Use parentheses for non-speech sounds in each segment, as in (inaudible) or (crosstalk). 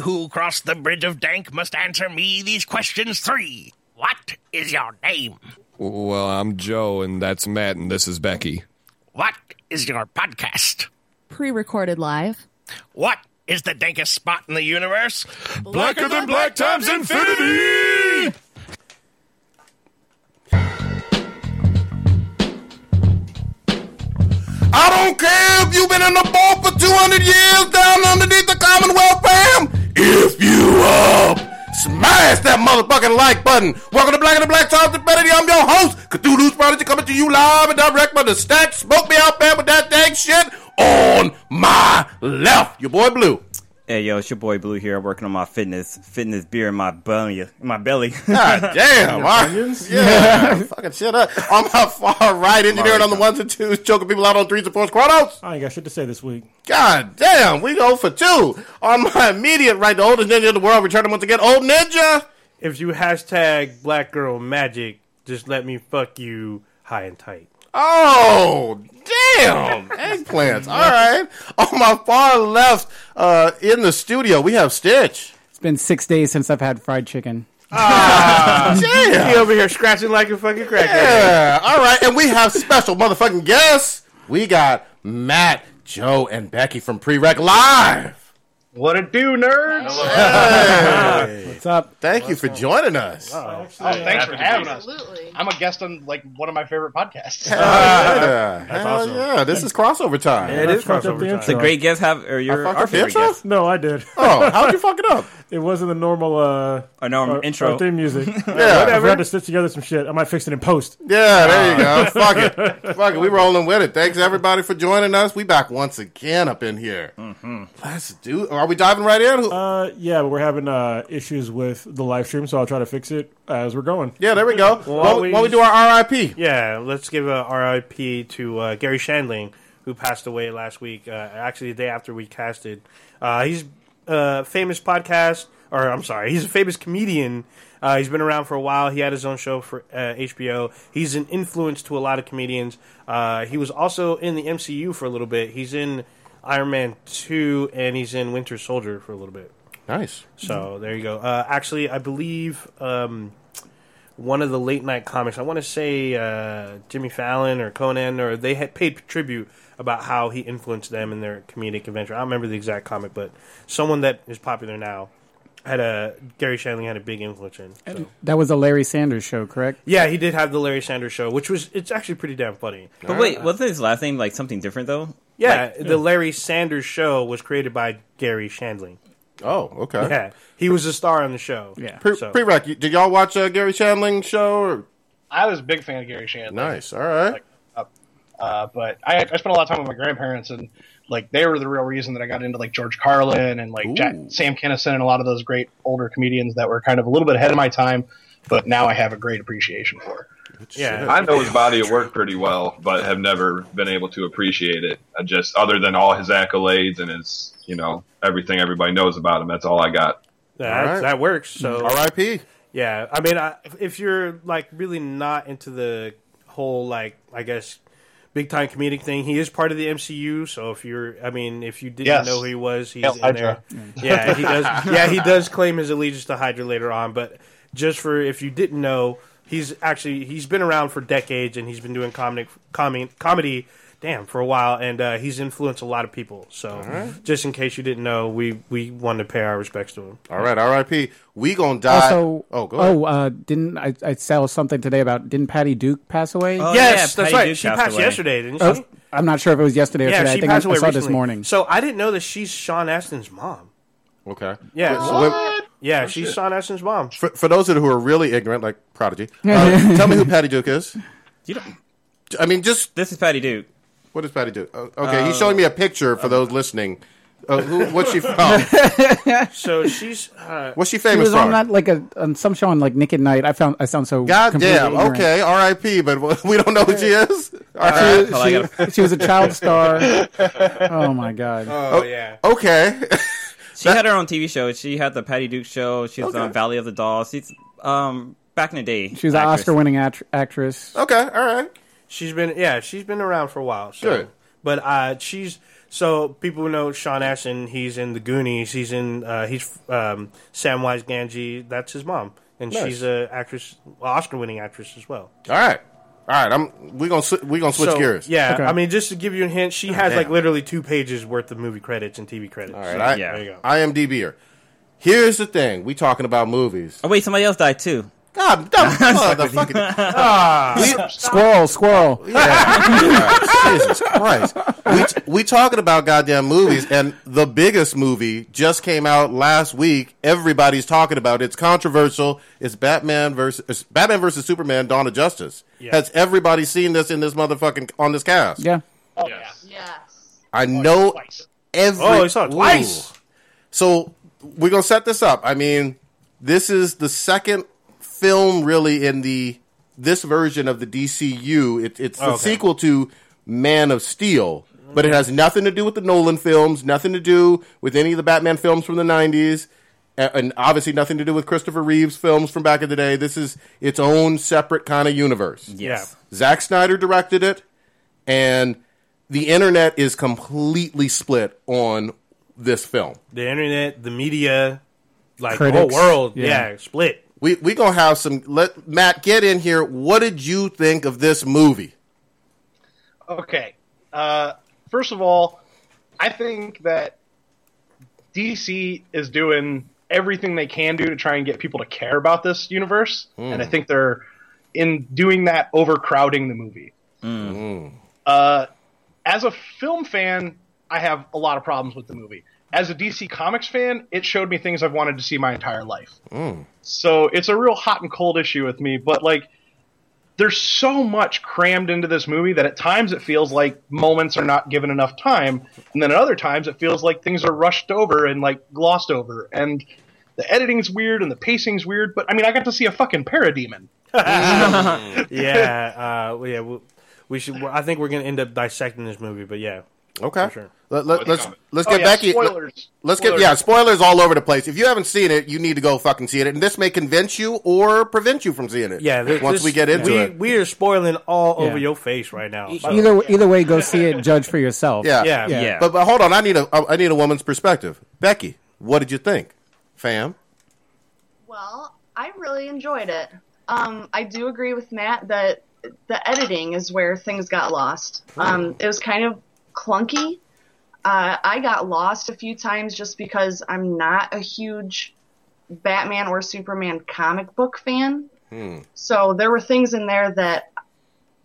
who crossed the bridge of dank must answer me these questions three. What is your name? Well, I'm Joe, and that's Matt, and this is Becky. What is your podcast? Pre recorded live. What is the dankest spot in the universe? Blacker than black times infinity! I don't care if you've been in the boat for 200 years down underneath the Commonwealth, fam. If you up, smash that motherfucking like button. Welcome to Black and the Black Times Infinity. I'm your host, Cthulhu's Prodigy, coming to you live and direct from the stack. Smoke me out, fam, with that dang shit on my left. Your boy Blue. Hey yo, it's your boy Blue here, working on my fitness, fitness beer in my belly, in my belly. God (laughs) damn. all right. Yeah. (laughs) fucking shit up. On my far right, engineering on the ones and twos, choking people out on threes and fours. Chronos. I ain't got shit to say this week. God damn, we go for two. On my immediate right, the oldest ninja in the world, returning once again, old ninja. If you hashtag black girl magic, just let me fuck you high and tight. Oh, damn. Eggplants. All right. On my far left, uh, in the studio, we have Stitch. It's been six days since I've had fried chicken. Damn. (laughs) He over here scratching like a fucking crackhead. Yeah. All right. And we have special motherfucking guests. We got Matt, Joe, and Becky from Prereq Live. What it do, nerds? Hey. (laughs) What's up? Thank you for joining us. Oh, thanks for having us. Absolutely. I'm a guest on like one of my favorite podcasts. (laughs) Yeah. Hell awesome. yeah. This is crossover time. It is fucked up the crossover time. intro. the great guests have, or your fucked our up the favorite intro? guests. No, I did. Oh, how'd you fuck it up? (laughs) It wasn't the normal uh, Our normal our- intro. our theme music. Yeah. If we had to stitch together some shit, I might fix it in post. Yeah, there you go. Fuck it. Fuck it. We rolling with it. Thanks everybody for joining us. We back once again up in here. Let's do. Are we diving right in? Who- Uh, yeah, but we're having uh, issues with the live stream, so I'll try to fix it as we're going. yeah, there we go. Well, While, we- while we do our RIP. Yeah, let's give a RIP to uh, Garry Shandling, who passed away last week. Uh, actually, the day after we casted. Uh, he's a famous podcast, or I'm sorry, he's a famous comedian. Uh, he's been around for a while. He had his own show for uh, HBO. He's an influence to a lot of comedians. Uh, he was also in the MCU for a little bit. He's in Iron Man 2, and he's in Winter Soldier for a little bit. Nice. So there you go. Uh, actually, I believe um, one of the late night comics. I want to say uh, Jimmy Fallon or Conan, or they had paid tribute about how he influenced them in their comedic adventure. I don't remember the exact comic, but someone that is popular now had a Garry Shandling had a big influence in. So. That was a Larry Sanders show, correct? Yeah, he did have the Larry Sanders show, which was it's actually pretty damn funny. But wait, wasn't his last name like something different though? Yeah, the Larry Sanders show was created by Garry Shandling. Oh, okay. Yeah, he was a star on the show. Yeah. Pre- So- Pre-rec, did y'all watch uh, Garry Shandling show? Or? I was a big fan of Garry Shandling. Nice. All right. Uh, but I, I spent a lot of time with my grandparents, and like they were the real reason that I got into like George Carlin and like Jack, Sam Kinison and a lot of those great older comedians that were kind of a little bit ahead of my time, but now I have a great appreciation for. Yeah, I know his body of work pretty well, but have never been able to appreciate it. I just, other than all his accolades and his, you know, everything everybody knows about him, that's all I got. that, All right. that works. So mm. R.I.P. Yeah, I mean, I, if you're like really not into the whole like, I guess, big time comedic thing, he is part of the MCU. So if you're, I mean, if you didn't Yes. know who he was, he's Hail in Hydra. there. Yeah, he does. (laughs) Yeah, he does claim his allegiance to Hydra later on. But just for if you didn't know, he's actually he's been around for decades and he's been doing comic, comedy, comedy. Damn, for a while, and uh, he's influenced a lot of people. So, just in case you didn't know, we we wanted to pay our respects to him. All right. R.I.P. We gonna die. Also, oh, go ahead. oh, uh, didn't I, I saw something today about didn't Patty Duke pass away? Oh, yes, yeah, that's Patty right. Duke she passed passed away. yesterday, didn't she? Oh, I'm not sure if it was yesterday or yeah, today. she I think passed I, I away saw recently. this morning. So I didn't know that she's Sean Astin's mom. Okay. Yeah, So, yeah, she's Sean Astin's mom. for, for those of you who are really ignorant, like Prodigy, uh, (laughs) tell me who Patty Duke is. You don't. I mean, just This is Patty Duke. What does Patty do? Uh, okay, he's showing me a picture for those listening. Uh, who, what's she (laughs) from? So she's uh, What's she She famous was on for? that like a on some show on like Nick at Night. I found I sound so God damn. ignorant. Okay. R.I.P. But we don't know who she is. All right. Hold on, She was a child star. (laughs) Oh my god. oh yeah, Okay. She had her own TV show. She had the Patty Duke show. She was Okay. on Valley of the Dolls. She's um back in the day. She was an actress. Oscar winning act- actress. okay. All right. She's been yeah she's been around for a while. So. Good. But uh, she's so people who know Sean Astin. He's in the Goonies. He's in uh, he's um, Samwise Gamgee. That's his mom, and Nice. she's a actress, Oscar-winning actress as well. All right, all right. I'm we gonna swi- we gonna switch So, gears. Yeah, Okay. I mean, just to give you a hint, she has like literally two pages worth of movie credits and TV credits. All right, I, Yeah. there you go. IMDb her. Here's the thing: we talking about movies. Oh wait, somebody else died too. God, (laughs) damn, motherfucking Ah, Squirrel, squirrel. Jesus Christ. We, we talking about goddamn movies, and the biggest movie just came out last week. Everybody's talking about it. It's controversial. It's Batman versus it's Batman versus Superman: Dawn of Justice. Yeah. Has everybody seen this in this motherfucking on this cast? Yeah. Oh yeah. Yes. I know Twice. every. oh, he saw it twice. Ooh. So we're gonna set this up. I mean, this is the second film really in the this version of the DCU. It, it's the oh, Okay. sequel to Man of Steel, but it has nothing to do with the Nolan films, nothing to do with any of the Batman films from the '90s, a- and obviously nothing to do with Christopher Reeves films from back in the day. This is its own separate kind of universe. Yes. Zack Snyder directed it, and the internet is completely split on this film. The internet, the media, like Critics, the whole world, yeah. yeah, split. We we gonna have some. Let Matt get in here. What did you think of this movie? Okay. Uh, first of all, I think that DC is doing everything they can do to try and get people to care about this universe, and I think they're in doing that overcrowding the movie. Uh, as a film fan, I have a lot of problems with the movie. As a DC Comics fan, it showed me things I've wanted to see my entire life. So it's a real hot and cold issue with me, but like there's so much crammed into this movie that at times it feels like moments are not given enough time, and then at other times it feels like things are rushed over and like glossed over, and the editing's weird and the pacing's weird. But I mean, I got to see a fucking parademon. (laughs) yeah, uh, yeah. We, we should. I think we're gonna end up dissecting this movie, but yeah, Okay, For sure. let, let, What's let's coming? let's Oh, get yeah, Becky. Spoilers. Let's Spoilers. get yeah spoilers all over the place. If you haven't seen it, you need to go fucking see it, and this may convince you or prevent you from seeing it. yeah. this- once this- we get into we, it. We are spoiling all Yeah. over your face right now. So, Either either way, go see it. And Judge for yourself. yeah, yeah, Yeah. Yeah. But but hold on, I need a I need a woman's perspective. Becky, what did you think, fam? Well, I really enjoyed it. Um, I do agree with Matt that the editing is where things got lost. Um, it was kind of clunky. Uh, I got lost a few times just because I'm not a huge Batman or Superman comic book fan. So there were things in there that,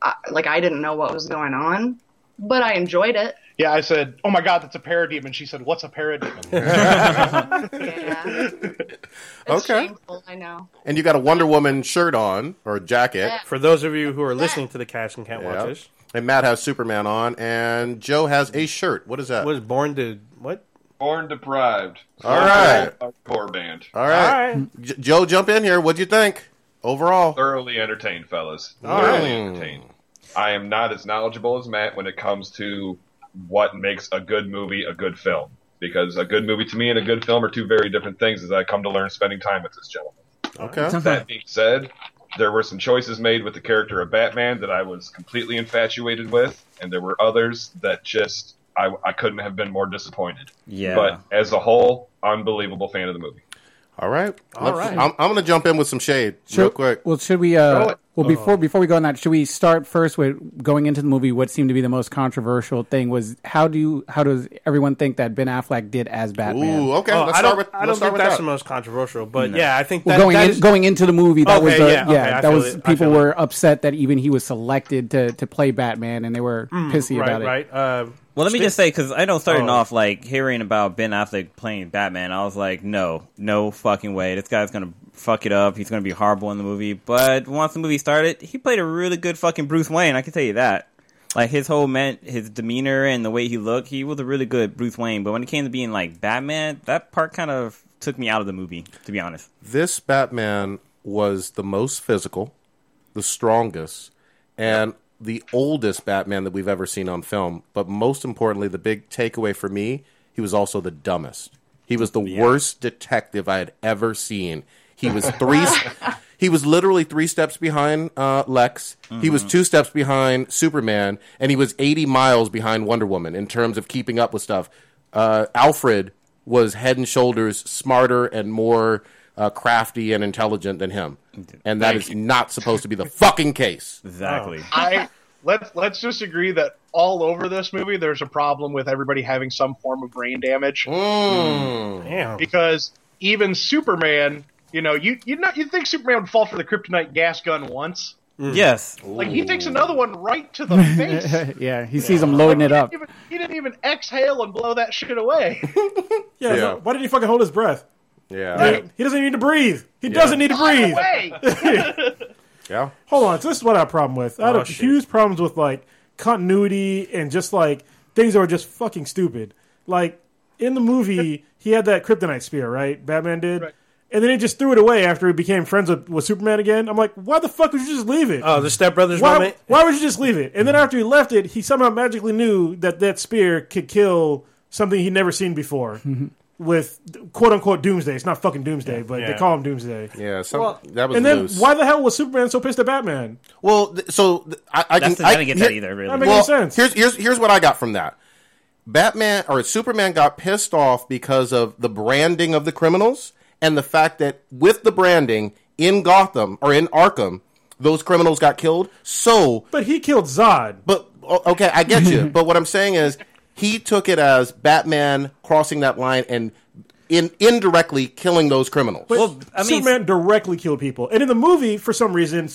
uh, like, I didn't know what was going on, but I enjoyed it. Yeah, I said, "Oh my god, that's a parademon." She said, "What's a parademon?" (laughs) Yeah. It's Okay. shameful, I know. And you got a Wonder Woman shirt on or jacket. Yeah. For those of you who are listening to the cast and can't Yeah. watch this, And Matt has Superman on, and Joe has a shirt. What is that? was born to what? Born deprived. All right. Core band. All right, J- Joe, jump in here. What'd you think overall? Thoroughly entertained, fellas. All Thoroughly right. entertained. I am not as knowledgeable as Matt when it comes to what makes a good movie a good film. Because a good movie to me and a good film are two very different things, as I come to learn spending time with this gentleman. Okay. That being said, there were some choices made with the character of Batman that I was completely infatuated with, and there were others that just I, I couldn't have been more disappointed. Yeah. But as a whole, unbelievable fan of the movie. All right. All Let's- right. I'm, I'm going to jump in with some shade real quick. Well, should we? Go Uh, it. Well, before before we go on that, should we start first with going into the movie? What seemed to be the most controversial thing was how do you, how does everyone think that Ben Affleck did as Batman? Ooh, okay. Oh, let's I start don't. with. I let's don't start think with that's that. the most controversial, but yeah, I think Well, going that in, is- going into the movie, that was Okay, the, yeah, yeah, okay, I that was it, people feel were upset that even he was selected to to play Batman, and they were pissy Mm, right, about it. right. Uh, Well, let me just say because I know starting Oh. off like hearing about Ben Affleck playing Batman, I was like, no, no fucking way. This guy's gonna fuck it up. He's gonna be horrible in the movie. But once the movie started, he played a really good fucking Bruce Wayne. I can tell you that. Like his whole meant his demeanor and the way he looked, he was a really good Bruce Wayne. But when it came to being like Batman, that part kind of took me out of the movie, to be honest. This Batman was the most physical, the strongest, and the oldest Batman that we've ever seen on film. But most importantly, the big takeaway for me, he was also the dumbest. He was the worst detective I had ever seen. He was three. (laughs) he was literally three steps behind uh, Lex. He was two steps behind Superman, and he was 80 miles behind Wonder Woman in terms of keeping up with stuff. Uh, Alfred was head and shoulders smarter and more uh, crafty and intelligent than him, and that is not supposed to be the fucking case. (laughs) Exactly. Oh. I let's let's just agree that all over this movie there's a problem with everybody having some form of brain damage hmm. Damn. because even Superman, you know, you you not you think Superman would fall for the kryptonite gas gun once. Mm. Yes. Like he takes another one right to the (laughs) face. yeah, he sees him loading Like, it he up. Didn't even, he didn't even exhale and blow that shit away. Yeah, (laughs) Yeah. so why did he fucking hold his breath? Yeah, Right? He doesn't need to breathe. He doesn't need to breathe. Away. (laughs) yeah. Hold on. So this is what I have a problem with. I Oh, have shit. huge problems with like continuity and just like things that were just fucking stupid. Like in the movie, (laughs) he had that kryptonite spear, right? Batman did. Right. And then he just threw it away after he became friends with, with Superman again. I'm like, why the fuck would you just leave it? Oh, the Step Brothers why, moment. why would you just leave it? And then hmm. after he left it, he somehow magically knew that that spear could kill something he'd never seen before (laughs) with quote unquote Doomsday. It's not fucking Doomsday, but they call him Doomsday. Yeah, some, Well, that was And then loose. why the hell was Superman so pissed at Batman? Well, th- so th- I, I That's can I I didn't get here- that either. Really. That makes Well, sense. here's here's here's what I got from that. Batman or Superman got pissed off because of the branding of the criminals and the fact that with the branding in Gotham or in Arkham, those criminals got killed. So, But he killed Zod. but okay, I get you. (laughs) but what I'm saying is, he took it as Batman crossing that line and in indirectly killing those criminals. But Well, I mean- Superman directly killed people. And in the movie, for some reason,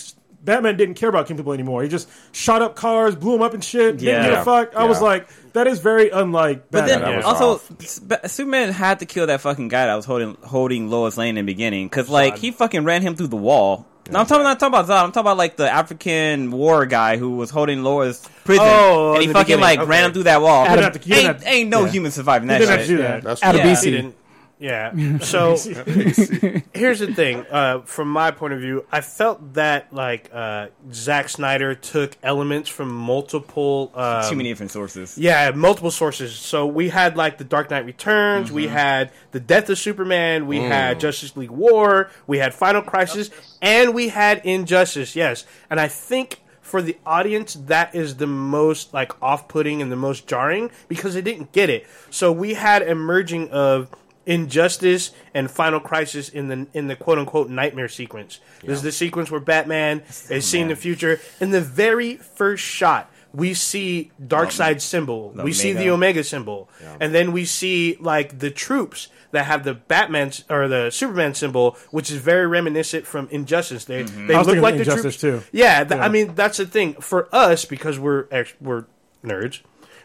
Batman didn't care about killing people anymore. He just shot up cars, blew them up and shit. Yeah. Didn't give a fuck. I was like, that is very unlike But Batman. then was also, off. Superman had to kill that fucking guy that was holding holding Lois Lane in the beginning because like he fucking ran him through the wall. No, I'm talking not talking about Zod. I'm talking about like the African war guy who was holding Lois prison, Oh, and he fucking beginning, like okay. ran him through that wall. He didn't have to- he didn't ain't, have- ain't no yeah. human surviving he that didn't shit. have to do Yeah. that. That's Out of Yeah. BC. He didn't. (laughs) Yeah. So (laughs) here's the thing. Uh, from my point of view, I felt that like uh, Zack Snyder took elements from multiple. Um, Too many different sources. Yeah, multiple sources. So we had like the Dark Knight Returns, we had the Death of Superman, we had Justice League War, we had Final Crisis, and we had Injustice. Yes, and I think for the audience that is the most like off-putting and the most jarring because they didn't get it. So we had a merging of Injustice and Final Crisis in the in the quote unquote nightmare sequence. This is the sequence where Batman is seeing the future. In the very first shot, we see Darkseid's symbol. we see the Omega. Omega symbol, and then we see like the troops that have the Batman or the Superman symbol, which is very reminiscent from Injustice. They they I was look like the Injustice, troops too. Yeah, th- Yeah. I mean that's the thing for us because we're ex- we're nerds.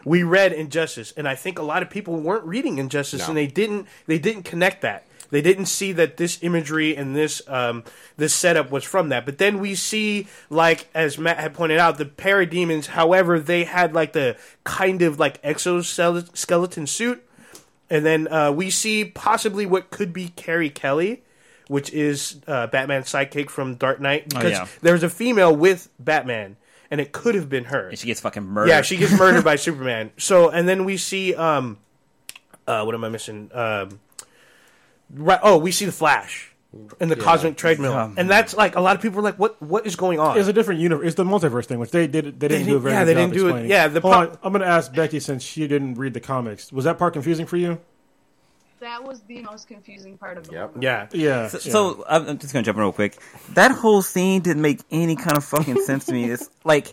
We read Injustice, and I think a lot of people weren't reading Injustice, and they didn't they didn't connect that. They didn't see that this imagery and this um, this setup was from that. But then we see, like as Matt had pointed out, the parademons. However, they had like the kind of like exoskeleton suit, and then uh, we see possibly what could be Carrie Kelly, which is uh, Batman's sidekick from Dark Knight, because yeah. there's a female with Batman, and it could have been her. And she gets fucking murdered. Yeah, she gets murdered by (laughs) Superman. So, and then we see, um, uh, what am I missing? Um, right. Oh, we see the Flash in the cosmic treadmill, Oh, and that's like a lot of people are like, "What? What is going on?" It's a different universe. It's the multiverse thing, which they did. They didn't They do a very yeah, good they job didn't do it- explaining. yeah, the Hold pro- on, I'm going to ask Becky since she didn't read the comics. Was that part confusing for you? That was the most confusing part of the Yep. movie. yeah, Yeah. So, yeah. so I'm I'm just gonna jump in real quick. That whole scene didn't make any kind of fucking sense to me. It's like,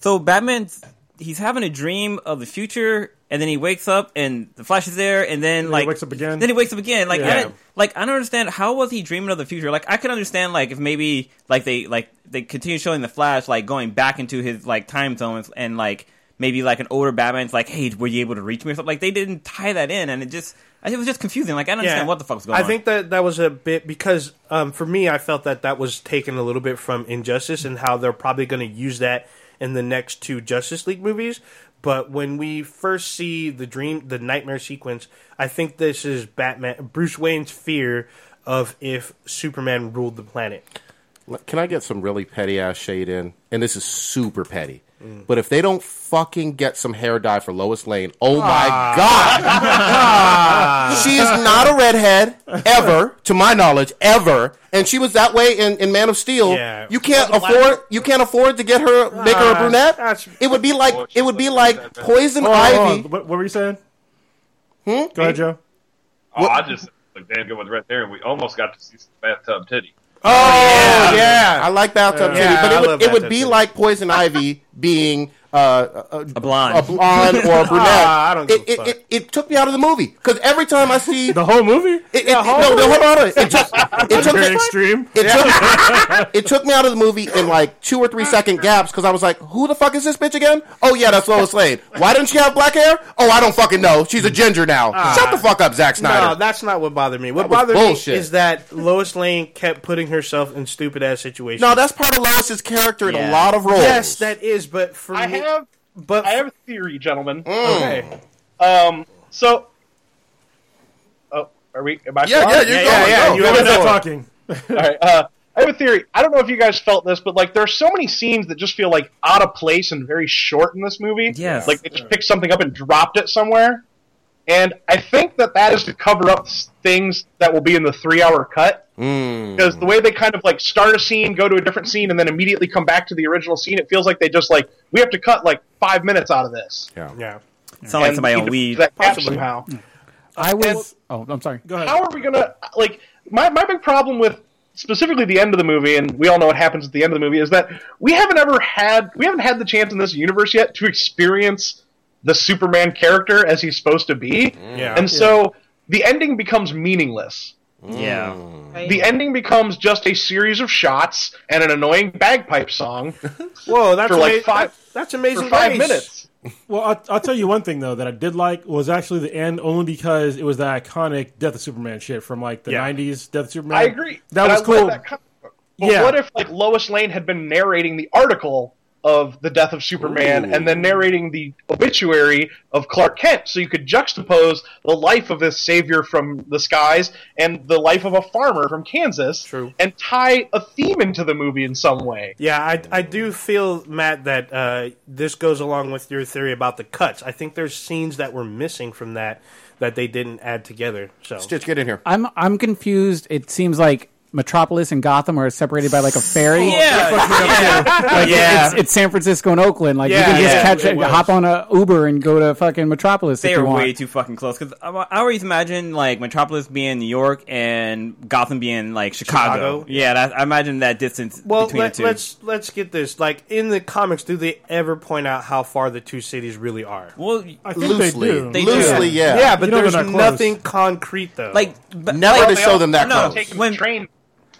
so Batman's he's having a dream of the future, and then he wakes up, and the Flash is there, and then he like wakes up again? Then he wakes up again. Like, Yeah. I like I don't understand how was he dreaming of the future. Like, I could understand like if maybe like they like they continue showing the Flash like going back into his like time zones, and like maybe like an older Batman's like, hey, were you able to reach me? Or something. Like they didn't tie that in, and it just it was just confusing. Like I don't understand what the fuck's going I on. I think that that was a bit because um, for me, I felt that that was taken a little bit from Injustice and how they're probably going to use that in the next two Justice League movies. But when we first see the dream, the nightmare sequence, I think this is Batman, Bruce Wayne's fear of if Superman ruled the planet. Can I get some really petty ass shade in? And this is super petty. But if they don't fucking get some hair dye for Lois Lane, oh my Ah. god, (laughs) she is not a redhead ever, to my knowledge, ever. And she was that way in, in Man of Steel. Yeah. You can't afford you can't afford to get her make her a Ah, brunette. that's- It would be like it would be like poison Hold on, hold ivy. What, what were you saying? Hmm? Go ahead, Joe. Oh, I just look damn good with red hair, and we almost got to see some bathtub titty. Oh yeah, yeah. I like bathtub Yeah, titty, but I it would, it would be titty. like poison ivy (laughs) being uh, a, A blonde. a blonde or a (laughs) brunette. Ah, I don't give it, a it, fuck. it, it took me out of the movie because every time I see The whole movie? it, it, no, no, hold on, hold on. It just it (laughs) took Very me, extreme. it took, (laughs) it took me out of the movie in like two or three second gaps because I was like, "Who the fuck is this bitch again?" Oh yeah, that's Lois Lane. Why didn't she have black hair? Oh, I don't fucking know. She's a ginger now. Shut the fuck up, Zack Snyder. No, that's not what bothered me. What That bothered bullshit. me is that Lois Lane kept putting herself in stupid ass situations. No, that's part of Lois's character in a lot of roles. yes, that is. But for I me, have but I have a theory, gentlemen. okay. Um, so, oh, are we? Am I Yeah, yeah, you're Yeah, going. yeah, yeah, Go, you go have We're talking. (laughs) All right. Uh, I have a theory. I don't know if you guys felt this, but like, there are so many scenes that just feel like out of place and very short in this movie. Yes. Like they just picked something up and dropped it somewhere. And I think that that is to cover up things that will be in the three-hour cut. Mm. Because the way they kind of like start a scene, go to a different scene, and then immediately come back to the original scene, it feels like they just like we have to cut like five minutes out of this. yeah. Sound like And somebody we on weed. fill that Possibly. somehow. I was. Oh, I'm sorry. Go ahead. how are we gonna like my my big problem with specifically the end of the movie and we all know what happens at the end of the movie is that we haven't ever had we haven't had the chance in this universe yet to experience the superman character as he's supposed to be Yeah. and so the ending becomes meaningless Yeah. Mm. the ending becomes just a series of shots and an annoying bagpipe song (laughs) Whoa, that's For like ama- five- That's, that's amazing. for five Grace. minutes Well, I'll, I'll tell you one thing though that I did like was actually the end, only because it was the iconic Death of Superman shit from like the Yeah. '90s Death of Superman. i agree That and was I cool. that comic book. but Yeah. what if like lois lane had been narrating the article of the death of Superman and then narrating the obituary of Clark Kent. So you could juxtapose the life of this savior from the skies and the life of a farmer from Kansas True. and tie a theme into the movie in some way. Yeah, I, I do feel, Matt, that uh, this goes along with your theory about the cuts. I think there's scenes that were missing from that that they didn't add together. So Stitch, get in here. I'm I'm confused. It seems like Metropolis and Gotham are separated by like a ferry. Like Yeah. it's, it's San Francisco and Oakland. Like you can just yeah, catch it it, hop on a Uber and go to fucking Metropolis They if you are want. way too fucking close. Because I, I always imagine like Metropolis being New York and Gotham being like Chicago. Chicago? Yeah, that, I imagine that distance well, between let, the 2 let's let's get this. Like in the comics, do they ever point out how far the two cities really are? well, I think Loosely, they do. They do. loosely, yeah. Yeah, but You know there's they're close. nothing concrete though. like but- Never like, to show them that no, close. Taking When- train.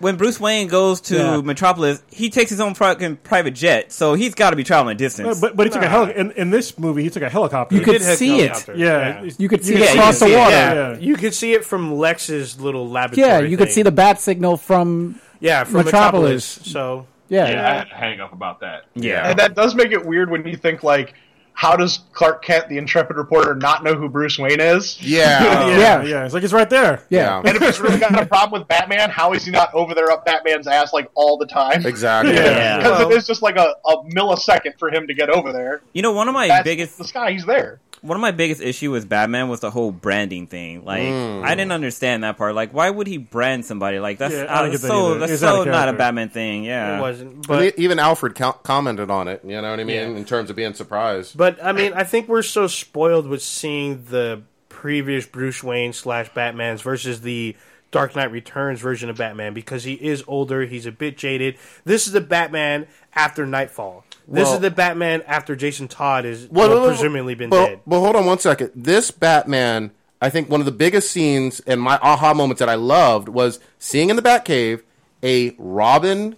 When Bruce Wayne goes to Yeah. Metropolis, he takes his own fucking private jet, so he's got to be traveling a distance. But but he took a heli- in, in this movie. He took a helicopter. You could Did see it. helicopter. yeah, You could see could it across the Yeah. water. Yeah, Yeah. you could see it from Lex's little laboratory. Yeah, you could see the bat signal from. yeah from Metropolis. Metropolis. So Yeah, Yeah, I had to hang up about that. yeah. And that does make it weird when you think like, how does Clark Kent, the intrepid reporter, not know who Bruce Wayne is? Yeah. (laughs) yeah, Yeah. yeah, It's like it's right there. yeah. And if he's really got a problem with Batman, how is he not over there up Batman's ass like all the time? Exactly. Yeah. Because Well- it is just like a, a millisecond for him to get over there. You know, one of my That's biggest the sky. He's there. One of my biggest issue with Batman was the whole branding thing. Like, Mm. I didn't understand that part. Like, why would he brand somebody? Like, that's Yeah, I uh, don't that so either. that's It's so of not a. Batman thing. Yeah, it wasn't. But even Alfred co- commented on it. You know what I mean? Yeah. In terms of being surprised. But I mean, I think we're so spoiled with seeing the previous Bruce Wayne slash Batman's versus the Dark Knight Returns version of Batman because he is older, he's a bit jaded. This is the Batman after Knightfall. This Well- is the Batman after Jason Todd is Well, well, presumably been dead. Well, hold on one second. This Batman, I think one of the biggest scenes and my aha moments that I loved was seeing in the Batcave a Robin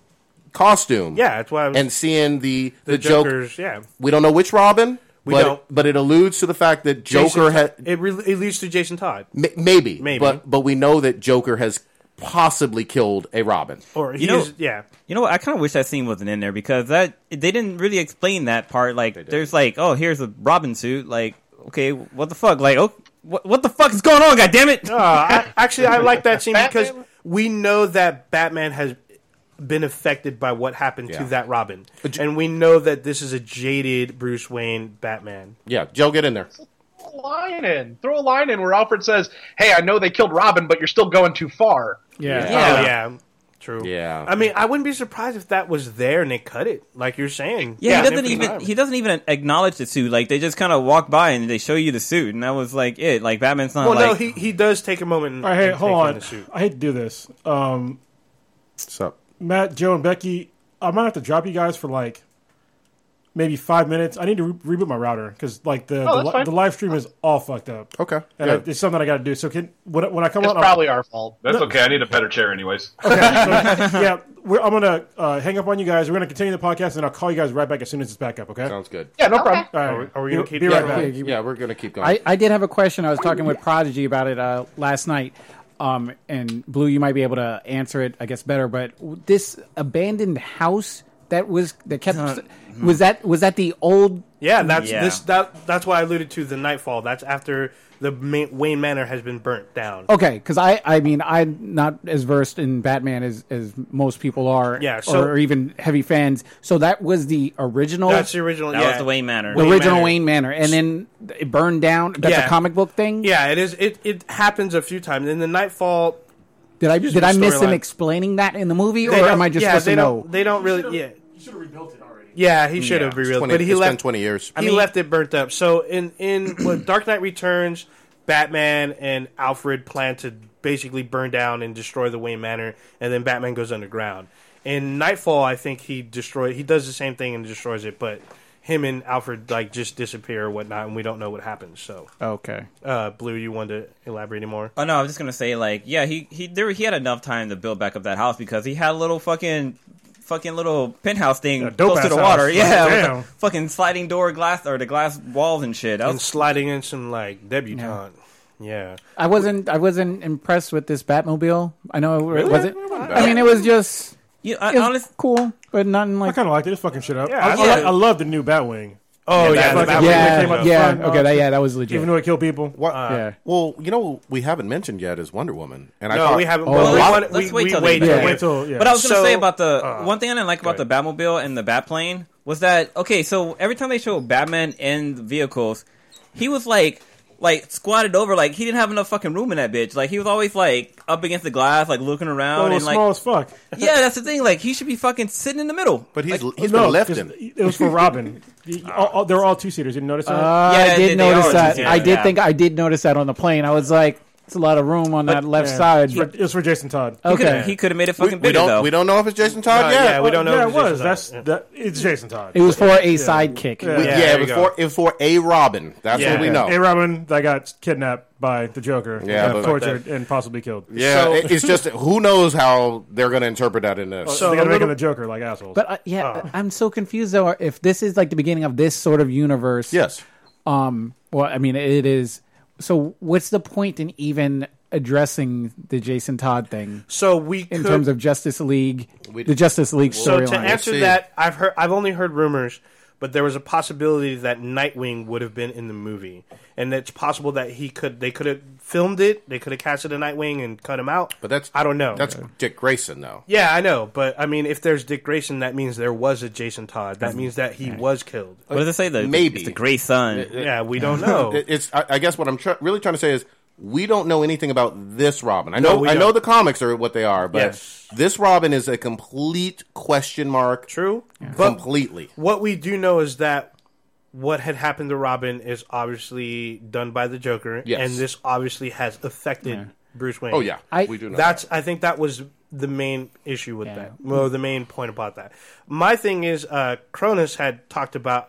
costume. Yeah, that's why And seeing the the, the joke. Joker's. Yeah, We don't know which Robin. We but, don't. but it alludes to the fact that Joker Jason- had it, re- it leads to Jason Todd, m- maybe, Maybe. but but we know that Joker has possibly killed a Robin. or he You know- is, yeah. You know what? I kind of wish that scene wasn't in there because that they didn't really explain that part. Like, there's like, oh, here's a Robin suit. Like, okay, what the fuck? Like, oh, what what the fuck is going on? God damn it! Uh, I, actually, I like that scene (laughs) Batman- because we know that Batman has been affected by what happened Yeah. to that Robin, and we know that this is a jaded Bruce Wayne Batman. Yeah, Joe, get in there. Line in. Throw a line in where Alfred says, "Hey, I know they killed Robin, but you're still going too far." Yeah. Yeah, Oh, yeah, true. Yeah. I mean, I wouldn't be surprised if that was there and they cut it, like you're saying. Yeah, he doesn't even time. he doesn't even acknowledge the suit. Like they just kind of walk by and they show you the suit, and that was like it. Like Batman's not Well, like no, he he does take a moment. And, All right, hey, hold take on. the suit. I hate to do this. Um, What's up? Matt, Joe, and Becky, I might have to drop you guys for like maybe five minutes. I need to re- reboot my router because like the Oh, the, li- the live stream is all fucked up. Okay. And I, it's something I got to do. So can when, when I come It's on, I'll- probably our fault. That's okay. I need a better chair, anyways. (laughs) Okay. Yeah, we're, I'm gonna uh, hang up on you guys. We're gonna continue the podcast, and I'll call you guys right back as soon as it's back up. Okay? Sounds good. Yeah, no Okay. problem. All right. Are we- are we gonna keep be going? right back? Yeah, we're gonna keep going. I, I did have a question. I was talking with Prodigy about it uh, last night, um, and Blue, you might be able to answer it, I guess, better. But this abandoned house that was that kept Mm-hmm. was that was that the old? Yeah, that's Yeah. this. That that's why I alluded to the Knightfall. That's after the ma- Wayne Manor has been burnt down. Okay, because I I mean I'm not as versed in Batman as as most people are, Yeah, so- or even heavy fans. So that was the original. That's the original. that yeah. was the Wayne Manor. the Wayne original Manor. Wayne Manor, and then it burned down. That's Yeah. a comic book thing. Yeah, it is. It it happens a few times. In the Knightfall, Did I did I miss them storyline. explaining that in the movie, or am I just yeah, supposed they to don't, know? They don't really. Yeah, You should have rebuilt it already. Yeah. He should Yeah. have revealed, 20, but he it's been left. 20 years. he left it burnt up. So in in (clears throat) what, Dark Knight Returns, Batman and Alfred plan to basically burn down and destroy the Wayne Manor, and then Batman goes underground. In Knightfall, I think he destroy. He does the same thing and destroys it, but him and Alfred like just disappear or whatnot, and we don't know what happens. So, Okay. uh, Blue, you want to elaborate any more? Oh no, I was just gonna say like yeah, he he there he had enough time to build back up that house because he had a little fucking fucking little penthouse thing dope close to the water. house. (laughs) Yeah, with Damn. the fucking sliding door glass or the glass walls and shit. That And was, sliding in some like debutante. Yeah. I wasn't I wasn't impressed with this Batmobile. I know it was it. I mean, it was just you, I, it was honest, cool, but nothing like. I kind of liked it. It's fucking shit up. Yeah, I, I I, like like- it. I love the new Batwing. Oh that yeah, the fucking- Batman Yeah, came yeah, okay, uh, that, yeah, that was legit. Even though it killed people. What? yeah. Well, you know, we haven't mentioned yet is Wonder Woman, and I No, thought we haven't. Oh, well, we let's- want- let's we- wait we till the wait end. till- Yeah, wait till yeah. But I was gonna So, say about the uh, one thing I didn't like about the Batmobile and the Batplane was that okay. So every time they show Batman in vehicles, he was like like squatted over, like he didn't have enough fucking room in that bitch. Like he was always like up against the glass, like looking oh, around it and like small as fuck. (laughs) yeah, that's the thing. Like he should be fucking sitting in the middle. but he's Like, he's no, been 'cause lifting. It was for (laughs) Robin. The- (laughs) all, all, they were all two seaters. You didn't notice that? Uh, Yeah, I did they notice are that. I did yeah. think I did notice that on the plane. I was like, it's a lot of room on that left Yeah. side. It's for, it was for Jason Todd. Okay. he could have made it fucking we bigger don't though. we don't know if it's Jason Todd Uh, yet. yeah, we don't know. Yeah, if it was. Jason That's Todd. that. It's Jason Todd. It was for a sidekick. Yeah. Yeah, yeah, it was for it was for a Robin. That's Yeah. what we know. A Robin that got kidnapped by the Joker. Yeah, got but- tortured and possibly killed. Yeah, So- it- it's just who knows how they're going to interpret that in this. So So they a got to make little- him the Joker like assholes. But uh, yeah, I'm so confused though. If this is like the beginning of this sort of universe, yes, Um, well, I mean, it is. So, what's the point in even addressing the Jason Todd thing So we in could, terms of Justice League, the Justice League So to storyline? answer that, I've heard I've only heard rumors, but there was a possibility that Nightwing would have been in the movie, and it's possible that he could they could have filmed it, they could have casted a Nightwing and cut him out. but that's I don't know. That's Dick Grayson, though. yeah, I know, but I mean, if there's Dick Grayson, that means there was a Jason Todd. That means that he was killed. what does it say? The Maybe. it's the Gray Sun. Yeah, we don't know. (laughs) It's. I, I guess what I'm tr- really trying to say is we don't know anything about this Robin. I know. we I know don't. the comics are what they are, but Yes. this Robin is a complete question mark. True, but Completely. what we do know is that what had happened to Robin is obviously done by the Joker, Yes. and this obviously has affected Bruce Wayne. Oh yeah, I- we do know. That's I think that was the main issue with Yeah. that. Well, the main point about that. My thing is, uh, Cronus had talked about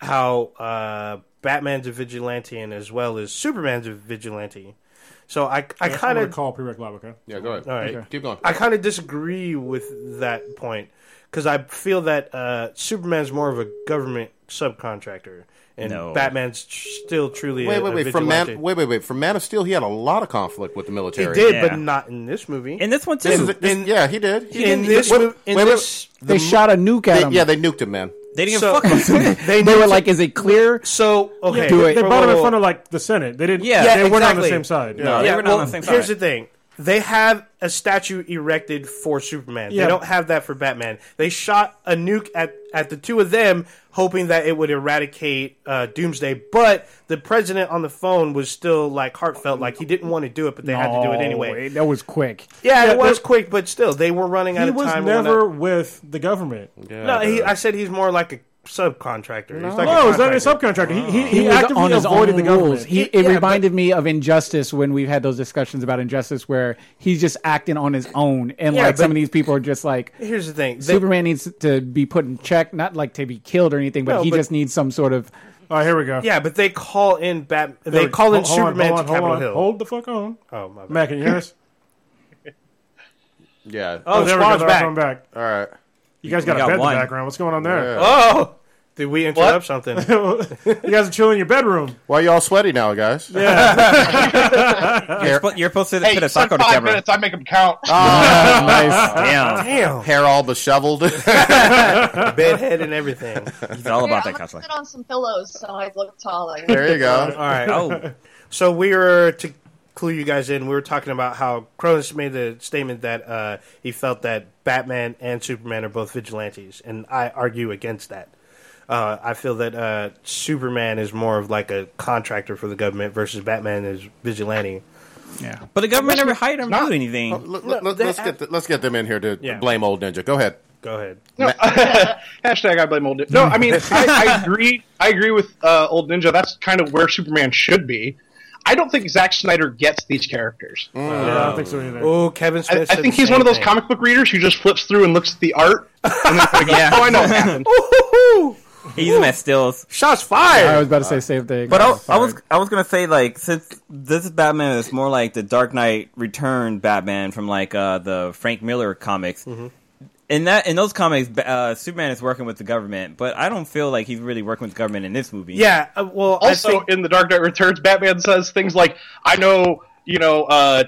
how uh, Batman's a vigilante and as well as Superman's a vigilante. So I I I'm kind of call pre-rec okay? yeah. Go ahead. all right. Okay. Keep going. I kind of disagree with that point because I feel that uh, Superman's more of a government subcontractor, and No. Batman's tr- still truly wait, a, wait, a wait. From. Man, wait, wait, wait. From Man of Steel, he had a lot of conflict with the military. he did, Yeah. but not in this movie. In this one too. This is, this, in- yeah, he did. He in did. this, Wait, mo- in wait, wait, this, they shot a nuke at they- him. yeah, they nuked him, man. They didn't so- even fuck him. (laughs) they, they were to- like, "Is it clear?" so okay. Do They, it. they whoa, brought him in front of like the Senate. They didn't. Yeah, they weren't on the same side. No, they yeah, were not well, on the same side. here's the thing. They have a statue erected for Superman. Yeah. They don't have that for Batman. They shot a nuke at, at the two of them, hoping that it would eradicate uh, Doomsday. But the president on the phone was still like heartfelt, like he didn't want to do it, but they had to do it anyway. That was quick. Yeah, Yeah, it was quick, but still, they were running out of time. time. was never that- with the government. no, he, I said he's more like a subcontractor. He's like No, a he's not a subcontractor. He, he, He, he, actively on his avoided own the government. rules. He, He- it yeah, reminded me of Injustice when we've had those discussions about Injustice, where he's just acting on his own, and Yeah, like some of these people are just like. Here's the thing. They- Superman needs to be put in check, not like to be killed or anything, but No, he but- just needs some sort of. All right, here we go. yeah, but they call in Bat. They There- call in hold Superman hold on, to Capitol hold on. Hill. Hold the fuck on. Oh my bad. Matt, can you hear us? (laughs) Yeah. Oh, oh, there we go. Back. coming back. All right. You guys got We a got bed in the background. What's going on there? Oh, did we interrupt something? (laughs) you guys are chilling in your bedroom. Why are y'all sweaty now, guys? (laughs) You're, spo- you're supposed to Hey, put a said sock on the five camera. minutes. I make them count. nice. (laughs) Damn, Damn, Hair all disheveled. bedhead and everything. It's all about Here, that I'm couch sit on some pillows so I look taller. there you go. All right. Oh, So we were to clue you guys in. We were talking about how Cronus made the statement that uh, he felt that Batman and Superman are both vigilantes, and I argue against that. Uh, I feel that uh, Superman is more of like a contractor for the government versus Batman is vigilante. Yeah. but the government never hired him to do anything. Let, us get the, let's get them in here to Yeah. blame old ninja. Go ahead. Go ahead. No, (laughs) hashtag I blame old ninja. No, I mean I, I (laughs) agree. I agree with uh, old ninja. That's kind of where Superman should be. I don't think Zack Snyder gets these characters. Mm. Uh, yeah, I don't think so either. Oh, Kevin I, Smith. I said think he's one of those thing. comic book readers who just flips through and looks at the art. And then goes, (laughs) Yeah. Oh, I know what happened. (laughs) Ooh, He's using that stills. shots fire. I was about to say same thing. But I, I was I was gonna say like since this Batman is more like the Dark Knight Return Batman from like uh, the Frank Miller comics. Mm-hmm. In that in those comics, uh, Superman is working with the government, but I don't feel like he's really working with the government in this movie. yeah. Uh, well, Also, think in The Dark Knight Returns, Batman says things like, "I know, you know, uh,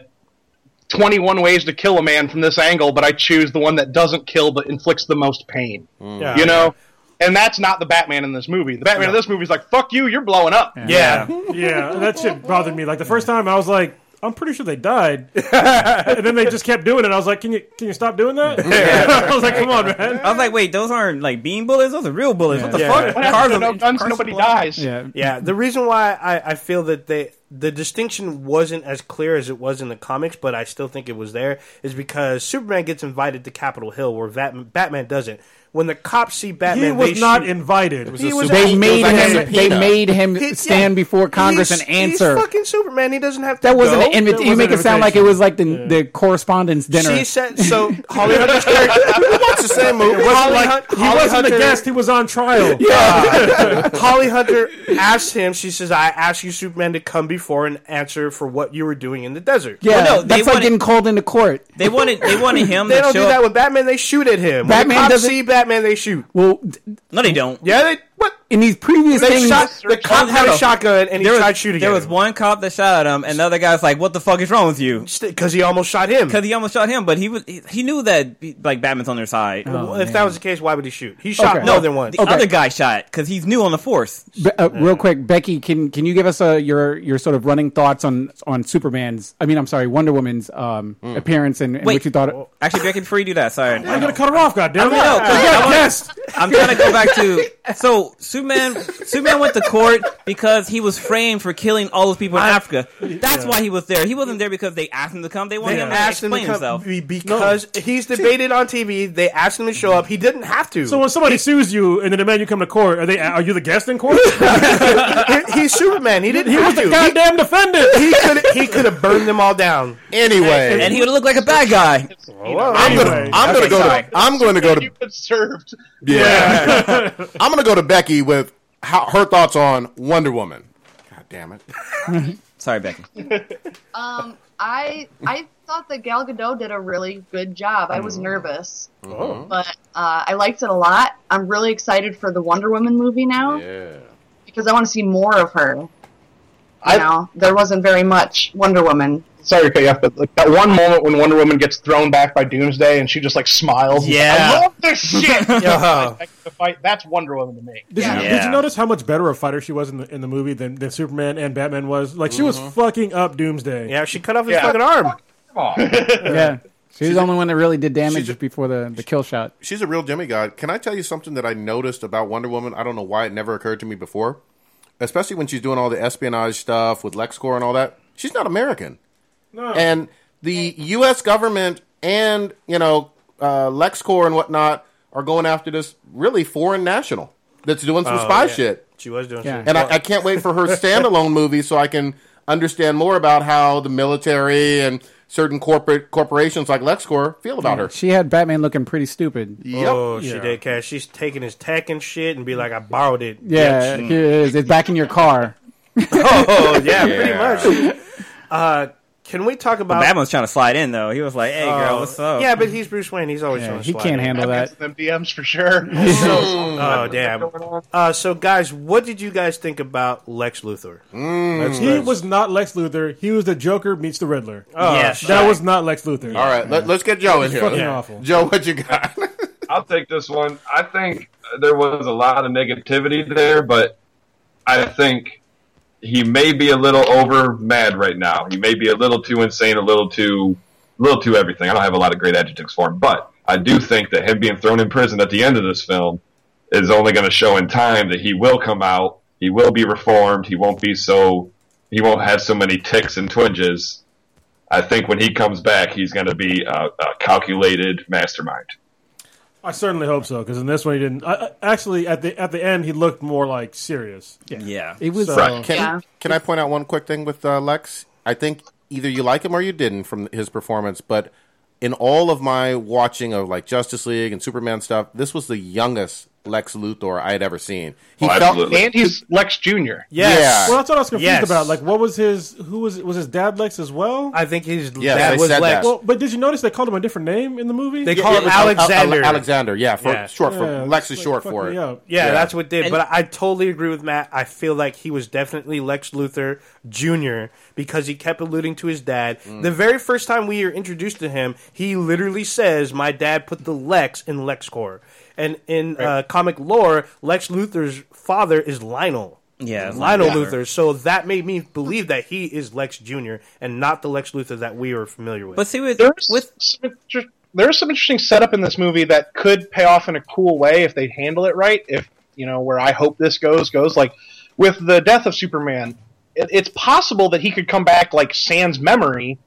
twenty-one ways to kill a man from this angle, but I choose the one that doesn't kill but inflicts the most pain." yeah. You know, and that's not the Batman in this movie. The Batman in this movie is like, "Fuck you, you're blowing up." Yeah. (laughs) Yeah, that shit bothered me. Like the first time, I was like, I'm pretty sure they died, (laughs) and then they just kept doing it. I was like, can you can you stop doing that? (laughs) I was like, come on, man. I was like, wait, those aren't like bean bullets; those are real bullets. What the Yeah. fuck? What happens to Cars no guns, cars nobody are dies. Yeah. Yeah, the reason why I, I feel that they the distinction wasn't as clear as it was in the comics, but I still think it was there, is because Superman gets invited to Capitol Hill where Batman, Batman doesn't. When the cops see Batman, He was they not shoot- invited. He was They He made like him. They made him He- stand yeah. before Congress He's- and answer. He's fucking Superman. He doesn't have to. that wasn't go. an invitation. You make was it sound like it was like the the correspondence dinner. She said so. Holly Hunter's character. Watch the same movie. Holly, like, Hun- he Holly wasn't Hunter, a guest. He was on trial. Yeah. (laughs) Holly Hunter asked him. She says, "I asked you, Superman, to come before and answer for what you were doing in the desert." yeah, Well, no, they that's like wanted- getting called into court. They wanted they wanted him (laughs) They to don't show do that up. with Batman. They shoot at him. When Batman the cops doesn't- see Batman. They shoot. Well, d- No, they don't. Yeah, they what? in these previous They things, shot. The cop had a shotgun and he There was, tried shooting. there at was him. one cop that shot at him, and the other guy's like, "What the fuck is wrong with you?" because he almost shot him. Because he almost shot him, but he was he, he knew that like Batman's on their side. Oh, Well, if man. that was the case, why would he shoot? He shot Okay. more No, than once. The Okay. other guy shot because he's new on the force. Be- uh, real quick, Becky, can can you give us uh, your your sort of running thoughts on on Superman's? I mean, I'm sorry, Wonder Woman's um, appearance and, and Wait. what you thought. Of- Actually, Becky, before you do that, sorry, I'm gonna cut her off. Goddamn it! I know, 'cause We I got want- guests. I'm trying to go back to so Superman. Superman went to court because he was framed for killing all those people in Africa. That's why he was there. He wasn't there because they asked him to come. They wanted They him to asked him to come himself. be- because he's debated on TV. They asked him to show up. He didn't have to. So when somebody sues you and they demand you come to court, are they? Are you the guest in court? (laughs) He- he's Superman. He didn't he was have the to. goddamn defendant. He could he could have burned them all down. Anyway, and he would look like a bad guy. Oh, I'm gonna Anyway. I'm gonna go sorry. to I'm going to go to You've served. yeah. I'm gonna go to (laughs) Becky with how, her thoughts on Wonder Woman. God damn it. (laughs) Sorry, Becky. (laughs) Um, I I thought that Gal Gadot did a really good job. I was nervous, but uh, I liked it a lot. I'm really excited for the Wonder Woman movie now Yeah. because I want to see more of her. You I- know, there wasn't very much Wonder Woman. Sorry to cut you off, but like that one moment when Wonder Woman gets thrown back by Doomsday and she just like smiles. and is like, Yeah. I love this shit. (laughs) Uh-huh. Like, the fight. That's Wonder Woman to me. Did, Yeah. you, did you notice how much better a fighter she was in the in the movie than, than Superman and Batman was? Like she was fucking up Doomsday. Yeah, she cut off his Yeah. fucking arm. (laughs) Yeah, she was the only one that really did damage before the the kill shot. She's a real demigod. Can I tell you something that I noticed about Wonder Woman? I don't know why it never occurred to me before. Especially when she's doing all the espionage stuff with LexCorp and all that. She's not American. No. And the U.S. government and, you know, uh, LexCorp and whatnot are going after this really foreign national that's doing some Oh, spy yeah. shit. She was doing Yeah. shit. And I, I can't wait for her (laughs) standalone movie so I can understand more about how the military and certain corporate corporations like LexCorp feel about her. She had Batman looking pretty stupid. Yep. Oh, she Yeah. did, Cash. She's taking his tech and shit and be like, I borrowed it. Yeah, bitch. it is. It's back in your car. (laughs) Oh, yeah, (laughs) Yeah. pretty much. Uh, can we talk about Batman was trying to slide in though. He was like, "Hey, girl, Oh, what's up?" Yeah, but he's Bruce Wayne. He's always Yeah, trying to he slide can't in. handle that. got them DMs for sure. (laughs) Oh damn! Uh, so guys, what did you guys think about Lex Luthor? Let's- He was not Lex Luthor. He was the Joker meets the Riddler. Oh, Yes. shit. that was not Lex Luthor. All right, let, us get Joe in here. fucking Yeah. awful. Joe, what you got? (laughs) I'll take this one. I think there was a lot of negativity there, but I think he may be a little over mad right now. He may be a little too insane, a little too, a little too everything. I don't have a lot of great adjectives for him, but I do think that him being thrown in prison at the end of this film is only going to show in time that he will come out. He will be reformed. He won't be so. He won't have so many ticks and twinges. I think when he comes back, he's going to be a, a calculated mastermind. I certainly hope so because in this one he didn't. I, I- actually, at the at the end he looked more like serious. yeah. It was. So- Right. Can, Yeah. can I point out one quick thing with uh, Lex? I think either you like him or you didn't from his performance, but in all of my watching of like Justice League and Superman stuff, this was the youngest Lex Luthor I had ever seen. He Oh, felt absolutely. and he's Lex Jr. Yes. Yeah. Well, that's what I was confused Yes. about. Like, what was his? Who was was his dad Lex as well? I think his Yeah, dad was said Lex. that. well, but did you notice they called him a different name in the movie? They Yeah, call yeah, him it was Al- Al- Alexander. Alexander, yeah, for Yeah. short for Lex is like, short for it. Yeah, Yeah. that's what did. And- but I totally agree with Matt. I feel like he was definitely Lex Luthor Jr. because he kept alluding to his dad. Mm. The very first time we are introduced to him, he literally says, "My dad put the Lex in LexCorp." And in uh, comic lore, Lex Luthor's father is Lionel. Yeah, Lionel Lionel. Luthor. So that made me believe that he is Lex Jr. and not the Lex Luthor that we are familiar with. But see, with There's with some inter- there's some interesting setup in this movie that could pay off in a cool way if they handle it right. If you know where I hope this goes goes like with the death of Superman, it, it's possible that he could come back like Sans memory,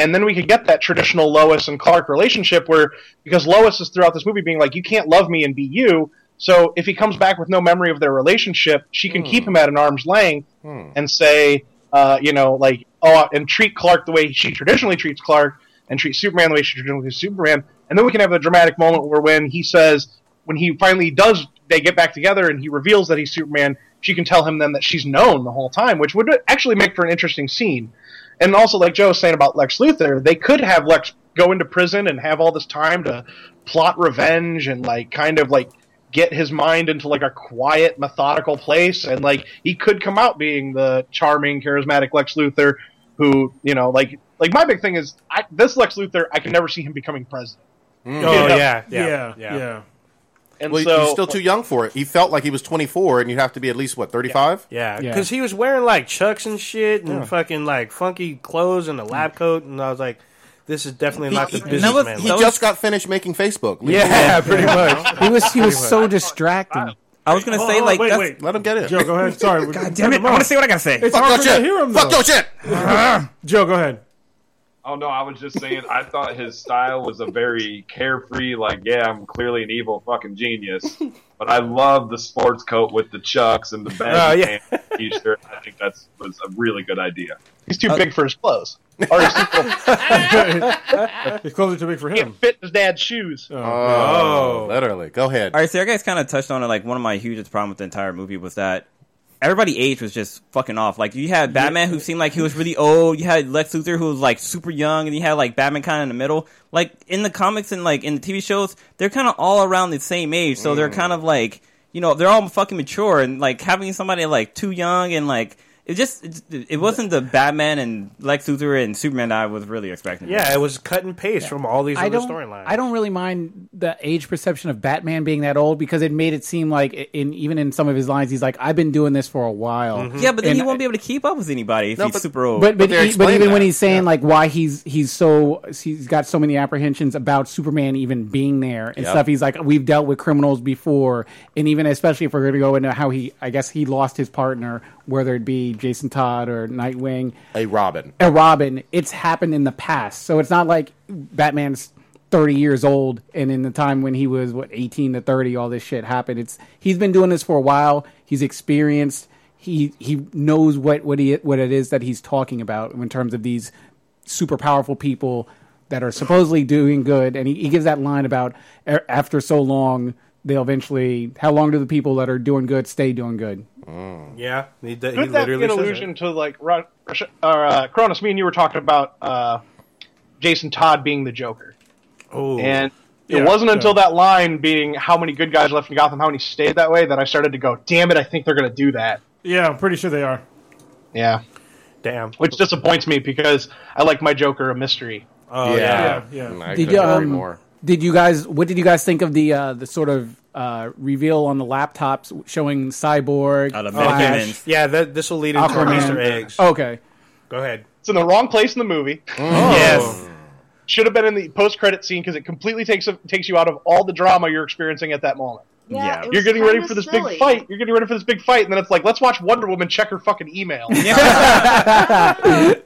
and then we could get that traditional Lois and Clark relationship where because Lois is throughout this movie being like, you can't love me and be you. So if he comes back with no memory of their relationship, she can keep him at an arm's length and say, uh, you know, like, oh, and treat Clark the way she traditionally treats Clark, and treat Superman the way she traditionally treats Superman, and then we can have a dramatic moment where when he says, when he finally does, they get back together and he reveals that he's Superman, she can tell him then that she's known the whole time, which would actually make for an interesting scene. And also, like Joe was saying about Lex Luthor, they could have Lex go into prison and have all this time to plot revenge and like kind of like get his mind into like a quiet, methodical place, and like he could come out being the charming, charismatic Lex Luthor, who you know, like like my big thing is I, this Lex Luthor, I can never see him becoming president. Mm. oh Yeah. yeah, yeah, yeah, yeah. Yeah. And Well, so he's still too young for it. He felt like he was 24, and you'd have to be at least what 35. Yeah, Yeah. because he was wearing like chucks and shit and fucking like funky clothes and a lab coat, and I was like, "This is definitely not the he- businessman." He Lex. just got finished making Facebook. (laughs) Leave him yeah, pretty much. (laughs) He was he was so distracting. I was gonna Oh, say oh, like wait, that's, wait. Let him get it. Joe, go ahead. Sorry. God damn it! I want to say what I gotta say. It's Fuck hard your for me to hear him. Fuck though. your shit. (laughs) Joe, go ahead. Oh no, I was just saying. I thought his style was a very carefree, like, yeah, I'm clearly an evil fucking genius. (laughs) But I love the sports coat with the chucks and the Oh, baggy yeah. t-shirt. I think that's was a really good idea. he's too uh, big for his clothes, or (laughs) (laughs) he's too It's closer too big for him. can't fit his dad's shoes. Oh, oh literally. Go ahead. All right, so you guys kind of touched on it. Like one of my hugest problem with the entire movie was that everybody age was just fucking off. Like you had Batman who seemed like he was really old. You had Lex Luthor who was like super young, and you had like Batman kind of in the middle. Like in the comics and like in the TV shows, they're kind of all around the same age. So they're mm. kind of like you know they're all fucking mature and like having somebody like too young and like. It just it, it wasn't the Batman and Lex Luthor and Superman that I was really expecting. Yeah, it was cut and paste from all these I other don't. storylines. I don't really mind the age perception of Batman being that old because it made it seem like, in even in some of his lines, he's like, "I've been doing this for a while." Mm-hmm. Yeah, but then And he won't be able to keep up with anybody if No, he's but- super old. But but, they he- but explain even when he's saying like why he's he's so he's got so many apprehensions about Superman even being there and Yep. stuff. He's like we've dealt with criminals before, and even especially if we're going to go into how he I guess he lost his partner, whether it be Jason Todd or Nightwing, A Robin. a Robin. It's happened in the past, so it's not like Batman's. 30 years old and in the time when he was what 18 to 30 all this shit happened it's he's been doing this for a while he's experienced he he knows what what he what it is that he's talking about in terms of these super powerful people that are supposedly doing good and he, he gives that line about er, after so long they'll eventually how long do the people that are doing good stay doing good Yeah, he, d- he Could that be an says allusion to like Ru- Rush- or, uh, Kronos? Me and you were talking about uh, Jason Todd being the Joker, that. Oh, and it Yeah, wasn't yeah. until that line being how many good guys left in Gotham, how many stayed that way, that I started to go, "Damn it! I think they're going to do that." Yeah, I'm pretty sure they are. Yeah, damn. which disappoints me because I like my Joker a mystery. Oh Yeah, yeah. yeah. Mm, Did you, um, more. did you guys what did you guys think of the uh the sort of uh reveal on the laptops showing cyborg Out of Flash, Yeah, that this will lead into our Aquaman. Easter eggs. okay Go ahead. It's in the wrong place in the movie. Yes. Should have been in the post-credit scene because it completely takes takes you out of all the drama you're experiencing at that moment. Yeah. it was You're getting ready for this silly. big fight. You're getting ready for this big fight, and then it's like, let's watch Wonder Woman check her fucking email. (laughs) (laughs)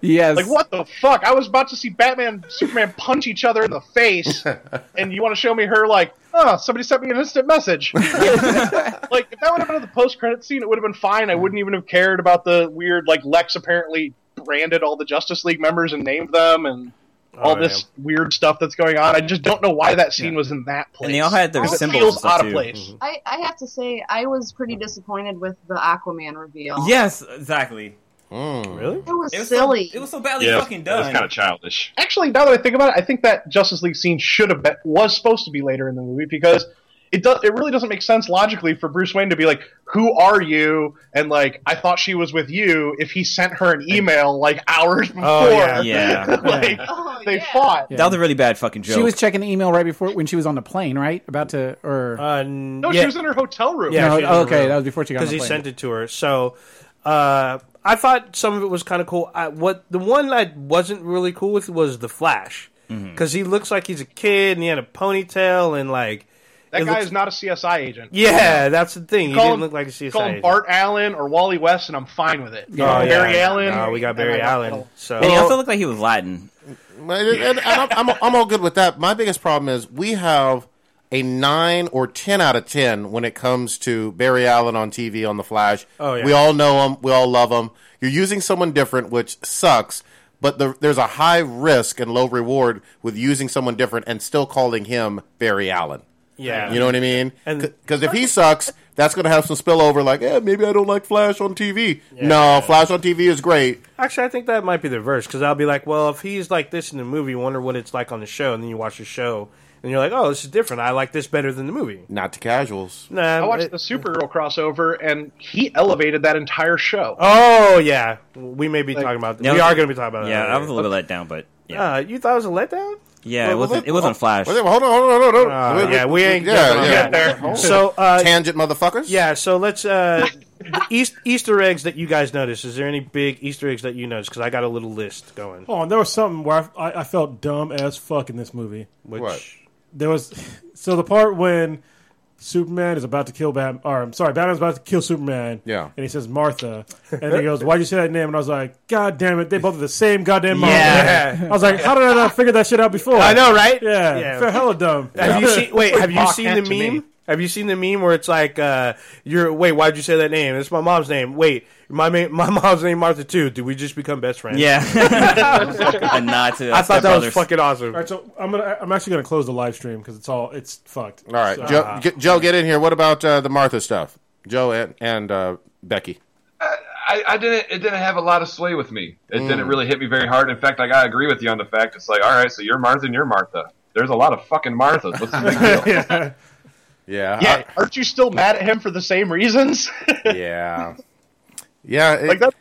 yes Like what the fuck? I was about to see Batman, and Superman punch each other in the face, (laughs) and you want to show me her like, oh, somebody sent me an instant message. like if that would have been in the post credit scene, it would have been fine. I wouldn't even have cared about the weird like Lex apparently branded all the Justice League members and named them and all Oh, this weird stuff that's going on. I just don't know why that scene was in that place. And they all had their Because it symbols feels out of too. place. Mm-hmm. I, I have to say, I was pretty disappointed with the Aquaman reveal. Yes, exactly. Mm. Really? It was, It was silly. So, it was so badly Yeah, fucking it was done. kind of childish. Actually, now that I think about it, I think that Justice League scene should have been was supposed to be later in the movie because it does it really doesn't make sense logically for Bruce Wayne to be like, "Who are you?" and like, "I thought she was with you." If he sent her an email like hours before, Oh, yeah. (laughs) Yeah. like Oh, they yeah. fought. That was a really bad fucking joke. she was checking the email right before when she was on the plane right about to or Uh, No, yeah. she was in her hotel room. Yeah, no, she was in the okay room. that was before she got on because he plane. sent it to her. So uh, I thought some of it was kind of cool. I, what the one I wasn't really cool with was the Flash because he looks like he's a kid and he had a ponytail and like that it guy looks- is not a CSI agent. yeah, that's the thing. He Call didn't him- look like a CSI. Call him agent. Bart Allen or Wally West, and I'm fine with it. Oh, yeah. Barry Allen. No, we got Barry Allen. So and he also looked like he was Latin. And, and I'm, I'm, I'm all good with that. My biggest problem is we have a nine or ten out of ten when it comes to Barry Allen on TV on The Flash. Oh, yeah. We all know him. We all love him. You're using someone different, which sucks. But the, there's a high risk and low reward with using someone different and still calling him Barry Allen. Yeah, You know what I mean? Because if he sucks, that's going to have some spillover. Like, eh, maybe I don't like Flash on TV. No, Flash on TV is great. Actually, I think that might be the reverse because I'll be like, well, if he's like this in the movie, wonder what it's like on the show, and then you watch the show and you're like, oh, this is different. I like this better than the movie. Not to casuals. Nah, I watched it- the Supergirl crossover, and he elevated that entire show. Oh yeah, we may be Like- talking about. Yeah, we I was- are going to be talking about. Yeah, that I was a later. little let down, but yeah, Uh, you thought it was a letdown? Yeah, it wasn't. It wasn't Flash. Wait, hold on, hold on, hold on. Uh, Wait, yeah, we ain't yeah, jumping on yeah. Hold. So uh, Tangent motherfuckers? yeah, so let's uh, East, Easter eggs that you guys noticed. Is there any big Easter eggs that you noticed? Because I got a little list going. Oh, and there was something where I, I, I felt dumb as fuck in this movie. Which What? There was so the part when Superman is about to kill Batman, or I'm sorry, Batman's about to kill Superman. Yeah. and he says Martha, and he goes, "Why'd you say that name?" And I was like, "God damn it, they both are the same goddamn mom." Yeah. (laughs) I was like, "How did I not figure that shit out before?" I know, right? Yeah, Yeah. felt hella dumb. Have you seen? Wait, have you seen the to meme? Me. Have you seen the meme where it's like, uh, "You're wait, why'd you say that name? It's my mom's name. Wait, my ma- my mom's name Martha too. Did we just become best friends?" Yeah, a nod to. I thought that was fucking awesome. All right, so I'm gonna, I'm actually gonna close the live stream because it's all, it's fucked. All right, So- Joe, get, Joe, get in here. What about uh, the Martha stuff? Joe and, and uh, Becky. I, I didn't. It didn't have a lot of sway with me. It didn't really hit me very hard. In fact, I gotta agree with you on the fact it's like, all right, so you're Martha and you're Martha. There's a lot of fucking Marthas. What's the big deal? (laughs) (laughs) yeah. Yeah. Yeah, aren't you still mad at him for the same reasons? (laughs) Yeah. Yeah. it- like that.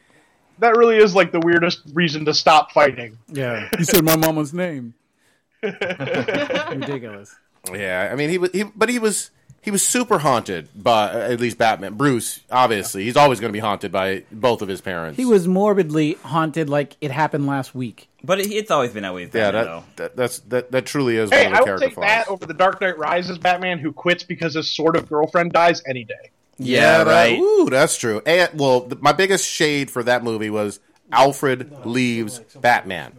that really is like the weirdest reason to stop fighting. Yeah. (laughs) You said my mama's name. (laughs) Ridiculous. Yeah, I mean he was, he, but he was he was super haunted by uh, at least Batman. Bruce, obviously, he's always going to be haunted by both of his parents. He was morbidly haunted like it happened last week. But it, it's always been that way. with yeah, Batman, that, though. that that's that that truly is Hey, one of I would character take flaws. that over the Dark Knight Rises Batman who quits because his sort of girlfriend dies any day. Yeah, that- right. ooh, that's true. And well, th- my biggest shade for that movie was Alfred leaves Batman,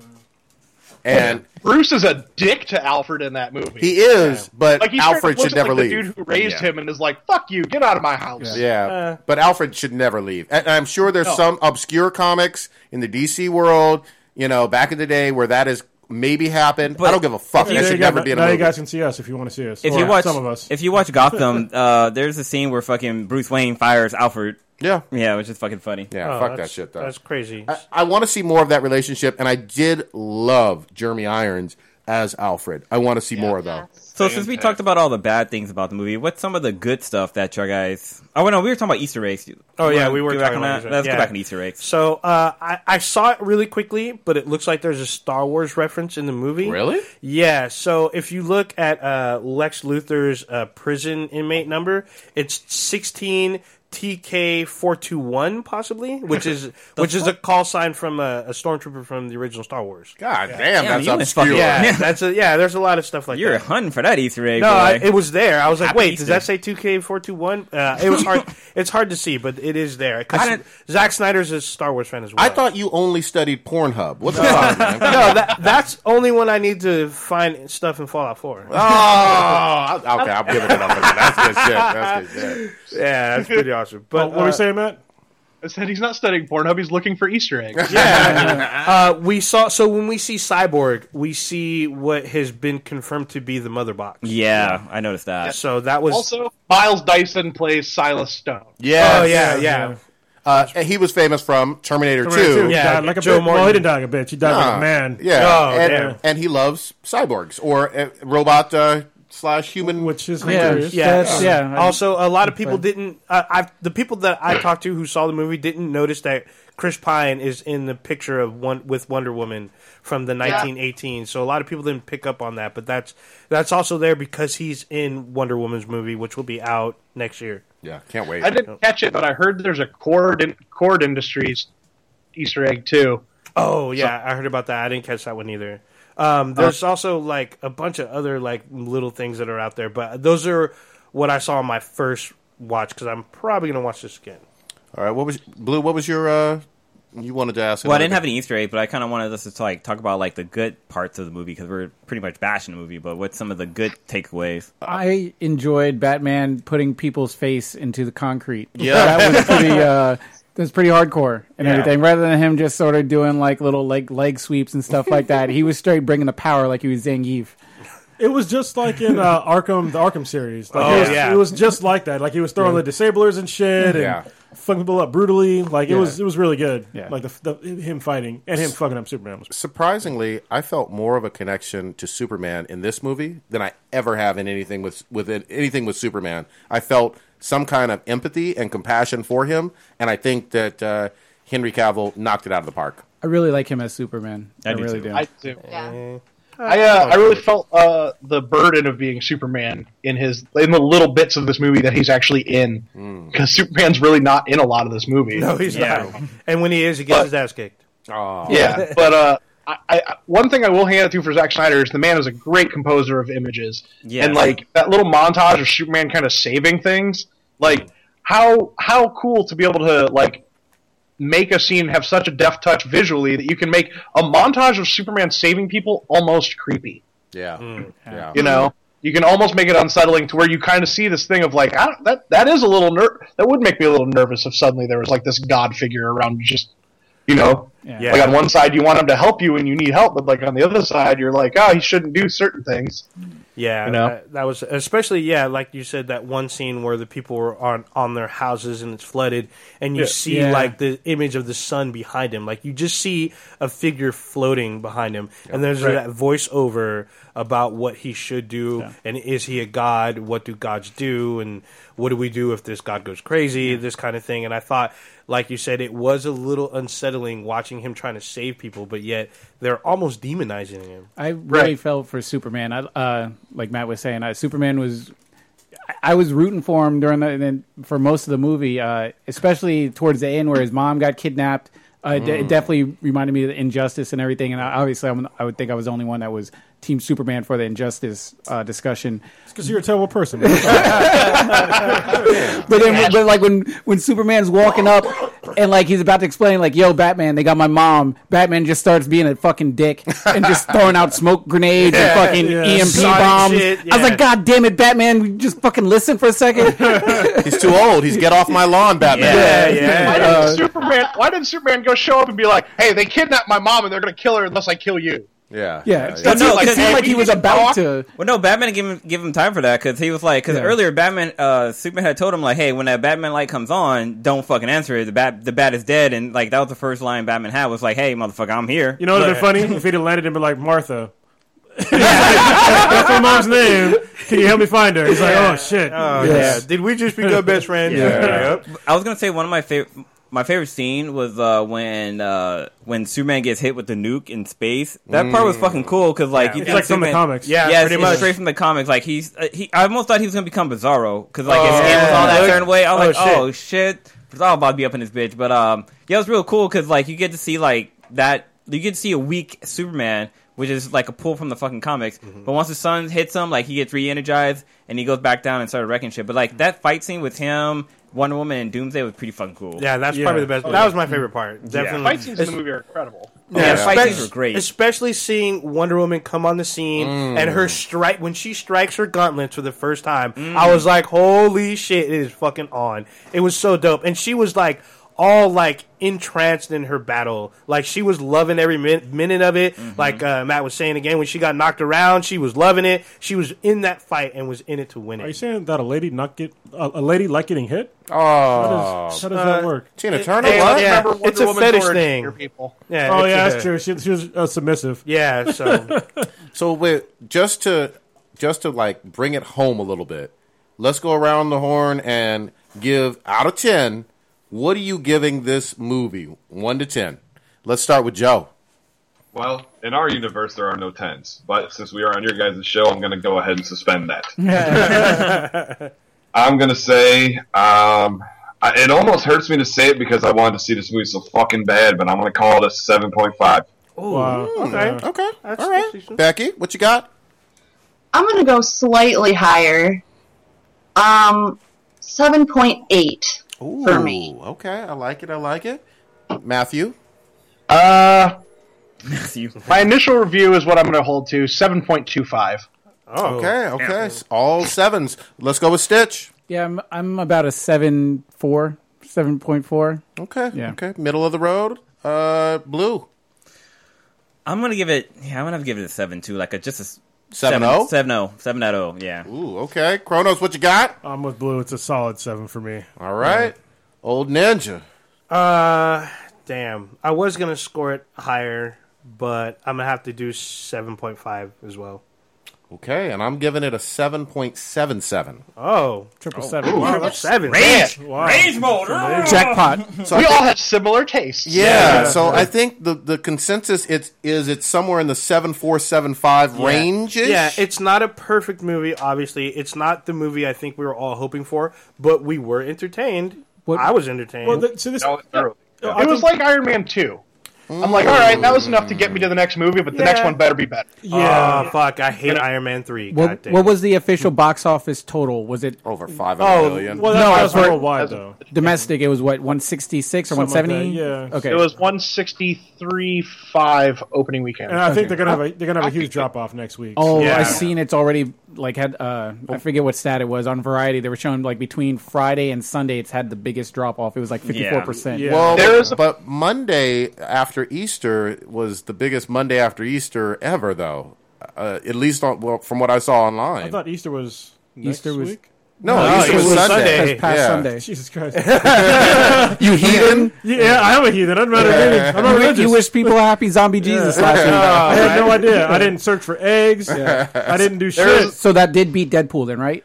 and (laughs) Bruce is a dick to Alfred in that movie. he is, but like he's straight up Alfred should never like, leave. The dude who raised Yeah. him and is like, "Fuck you, get out of my house." Yeah, Uh, but Alfred should never leave. And I'm sure there's No. some obscure comics in the DC world, you know, back in the day where that has maybe happened. I don't give a fuck. Now That you should got- never be in a now you guys can see us if you want to see us. If Or you watch, some of us. if you watch Gotham, (laughs) uh, there's a scene where fucking Bruce Wayne fires Alfred. Yeah, yeah, which is fucking funny. Yeah, Oh, fuck that shit though. That's crazy. I, I want to see more of that relationship, and I did love Jeremy Irons as Alfred. I want to see more though. So since we talked about all the bad things about the movie, what's some of the good stuff that you guys? Oh no, we were talking about Easter eggs. Oh yeah, we were back talking on about that. Let's yeah. get back on Easter eggs. So uh, I, I saw it really quickly, but it looks like there's a Star Wars reference in the movie. Really? Yeah. So if you look at uh, Lex Luthor's uh, prison inmate number, it's 16 TK four two one, possibly, which is (laughs) which is a call sign from a, a stormtrooper from the original Star Wars. God damn, that's you went obscure. fucking- (laughs) Yeah, that's a, yeah. There's a lot of stuff like that. You're that. hunting for that Easter egg. No. I, it was there. I was like, Happy wait, Easter. does that say TK421? Uh, it was hard. (laughs) it's hard to see, but it is there. I Because Zack Snyder's a Star Wars fan as well. I thought you only studied Pornhub. What's the problem, man? no, that, that's only when I need to find stuff in Fallout 4. Oh, okay, I'm giving it up. That's good shit. That's good shit. Yeah, that's pretty awesome. But Oh, what are uh, we saying, Matt? I said he's not studying Pornhub; he's looking for Easter eggs. (laughs) Yeah, uh, we saw. So when we see Cyborg, we see what has been confirmed to be the mother box. yeah, I noticed that. So that was. Also, Miles Dyson plays Silas Stone. Yes. oh yeah, Yeah, yeah. yeah. Uh, he was famous from Terminator, Terminator 2. two, Yeah, like a Joe bitch. Well, he didn't die like a bitch. He died like Ah, a man. Yeah, Oh, and, damn. and he loves cyborgs or uh, robot uh, slash human. Which is Yeah, hilarious. Yeah. That's- yeah. Also, a lot of people didn't. Uh, I the people that I talked to who saw the movie didn't notice that Chris Pine is in the picture of one with Wonder Woman from the 1918. So a lot of people didn't pick up on that, but that's that's also there because he's in Wonder Woman's movie, which will be out next year. Yeah, can't wait. I didn't catch it, but I heard there's a Kord in, Kord Industries Easter egg too. Oh yeah, I heard about that. I didn't catch that one either. Um, there's also like a bunch of other like little things that are out there, but those are what I saw on my first watch because I'm probably gonna watch this again. All right, what was Blue? What was your? uh You wanted to ask? Well, I didn't have an Easter egg, but I kind of wanted us to like talk about like the good parts of the movie because we're pretty much bashing the movie. But what's some of the good takeaways? I enjoyed Batman putting people's face into the concrete. Yeah. that was pretty. (laughs) Uh, that's pretty hardcore and Yeah. everything. Rather than him just sort of doing like little leg leg sweeps and stuff like that, he was straight bringing the power like he was Zangief. It was just like in uh, Arkham, the Arkham series. Like Oh, it was, yeah. it was just like that. Like he was throwing the disablers and shit, and Yeah. fucking people up brutally. Like it Yeah. was, it was really good. Yeah. Like the, the him fighting and him fucking up Superman. Was, Surprisingly, I felt more of a connection to Superman in this movie than I ever have in anything with with it- anything with Superman. I felt some kind of empathy and compassion for him, and I think that uh, Henry Cavill knocked it out of the park. I really like him as Superman. I, I do really too. do. I do. Yeah. I uh, I really felt uh, the burden of being Superman in his in the little bits of this movie that he's actually in because Superman's really not in a lot of this movie. No, he's Yeah. not. And when he is, he gets But- his ass kicked. Oh, Yeah, but uh, I, I, one thing I will hand it to for Zack Snyder is the man is a great composer of images, Yeah. and like that little montage of Superman kind of saving things, like how how cool to be able to like make a scene have such a deft touch visually that you can make a montage of Superman saving people almost creepy. yeah, mm, yeah. You know, you can almost make it unsettling to where you kind of see this thing of like I that that is a little ner- that would make me a little nervous if suddenly there was like this god figure around just you know Yeah. Like on one side, you want him to help you and you need help, but like on the other side, you're like, oh, he shouldn't do certain things. Yeah, You know? that, that was especially yeah, like you said that one scene where the people were on on their houses and it's flooded, and you Yeah. see Yeah. like the image of the sun behind him, like you just see a figure floating behind him, and there's Right. that voiceover about what he should do, and is he a god? What do gods do? And what do we do if this god goes crazy? This kind of thing. And I thought, like you said, it was a little unsettling watching him trying to save people, but yet they're almost demonizing him. I really Right. felt for Superman. I, uh, like Matt was saying, uh, Superman was. I- I was rooting for him during the and then for most of the movie, uh, especially towards the end where his mom got kidnapped. Uh, it de- It definitely reminded me of the injustice and everything. And I, obviously, I'm, I would think I was the only one that was Team Superman for the injustice uh, discussion. Because you're a terrible person. (laughs) But then, but like when when Superman's walking up and like he's about to explain, like, "Yo, Batman, they got my mom." Batman just starts being a fucking dick and just (laughs) throwing out smoke grenades and fucking yeah. EMP Sonic bombs. shit, I was like, "God damn it, Batman! Just fucking listen for a second. (laughs) He's too old. He's get off my lawn, Batman. Yeah, yeah. Why Uh, did Superman? Why didn't Superman go show up and be like, "Hey, they kidnapped my mom and they're gonna kill her unless I kill you"? Yeah. Yeah, yeah. that's no, it. Like, it seemed like he was about to. Well, no, Batman didn't give him give him time for that because he was like, because Yeah. earlier Batman, uh, Superman had told him like, hey, when that Batman light comes on, don't fucking answer it. The bat, the bat is dead, and like that was the first line Batman had was like, hey, motherfucker, I'm here. You know what would have been funny? (laughs) If he'd have landed and been like, Martha. That's my mom's name. Can you help me find her? He's like, oh, shit. Oh Yes. yeah. Did we just become best friends? Yep. I was gonna say one of my favorite. My favorite scene was uh, when uh, when Superman gets hit with the nuke in space. That part was fucking cool because like Yeah. you It's think like from the Superman- comics. Yeah, yes, pretty it's much. straight from the comics. Like he's uh, he, I almost thought he was gonna become Bizarro because like his Oh, skin was all that yeah. certain way. I was Oh, like, oh shit, Bizarro about to be up in this bitch. But um, yeah, it was real cool because like you get to see like that. You get to see a weak Superman. Which is like a pull from the fucking comics, Mm-hmm. but once the sun hits him, like he gets re-energized and he goes back down and started wrecking shit. But like that fight scene with him, Wonder Woman, and Doomsday was pretty fucking cool. Yeah, that's Yeah. probably the best. Oh, that was my favorite part. Definitely. Fight scenes in the movie are incredible. Yeah, Yeah, fight scenes were great. Especially seeing Wonder Woman come on the scene mm. and her strike when she strikes her gauntlets for the first time. I mm. was like, "Holy shit, it is fucking on!" It was so dope, and she was like all like entranced in her battle. Like she was loving every min- minute of it. Like uh, Matt was saying again, when she got knocked around, she was loving it. She was in that fight and was in it to win it. Are you saying that a lady not get a, a lady like getting hit? Oh. How does, how does that Uh, work? Tina Turner, Hey, what? Yeah, it's a Woman's fetish thing. here, people. Yeah, Oh yeah, that's true. She, she was uh, submissive. Yeah, so (laughs) So wait, just to just to like bring it home a little bit, let's go around the horn and give out of ten. What are you giving this movie? One to ten. Let's start with Joe. Well, in our universe, there are no tens. But since we are on your guys' show, I'm going to go ahead and suspend that. (laughs) I'm going to say, um, I, it almost hurts me to say it because I wanted to see this movie so fucking bad, but I'm going to call it a 7.5. Wow. okay. Okay, That's- all right. that's decent. Becky, what you got? I'm gonna go slightly higher. Um, seven point eight Ooh, for me. Okay, I like it. I like it. Matthew. Uh, You- my initial review is what I'm going to hold to: seven point two five. Oh, Okay, okay. All sevens. Let's go with Stitch. Yeah, I'm, I'm about a seven four, seven point four. Okay, Yeah. okay. Middle of the road. Uh, Blue. I'm gonna give it. Yeah, I'm gonna give it a seven too. Like a just a Seven oh? seven oh, seven out oh. Yeah. Ooh, okay. Kronos, what you got? I'm with Blue. It's a solid seven for me. All right. Old Ninja. Uh, damn. I was gonna score it higher, but I'm gonna have to do seven point five as well. Okay, and I'm giving it a 7.77. Oh, Triple oh. seven. wow, that's seven. Range, Wow. range mode. Jackpot. (laughs) So We I all think, have similar tastes. yeah, so I think the, the consensus it's is it's somewhere in the 7475 range. Yeah, it's not a perfect movie. Obviously, it's not the movie I think we were all hoping for, but we were entertained. What- I was entertained. Well, th- so this. That was thoroughly. I It was think- like Iron Man 2. I'm like, all right, that was enough to get me to the next movie, but the next one better be better. yeah, fuck, I hate Iron Man three. God What, damn. what was the official box office total? Was it over 500 Oh, million. Well, No, that was for- worldwide though. domestic? It was what one sixty six or one Something like seventy? that, yeah. Okay. It was 163.5 opening weekend. And I think they're gonna have a they're gonna have a huge drop off next week. Oh, Yeah. I seen it's already like had uh I forget what stat it was on Variety. They were showing like between Friday and Sunday, it's had the biggest drop off. It was like fifty four percent. Yeah. Well, There is but Monday after after Easter was the biggest Monday after Easter ever, though. Uh, at least on, well, from what I saw online. I thought Easter was Easter next was- week. no, No, Easter it was was Sunday. Sunday. This past yeah. Sunday. Jesus Christ. (laughs) You heathen? yeah, I am a heathen. I'm not, Yeah. I'm not religious. you wish people happy zombie Jesus last week. I had no idea. I didn't search for eggs. I didn't do shit. There's- So that did beat Deadpool then, right?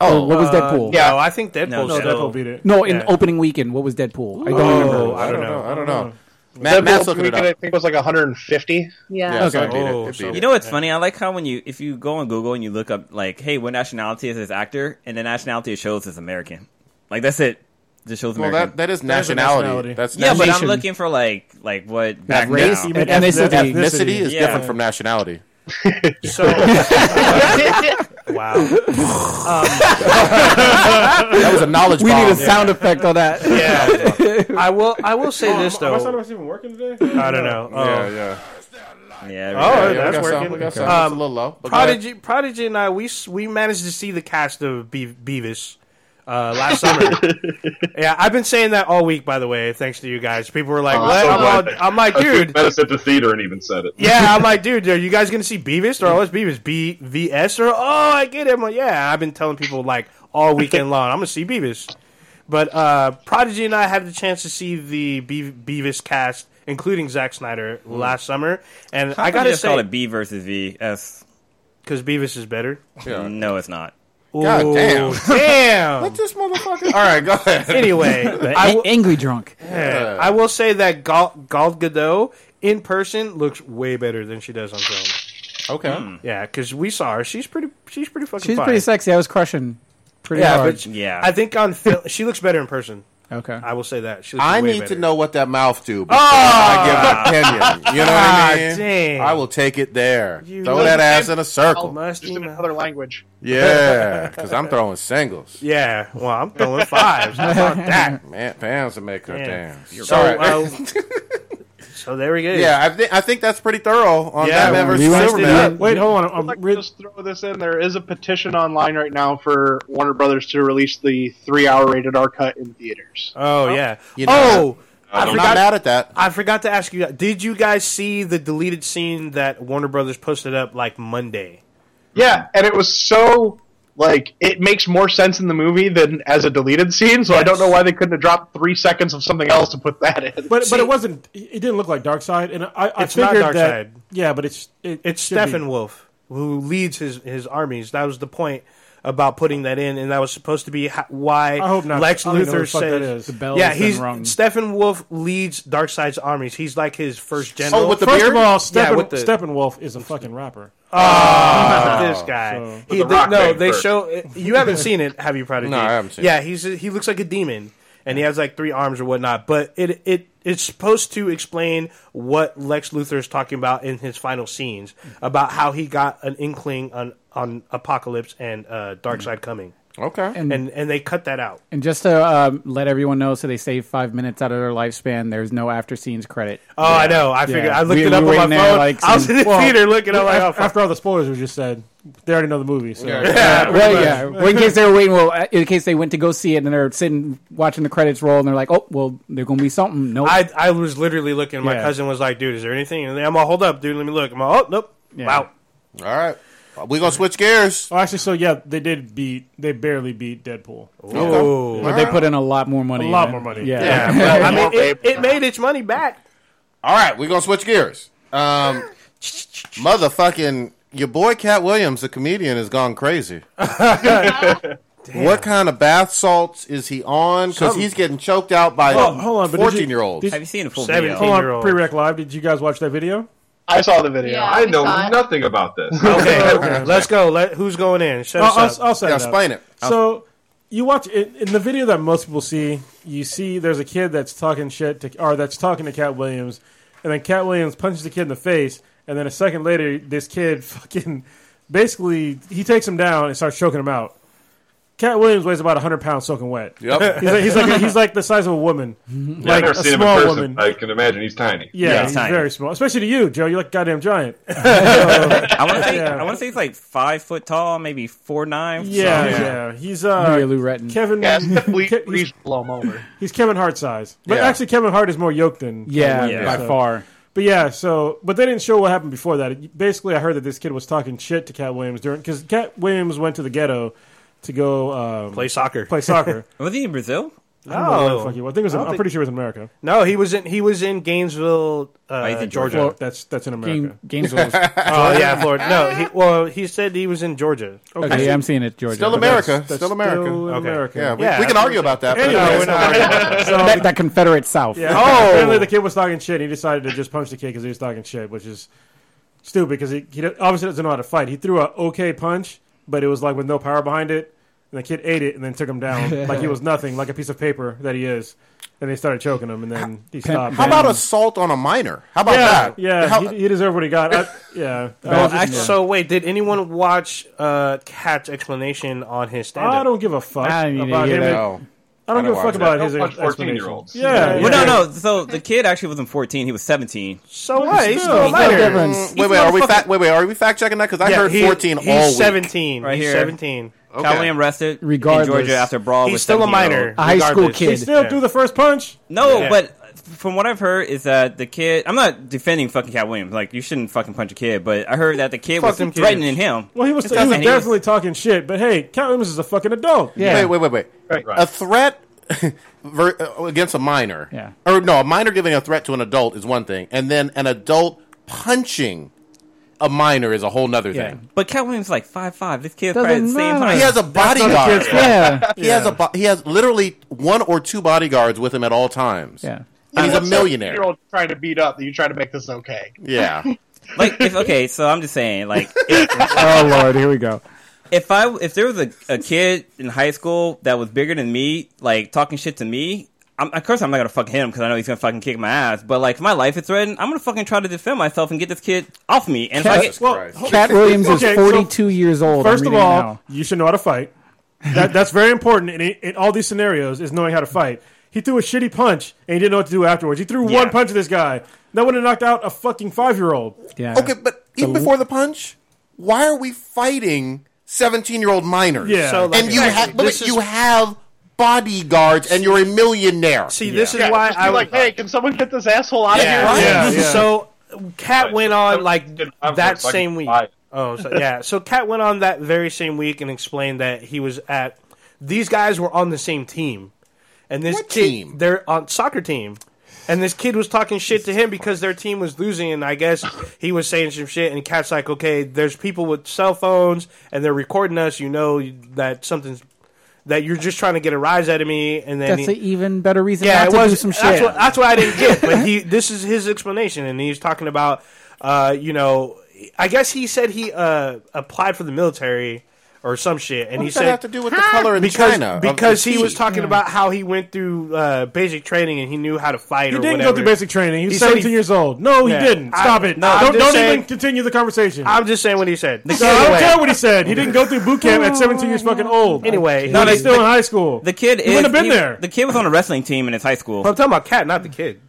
Oh, Or what was Deadpool? Yeah, I think Deadpool. No, no, Deadpool beat it. No, in Yeah. opening weekend, what was Deadpool? I don't Oh, remember. I don't know. I don't know. Matt, Deadpool Matt's looking it up. I think was like 150. Yeah. Yeah, Okay. it it. Oh, It so- You know what's funny? I like how when you if you go on Google and you look up like, hey, what nationality is this actor, and the nationality it shows is American. Like that's it. Just shows Well, American. that, that is That is a nationality. nationality. That's yeah, but I'm looking for like like what back race, now. even Ethnicity. ethnicity. ethnicity is Yeah. different from nationality. So, (laughs) wow. That was a knowledge We bomb. need a sound effect on that. Yeah, (laughs) I will. I will say this Am I though. not even working today? I don't know. Oh. Yeah, yeah. Yeah, Oh, right. Yeah, we that's got some. working. We got some. Um, it's a little low. but go ahead. Prodigy, Prodigy, and I we we managed to see the cast of Be- Beavis uh, last summer. (laughs) yeah, I've been saying that all week. By the way, thanks to you guys. People were like, Oh, "What?" so I'm, glad. all, I'm like, I think "Dude." met us at the theater and even said it. Yeah, I'm like, dude, are you guys gonna see Beavis or (laughs) oh, what's Beavis? B V S or oh, I get it. I'm like, yeah, I've been telling people like all weekend long, I'm gonna see Beavis. But uh, Prodigy and I had the chance to see the Be- Beavis cast, including Zack Snyder, last summer, and How I gotta just call say, it B versus V. S. because Beavis is better. Yeah. No, it's not. God damn. (laughs) damn. Let this motherfucker. All right, go ahead. anyway, (laughs) The I a- will- angry drunk. yeah, I will say that Gal, Gal Gadot in person looks way better than she does on film. Okay. Hmm. Yeah, because we saw her; she's pretty, she's pretty fucking. She's fine. pretty sexy. I was crushing pretty Yeah, hard. but Yeah. I think on film she looks better in person. Okay. I will say that. She looks I way need better. to know what that mouth do before I give an opinion. You know what Ah, I mean? dang. I will take it there. You Throw that ass in a circle. Musty Just in another language. Yeah, because I'm throwing singles. (laughs) Yeah, well, I'm throwing fives. How about that? Man, Pam's to make her Yeah. dance. So, All right. uh, (laughs) so there we go. yeah, I think I think that's pretty thorough on Yeah, Batman versus Superman. Wait, hold on. I'd I'm like re- just throw this in. There is a petition online right now for Warner Brothers to release the three-hour rated R cut in theaters. Oh yeah. You know, oh, I I'm not forgot. mad at that. I forgot to ask you. Did you guys see the deleted scene that Warner Brothers posted up like Monday? Yeah, and it was so like it makes more sense in the movie than as a deleted scene. So I don't know why they couldn't have dropped three seconds of something else to put that in. but See- but it wasn't. It didn't look like Darkseid, and I, I It's not figured that. Darkseid. Yeah, but it's it, It's should be. Steppenwolf who leads his his armies. That was the point about putting that in, and that was supposed to be why I hope not. Lex I don't know Luthor what the fuck that says. is. The bell yeah, has been he's rung. Steppenwolf leads Darkseid's armies. He's like his first oh, general. Oh, with the First beard? of all, Steppen, with the- Steppenwolf is a fucking rapper. Ah, this guy. So- He, the they- rock no, band they first. show. You haven't seen it, have you, Prodigy? (laughs) No, I haven't seen Yeah, he's he looks like a demon, and he has like three arms or whatnot. But it it it's supposed to explain what Lex Luthor is talking about in his final scenes about how he got an inkling on on Apocalypse and uh, Darkseid coming, Okay. And, and and they cut that out. and just to um, let everyone know, so they save five minutes out of their lifespan. There's no after scenes credit. Oh, I know. I figured. Yeah. I looked We- it up we on my in there, phone. like, (laughs) I was in the Well, theater looking. I'm like, oh, after, fuck. after all the spoilers were just said, they already know the movie. So Yeah, well, (laughs) yeah. Well, in case they were waiting, well, uh, in case they went to go see it and they're sitting watching the credits roll and they're like, oh, well, there's gonna be something. Nope. I I was literally looking. My Yeah. cousin was like, "Dude, is there anything?" And I'm all, "Hold up, dude. Let me look." I'm all, "Oh, nope." Yeah. Wow. All right. We're going to switch gears. Oh, actually, so yeah, they did beat. They barely beat Deadpool. Oh. but they put in a lot more money. A lot than- more money. Yeah. Yeah, (laughs) but, I mean, it, it made its money back. All right, we're going to switch gears. Um, (laughs) motherfucking, your boy Katt Williams, the comedian, has gone crazy. (laughs) What kind of bath salts is he on? Because he's getting choked out by Oh, hold on, but did you- 14 year olds. did- Have you seen a full Seventeen. video? Hold on, Year-old. pre-rec live. Did you guys watch that video? I saw the video. Yeah. I know saw it. nothing about this. (laughs) Okay, let's go. Let who's going in? Shut I'll, us I'll. I'll set Yeah, it up. explain it. So you watch in, in the video that most people see. You see, there's a kid that's talking shit to, or that's talking to Katt Williams, and then Katt Williams punches the kid in the face, and then a second later, this kid (laughs) fucking basically he takes him down and starts choking him out. Katt Williams weighs about 100 pounds soaking wet. Yep. (laughs) He's like, he's like, he's like the size of a woman. Yeah, I've like never a seen him in small person. woman. I can imagine he's tiny. Yeah, Yeah, he's tiny. very small. Especially to you, Joe. You're like a goddamn giant. (laughs) (laughs) I want to say Yeah. I want to say he's like five foot tall, maybe four nine. Yeah, something. yeah. He's uh, Yeah, Lou Retton. Kevin. Yeah, we, Ke- we he's, blow him over. he's Kevin Hart size, but Yeah. actually Kevin Hart is more yoked than Yeah, Kevin, by so- far. But yeah, so but they didn't show what happened before that. Basically, I heard that this kid was talking shit to Katt Williams during because Katt Williams went to the ghetto to go um, Play soccer. play soccer. (laughs) Was he in Brazil? I don't know where the No. fuck he was. I think it was. I In, don't I'm pretty sure it was in America. No, he was in he was in Gainesville, uh, he's in Georgia. Georgia. That's that's in America. Game, Gainesville. (laughs) Oh yeah, Florida. No, he, well he said he was in Georgia. okay, yeah, I'm seeing it, Georgia. Still America. That's Still America. Still in Okay. America. Yeah, we, Yeah, we can argue about that. but Anyway, it's- we're not- (laughs) So, That, that Confederate South. Yeah. Oh. Apparently, the kid was talking shit. And he decided to just punch the kid because he was talking shit, which is stupid because he, he obviously doesn't know how to fight. He threw a okay punch, but it was like with no power behind it. And the kid ate it and then took him down (laughs) like he was nothing, like a piece of paper that he is. And they started choking him, and then he stopped. How about assault on a minor? How about yeah, that? yeah, How- he, he deserved what he got. I, yeah, I Well, was just- actually, so wait, did anyone watch uh, Katt's explanation on his stand I don't give a fuck I didn't about him. That. no. I don't give a fuck about that. his Don't punch explanation. 14-year-olds. Yeah, Yeah. Well, no, no. So the kid actually wasn't 14; he was 17. So what? He's still a minor. difference. Wait, wait, are we fact? Wait, wait, are we fact checking that? Because I Yeah, heard he- fourteen he's all week. seventeen. Right he's here. seventeen. Okay. Cal William arrested Regardless. in Georgia after brawl He's with still a 17-year-old. minor. A high school regardless. kid. He still Yeah. threw the first punch. No, Yeah. but from what I've heard is that the kid. I'm not defending fucking Katt Williams. Like you shouldn't fucking punch a kid, but I heard that the kid Fuck was them kids. threatening him. Well, he was, he It's was not- he was- definitely talking shit, but hey, Katt Williams is a fucking adult. Yeah. Wait, wait, wait, wait. Right. A threat (laughs) uh, against a minor. Yeah. Or no, a minor giving a threat to an adult is one thing, and then an adult punching a minor is a whole nother Yeah. thing. But Katt Williams is like five five. This kid Doesn't probably the same matter. height. He has a bodyguard. kid's fault. (laughs) Yeah. He has a bo- he has literally one or two bodyguards with him at all times. Yeah. And he's a millionaire. You're trying to beat up that you try to make this okay. Yeah. (laughs) like if okay, so I'm just saying like (laughs) if, Oh Lord, here we go. if I if there was a, a kid in high school that was bigger than me, like talking shit to me, I'm, of course I'm not gonna fuck him because I know he's gonna fucking kick my ass. But like if my life is threatened, I'm gonna fucking try to defend myself and get this kid off me. And if I get, Well, Katt Williams is Okay, so 42 years old. First of all, now. you should know how to fight. That that's very important in, in all these scenarios is knowing how to fight. He threw a shitty punch and he didn't know what to do afterwards. He threw Yeah. one punch at this guy. That would have knocked out a fucking five year old. yeah. Okay, but even before the punch, why are we fighting seventeen-year-old minors? Yeah. So, like, and you exactly. have, but This is- you have bodyguards, and you're a millionaire. See, this is Yeah, why just be I like, hey, can someone get this asshole out Yeah. of here? Yeah, yeah. So, Katt went on like that same week. Oh, so, yeah. So Katt went on that very same week and explained that he was at. These guys were on the same team, and this What kid, team? they're on soccer team. And this kid was talking shit to him because their team was losing, and I guess he was saying some shit. And Katt's like, "Okay, there's people with cell phones, and they're recording us. You know that something's that you're just trying to get a rise out of me." And then That's he, an even better reason yeah, not it to was do some that's shit. What, that's what I didn't get. But he, (laughs) this is his explanation, and he's talking about, uh, you know, I guess he said he uh, applied for the military or some shit, and What he does that said have to do with the color in because China? because he was tea? talking about how he went through uh, basic training and he knew how to fight He or didn't whatever. go through basic training. He was He 17 he- years old. No, he Yeah. didn't. I- Stop it. no, I'm don't don't saying- even continue the conversation. I'm just saying what he said. So I don't care what he said. He didn't go through boot camp at 17 years fucking old. Anyway, no, No, he's the- still in high school. the kid he is wouldn't have been he- there. The kid was on a wrestling team in his high school. I'm talking about Katt, not the kid.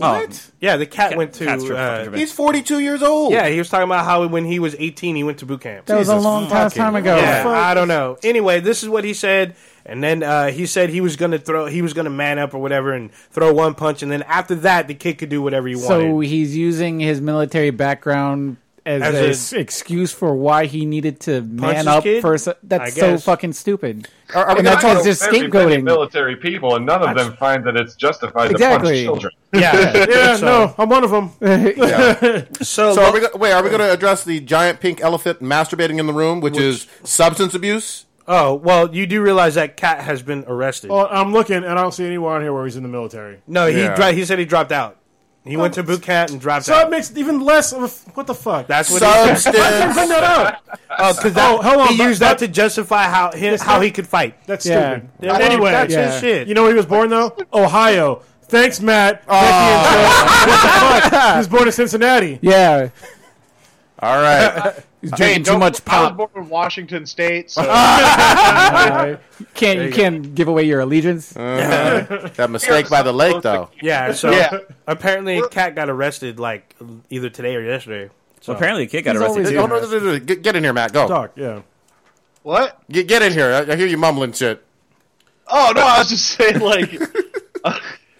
Oh, Yeah, the cat went to. Katt's uh. He's 42 years old. yeah, he was talking about how when he was 18, he went to boot camp. that was a long time, time ago. Yeah, fuck. I don't know. Anyway, this is what he said, and then uh, he said he was gonna throw, he was gonna man up or whatever, and throw one punch, and then after that, the kid could do whatever he wanted. So he's using his military background as, As a a- s- excuse for why he needed to man up kid? for. s- I That's so fucking stupid. Are, are And that's talk- why it's just scapegoating. military people, and none of them find that it's justified Exactly. to punch children. yeah, yeah, (laughs) so, no, I'm one of them. (laughs) So, So are we wait, are we going to address the giant pink elephant masturbating in the room, which, is substance abuse? oh well, you do realize that cat has been arrested. Well, I'm looking and I don't see anywhere on here where he's in the military. no, he Yeah. dro- he said he dropped out. He went to boot camp and dropped So out. it makes even less of a. f- What the fuck? That's what he said. (laughs) Substance. Bring that up. Oh, because that Oh, hold on, he but- used that to justify how his, how he could fight. That's Yeah. stupid. Yeah, anyway, that's Yeah. his shit. you know where he was born though? Ohio. Thanks, Matt. Oh. Becky and (laughs) What the fuck? He was born in Cincinnati. Yeah, All right. (laughs) He's Hey, drinking too don't- much I pop. born in Washington State, so (laughs) Alright. can't you can't give away your allegiance? Uh-huh. (laughs) That mistake by the lake, though. Yeah, (laughs) so Yeah. apparently Katt got arrested like either today or yesterday. So So apparently, the kid got He's arrested always- too. Oh, no, no, no, no, Get, get in here, Matt. Go. Talk, yeah. what? Get, get in here. I, I hear you mumbling shit. Oh no, I was just saying like.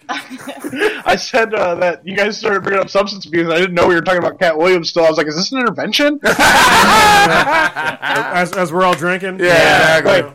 I said uh, that you guys started bringing up substance abuse. I didn't know we were talking about Katt Williams. Still, I was like, "Is this an intervention?" (laughs) As, as we're all drinking. Yeah, exactly.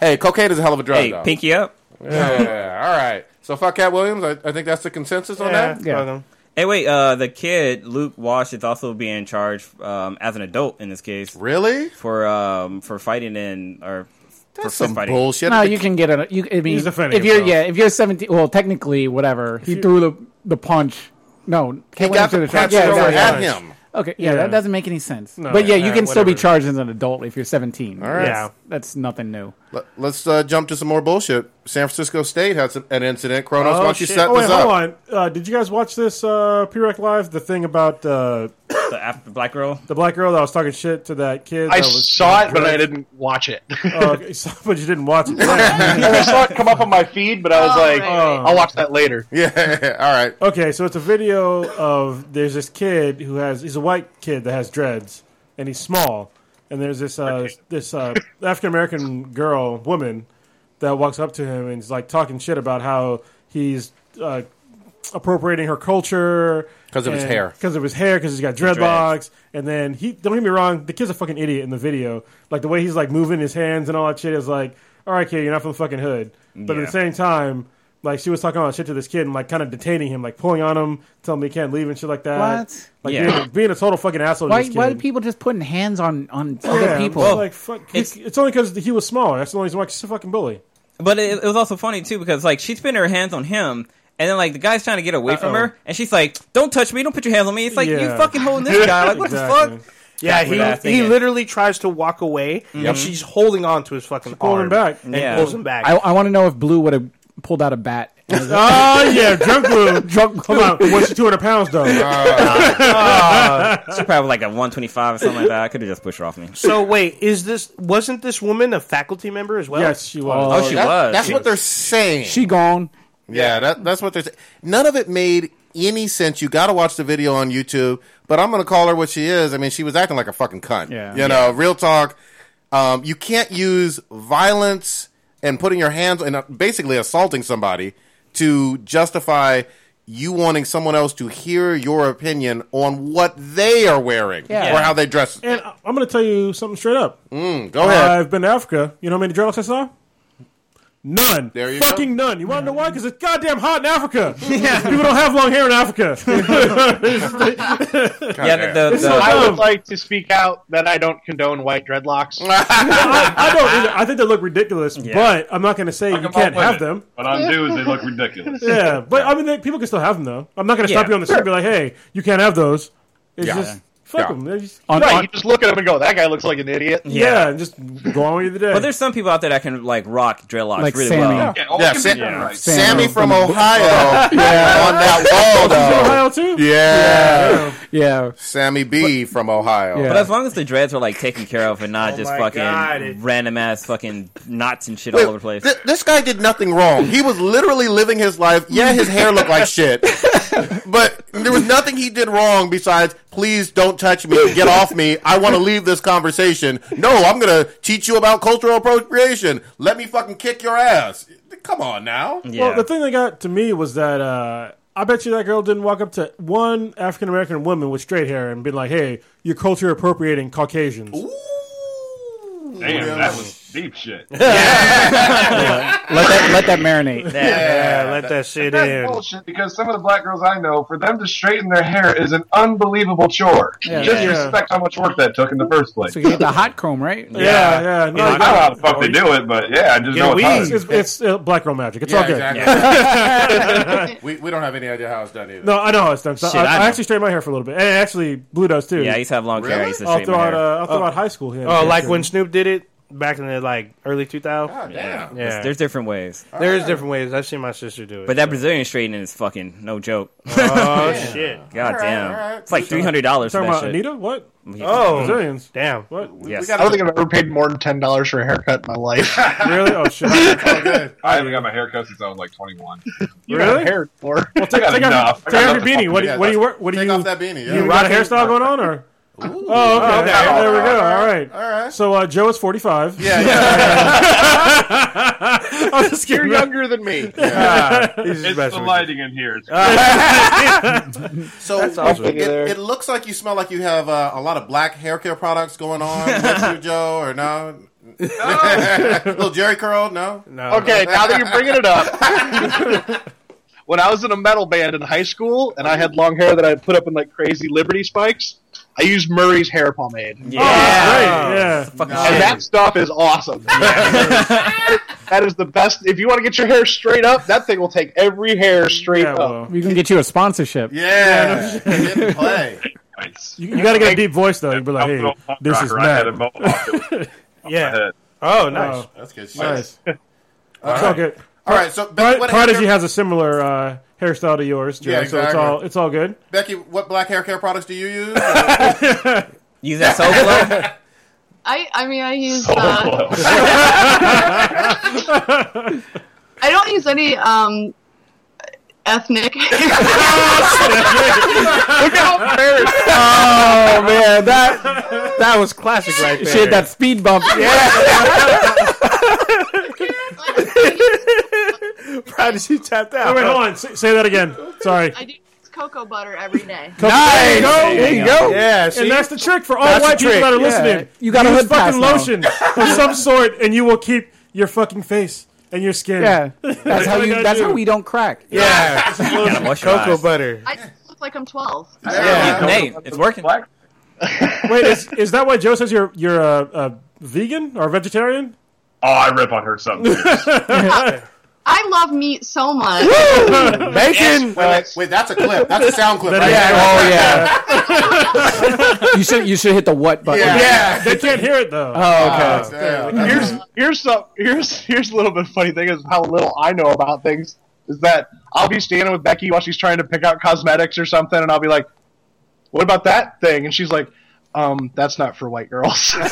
hey, cocaine is a hell of a drug, Hey, though. pinky up. Yeah, all right. So fuck Katt Williams. I, I think that's the consensus on yeah, that. Yeah. Hey, wait. Uh, the kid Luke Wash is also being charged um, as an adult in this case Really? for um, for fighting in or for That's some fighting. bullshit. No, you can get it. You, I mean, He's defending if you're himself. yeah, if you're 17, well, technically, whatever. He threw the the punch. No, He Katt got Williams the punch yeah, thrown exactly. at him. Okay, yeah, Yeah. that doesn't make any sense. No, but yeah, you yeah, can still be whatever. charged as an adult if you're 17. All right. Yeah. That's nothing new. Let, us uh, jump to some more bullshit. San Francisco State had some, an incident. Kronos, why don't you shit. set Oh, wait, this hold up? on. Uh, did you guys watch this uh, P-Rec Live? The thing about uh, The af- black girl. the black girl that was talking shit to that kid? I that was, saw it, but I didn't watch it. Oh, okay, (laughs) so- but you didn't watch it. I saw it come up on my feed, but I was Oh, like, right, right. "I'll watch that later." (laughs) Yeah, (laughs) all right. Okay, so it's a video of there's this kid who has he's a white kid that has dreads and he's small, and there's this uh, this uh, African American girl woman that walks up to him and is like talking shit about how he's uh, appropriating her culture. Because of his hair. because of his hair because he's got dreadlocks, and then he don't get me wrong, the kid's a fucking idiot in the video, like the way he's like moving his hands and all that shit is like, all right, kid, you're not from the fucking hood, but at the same time. Like she was talking about shit to this kid and like kind of detaining him, like pulling on him, telling him he can't leave and shit like that. What? Like Yeah. being, being a total fucking asshole. Why to this kid. why are people just putting hands on on Yeah, other I'm people? just like fuck. It's, it's- it's only because he was smaller. That's the only reason why he's a fucking bully. But it, it was also funny too because like she's putting her hands on him, and then like the guy's trying to get away from Uh-oh. her, and she's like, "Don't touch me! Don't put your hands on me!" It's like you Yeah. fucking holding this (laughs) guy. Like what Exactly. the fuck? Yeah, what I was he he thinking. literally tries to walk away, and mm-hmm. she's holding on to his fucking pulling arm him back. and Yeah. pulls him back. I, I want to know if Blue would have pulled out a bat. (laughs) Oh yeah, drunk blue. (laughs) drunk. Hold on, what's two hundred pounds though? (laughs) She's probably like a one twenty five or something like that. I could have just pushed her off me. so wait, is this wasn't this woman a faculty member as well? yes, she was. Oh, she That- was. That's She what was. they're saying. she gone. yeah, that, that's what they're saying. None of it made any sense. You got to watch the video on YouTube. But I'm going to call her what she is. I mean, she was acting like a fucking cunt. Yeah. You know, real talk. Um, you can't use violence and putting your hands and uh, basically assaulting somebody to justify you wanting someone else to hear your opinion on what they are wearing Yeah. or how they dress. And I- I'm going to tell you something straight up. Mm, go ahead. I've been to Africa. You know how many dreadlocks I saw? None. There you Fucking none. You want to know why? Because it's goddamn hot in Africa. (laughs) People don't have long hair in Africa. (laughs) Yeah, the, the, So the- I would like to speak out that I don't condone white dreadlocks. (laughs) I, I don't. Either. I think they look ridiculous, but I'm not going to say you can't have them. But on dudes, they look ridiculous. Yeah, but I mean, they, people can still have them though. I'm not going to stop you on the street and be like, "Hey, you can't have those." It's Yeah. just fuck Yeah. them. Just, On, right, on- you just look at him and go, "That guy looks like an idiot." yeah. and just go on with the day. but there's some people out there that can like rock dreadlocks Like really Sammy. well. Yeah, all Yeah, Sam- be right. Sam- Sammy from from- Ohio (laughs) on that She's wall, from though. Ohio too. Yeah. yeah. Sammy B from Ohio. Yeah. But as long as the dreads are like taken care of and not Oh just fucking God, random ass fucking knots and shit Wait, all over the place. thi- this guy did nothing wrong. He was literally living his life. Yeah, his hair looked like shit. (laughs) but there was nothing he did wrong besides, please don't touch me. Get off me. I want to leave this conversation. No, I'm going to teach you about cultural appropriation. Let me fucking kick your ass. Come on now. yeah. Well, the thing that got to me was that uh, I bet you that girl didn't walk up to one African American woman with straight hair and be like, "Hey, you're culture appropriating Caucasians." Damn, that was deep shit. (laughs) Let that let that marinate. Yeah, let that sit That's in. bullshit because some of the black girls I know, for them to straighten their hair is an unbelievable chore. Yeah. Just Yeah. respect how much work that took in the first place. So you get the hot comb, right? Yeah, yeah. No, I don't know how the fuck they do it, but yeah, I just know Yeah, it's it's, it's uh, black girl magic. It's all good. exactly. (laughs) we, we don't have any idea how it's done either. No, I know how it's done. So Shit, I, I I, actually straighten my hair for a little bit, and actually Blue does too. yeah, I used to have long hair. I Really? used to all straighten my throughout, hair. uh, all throughout high school. He had Oh, like when Snoop did it back in the like early 2000s. God Yeah, damn. Yeah. There's, there's different ways, There's different ways. I've seen my sister do it. but that Brazilian straightening is fucking no joke. (laughs) oh (laughs) shit! God All right, damn, all right. it's like three hundred dollars for Talking that about shit. Anita? What? Oh, Brazilians? damn! What? Yes. I don't think I've ever paid more than ten dollars for a haircut in my life. (laughs) Really? Oh shit! Good. I haven't got my haircut since I was like 21. you Really? got hair for. Well, take, I got take off, enough. I take got off your enough beanie. What do you? Yeah, What do you? wear- What do Take you? off that beanie. You Yeah. got a hairstyle going on, or? Oh, okay. okay. There we go. All right. All right. So uh, Joe is forty-five. Yeah, yeah. (laughs) I'm just You're younger than me. (laughs) Ah, he's It's the with lighting in here. (laughs) So awesome. it, it looks like you smell like you have uh, a lot of black hair care products going on with you, Joe, or no? Little Jheri curl? No. No. Okay, now that you're bringing it up. when I was in a metal band in high school and I had long hair that I put up in like crazy Liberty spikes, I use Murray's hair pomade. Oh, great. Yeah. Nice. And that stuff is awesome. (laughs) that is the best. If you want to get your hair straight up, that thing will take every hair straight Yeah. up. Well, We can get you a sponsorship. Yeah. Get play. nice. you, you got to get a deep voice though. You'd be like, "Hey, this is Matt." (laughs) Yeah. Oh, nice. Oh, That's good shit. nice. All It's all right. good. All right. So, Pri- Becky, Prodigy has a similar uh, hairstyle to yours, Joe. Yeah, So it's all it's all good. Becky, what black hair care products do you use? (laughs) Use that Soul Glo. (laughs) I I mean I use uh, (laughs) I don't use any um ethnic. Look how embarrassed. Oh man, that that was classic right there. She had that speed bump. (laughs) Prodigy tapped out. Oh, wait, hold on. Say, say that again. Sorry. I do use cocoa butter every day. There you go. There you go. Yeah, see? And that's the trick for all That's white people trick, that are yeah. listening. You got a Use fucking lotion of some sort, and you will keep your fucking face and your skin. Yeah, (laughs) that's how you. That's do. how we don't crack. yeah, (laughs) Gotta moisturize. cocoa butter. I look like I'm 12. Yeah. Hey, it's working. Black? Wait, is, is that why Joe says you're you're a, a vegan or a vegetarian? Oh, I rip on her something. I love meat so much. Bacon. Wait, wait, wait, that's a clip. That's a sound clip. Right Yeah. Oh yeah. you should you should hit the what button. Yeah. Yeah, they can't hear it though. Oh okay. Damn. (laughs) here's here's some here's here's a little bit funny thing is how little I know about things is that I'll be standing with Becky while she's trying to pick out cosmetics or something, and I'll be like, "What about that thing?" And she's like, "Um, that's not for white girls." (laughs)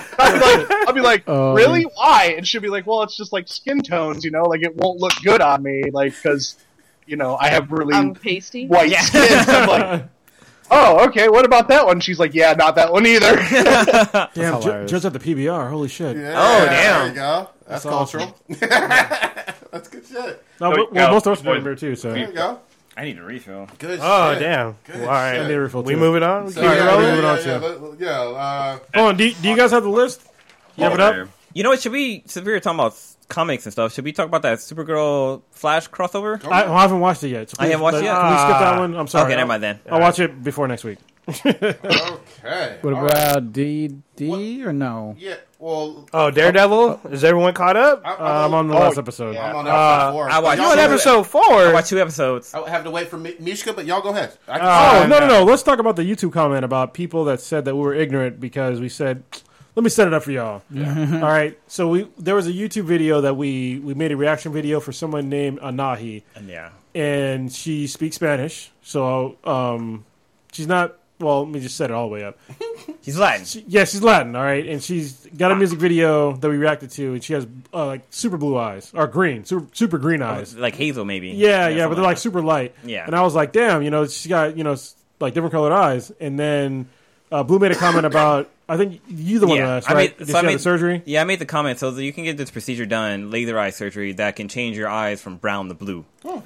(laughs) I'll be like, I'll be like Oh. "Really? Why?" And she'll be like, "Well, it's just like skin tones, you know, like it won't look good on me, like because." You know, I have really I'm pasty. white skin. So I'm like, (laughs) oh, okay. What about that one? She's like, yeah, not that one either. (laughs) Damn, (laughs) Jo- hilarious. At the PBR. Holy shit. Yeah, Oh, damn. There you go. That's, That's awesome. cultural. that's good shit. No, Oh, well, yeah. most of us are beer too. So There you go. I need a refill. Good Oh shit. damn! Good Well, all right, I need a refill, we too. moving on. We Yeah, keep it yeah, moving yeah, on yeah, to- but- yeah, uh, Oh, and do, do you guys have the list? You have it up? You know what? Should we? Since we were talking about comics and stuff, should we talk about that Supergirl Flash crossover? I, I haven't watched it yet. So I haven't watched it yet? Can we skip that one? I'm sorry. okay, I'll, never mind then. I'll watch it before next week. Okay. What All right. about D D or no? Yeah, well, Oh, Daredevil! Is everyone caught up? I, Uh, I'm on the Oh, last episode. I'm on Uh, episode four. I watched- Y'all on go ahead. episode I watched two episodes. I have to wait for Mishka, but y'all go ahead. I Oh, Uh, no, no, no. Let's talk about the YouTube comment about people that said that we were ignorant because we said, let me set it up for y'all. Yeah. (laughs) All right. So we there was a YouTube video that we, we made a reaction video for someone named Anahi, And Yeah. and she speaks Spanish. So um, she's not, well, let me just set it all the way up. (laughs) she's Latin. She, yeah, she's Latin, all right, and she's got a music video that we reacted to, and she has uh, like super blue eyes or green, super, super green eyes. Like Hazel, maybe. Yeah, yeah, but they're like super light. Yeah. and I was like, damn, you know, she's got you know like different colored eyes, and then uh, Blue made a comment (coughs) about I think you the one Yeah, that asked, I made- so I made- the surgery? Yeah, I made the comment. So that you can get this procedure done, laser eye surgery, that can change your eyes from brown to blue. Oh.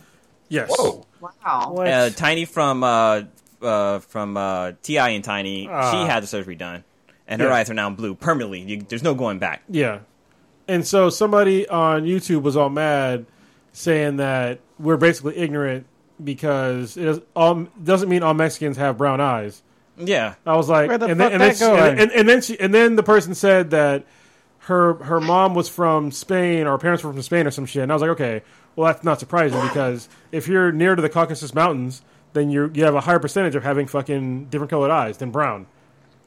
Yes. Whoa. Wow. Uh, Tiny from uh, uh, from uh, T.I. and Tiny, Ah. she had the surgery done, and her Yeah. eyes are now blue permanently. You, there's no going back. Yeah. And so somebody on YouTube was all mad, saying that we're basically ignorant because it is, all, doesn't mean all Mexicans have brown eyes. Yeah, I was like, Where the and, fuck then, and, then she, and, and, and then she, and then the person said that her her mom was from Spain or her parents were from Spain or some shit. And I was like, okay, well that's not surprising because if you're near to the Caucasus Mountains, then you you have a higher percentage of having fucking different colored eyes than brown.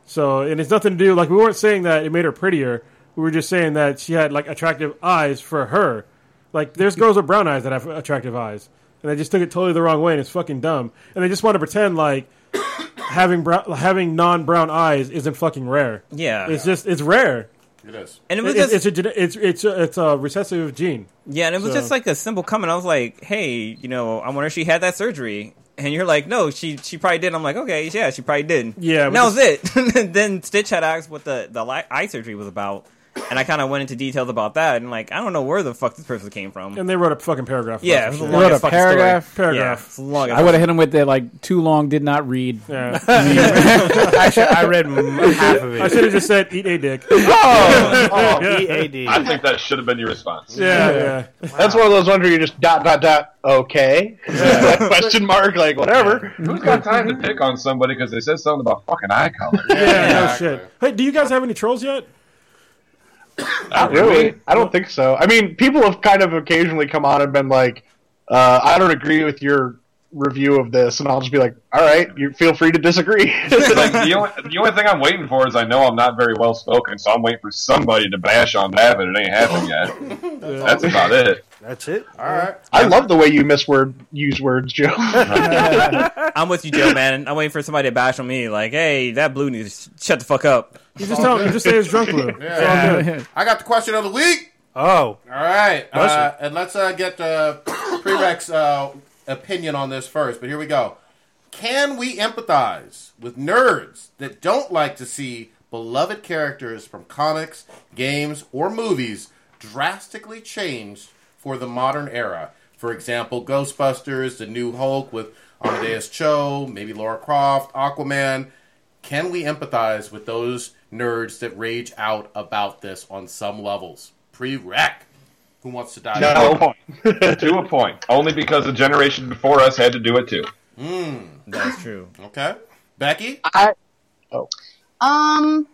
So, and it's nothing to do like we weren't saying that it made her prettier. We were just saying that she had like attractive eyes for her. Like there's (laughs) girls with brown eyes that have attractive eyes, and they just took it totally the wrong way, and it's fucking dumb. And they just want to pretend like (coughs) having brown, having non-brown eyes isn't fucking rare. Yeah. it's just it's rare. It is. And it was It- just it's a it's it's a, it's a recessive gene. Yeah, and it was So- just like a simple comment. I was like, "Hey, you know, I wonder if she had that surgery." And you're like, "No, she she probably did." I'm like, "Okay, yeah, she probably did." Yeah, and that was it. (laughs) then Stitch had asked what the the eye surgery was about, and I kind of went into details about that. And like, I don't know where the fuck this person came from. And they wrote a fucking paragraph. about Yeah, that it was a shit. long wrote a fucking paragraph? Story. Paragraph. Yeah, it's long. I would have hit him with the like too long, did not read. Yeah. Actually, (laughs) I read m- half of it. I it. should have just said eat a dick. (laughs) Oh, oh, (laughs) EAD. I think that should have been your response. Yeah, yeah. That's one of those ones where you just dot dot dot. Okay, question mark like whatever. Who's got time to pick on somebody because they said something about fucking eye color? Yeah, no shit. Hey, do you guys have any trolls yet? (coughs) Not really. I don't think so. I mean, people have kind of occasionally come on and been like, uh, "I don't agree with your review of this," and I'll just be like, "All right, you feel free to disagree." (laughs) like the only, the only thing I'm waiting for is I know I'm not very well spoken, so I'm waiting for somebody to bash on that, but it ain't happened yet. (laughs) That's about it. That's it. All right. I love the way you miss misword use words, Joe. (laughs) I'm with you, Joe, man. I'm waiting for somebody to bash on me. Like, hey, that blue needs to shut the fuck up. You just tell you just say it's drunk blue. Yeah. I got the question of the week. Oh, All right, uh, and let's uh, get uh, (coughs) Prereq's uh, opinion on this first. But here we go. Can we empathize with nerds that don't like to see beloved characters from comics, games, or movies drastically changed for the modern era? For example, Ghostbusters, the New Hulk with Amadeus Cho, maybe Laura Croft, Aquaman. Can we empathize with those nerds that rage out about this on some levels? Prereq. Who wants to dive in? no. (laughs) to a point. Only because the generation before us had to do it too. That's true. Okay. Becky? I, um,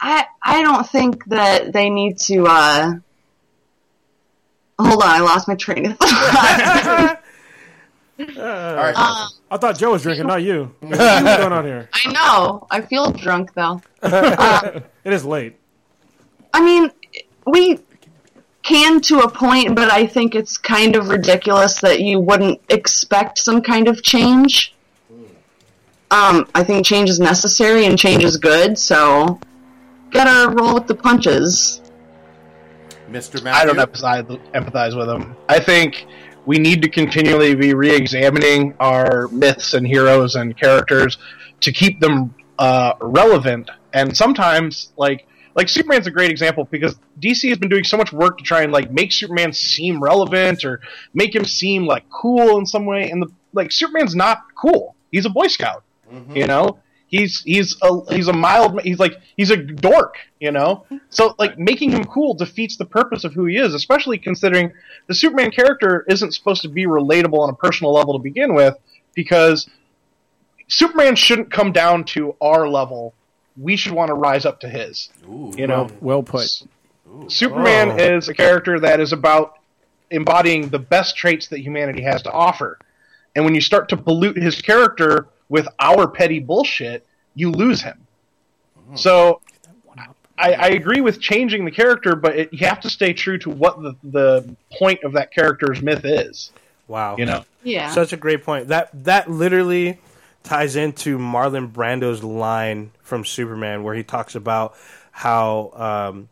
I I don't think that they need to. uh Hold on, I lost my train of thought. (laughs) All right. Uh, I thought Joe was drinking, not you. What's going on here? I know. I feel drunk though. (laughs) It is late. I mean, we can to a point, but I think it's kind of ridiculous that you wouldn't expect some kind of change. Um, I think change is necessary and change is good, so gotta roll with the punches. Mr. Matthew? I don't empathize, empathize with them. I think we need to continually be re-examining our myths and heroes and characters to keep them uh, relevant. And sometimes, like like Superman's a great example because DC has been doing so much work to try and like make Superman seem relevant or make him seem like cool in some way. And the like Superman's not cool. He's a Boy Scout. Mm-hmm. You know, he's he's a he's a mild. He's like he's a dork. You know, so like making him cool defeats the purpose of who he is, especially considering the Superman character isn't supposed to be relatable on a personal level to begin with, because Superman shouldn't come down to our level. We should want to rise up to his. you know, Well put. Superman Oh. is a character that is about embodying the best traits that humanity has to offer. And when you start to pollute his character with our petty bullshit, you lose him. Hmm. So I, I agree with changing the character, but it, you have to stay true to what the, the point of that character's myth is. wow. You know, Yeah. Such a great point. That that literally ties into Marlon Brando's line from Superman, where he talks about how um,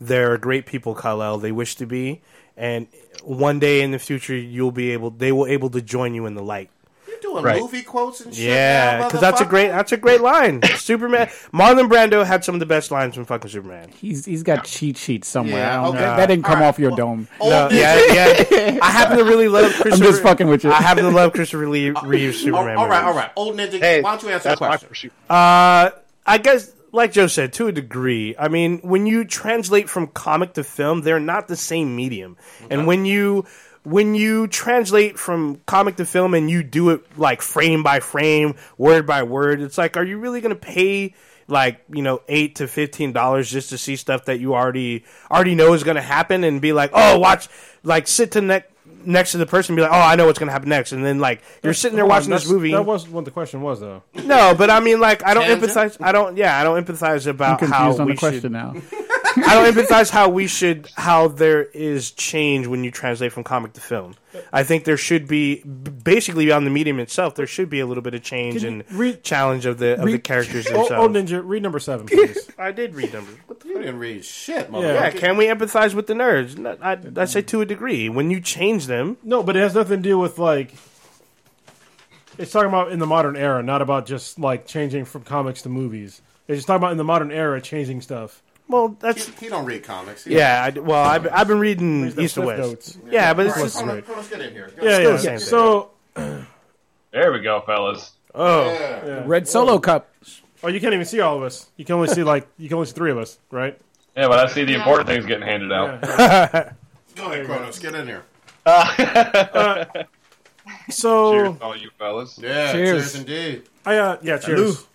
they're great people, Kal-El. They wish to be, and one day in the future, you'll be able. They will able to join you in the light. You're doing Right. movie quotes and shit. Yeah, because that's a great that's a great line. (laughs) Superman, Marlon Brando had some of the best lines from fucking Superman. He's he's got cheat sheets somewhere. Yeah, I don't- okay. that, that didn't come All right. off your dome. No, yeah, yeah. (laughs) I happen to really love Christopher. just fucking with you. I happen to love Christopher Lee, Reeves Oh, Superman. all right, all movies. right. Old ninja, hey, why don't you answer the that's my question? Uh, I guess, like Joe said, to a degree. I mean, when you translate from comic to film, they're not the same medium. And when you when you translate from comic to film and you do it like frame by frame, word by word, it's like, are you really going to pay? Like you know, eight to fifteen dollars just to see stuff that you already already know is going to happen, and be like, oh, watch, like sit to next next to the person be like, "Oh, I know what's gonna happen next," and then like you're sitting there Hold on, watching this movie. That wasn't what the question was, though. No, but I mean, like, I don't Tangent? empathize. I don't. Yeah, I don't empathize I'm about how confused on we the question should. now. (laughs) I don't empathize how we should how there is change when you translate from comic to film. I think there should be basically on the medium itself. There should be a little bit of change and read- challenge of the of the characters Oh, oh themselves. oh, Ninja, read number seven, (laughs) please. I did read numbers. What the You didn't read shit, Yeah. Yeah, can we empathize with the nerds? No, I, I say to a degree. When you change them, No, but it has nothing to do with like. It's talking about in the modern era, not about just like changing from comics to movies. It's just talking about in the modern era changing stuff. Well, that's He, he don't read comics. He yeah. I, well, I've, I've been reading Reads the East to Cliff West. Notes. Yeah, but it's All right, just Kronos, Kronos, get in here. Yeah, still yeah. the same thing. So, (clears throat) There we go, fellas. oh Yeah. Red Solo Cup. oh, you can't even see all of us. You can only see like you can only see three of us, right? Yeah, but I see the important things getting handed out. (laughs) Go ahead, Kronos. Get in here. (laughs) So Cheers, all you fellas. Yeah, Cheers. cheers, indeed. I uh, yeah, cheers.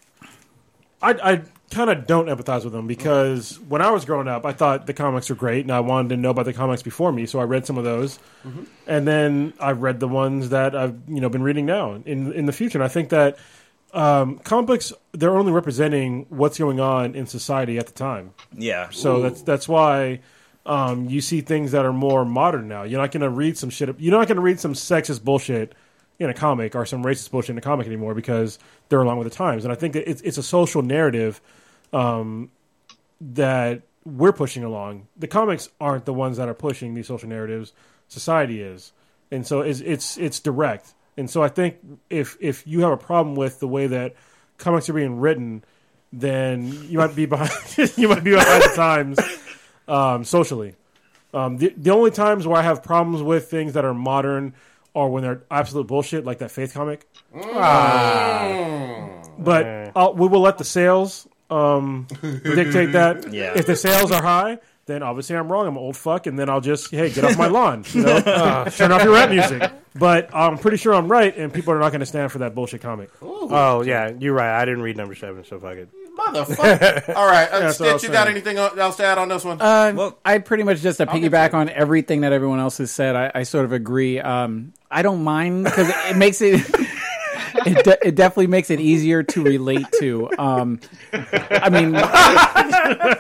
I I kind of don't empathize with them because when I was growing up, I thought the comics were great, and I wanted to know about the comics before me, so I read some of those, and then I've read the ones that I've you know been reading now in in the future, and I think that um, comic books they're only representing what's going on in society at the time. Yeah. So that's that's why um, you see things that are more modern now. You're not going to read some shit. You're not going to read some sexist bullshit in a comic or some racist bullshit in a comic anymore because they're along with the times. And I think that it's it's a social narrative um, that we're pushing along. The comics aren't the ones that are pushing these social narratives. Society is, and so it's it's it's direct. And so I think if if you have a problem with the way that comics are being written, then you might be behind (laughs) you might be behind the times um, socially. Um, the the only times where I have problems with things that are modern are when they're absolute bullshit, like that Faith comic. But uh, we will let the sales um, dictate that. (laughs) Yeah. If the sales are high, then obviously I'm wrong. I'm an old fuck, and then I'll just hey get off my lawn. You know, (laughs) uh, turn off your rap music. But I'm pretty sure I'm right, and people are not going to stand for that bullshit comic. oh yeah, you're right. I didn't read number seven, so fuck it. Motherfucker. (laughs) All right, uh, That's what I Stitch, was you got saying. anything else to add on this one? Uh, Well- I pretty much just to piggyback on everything that everyone else has said. I, I sort of agree. Um, I don't mind because it makes it. (laughs) (laughs) It, de- it definitely makes it easier to relate to. Um, I mean,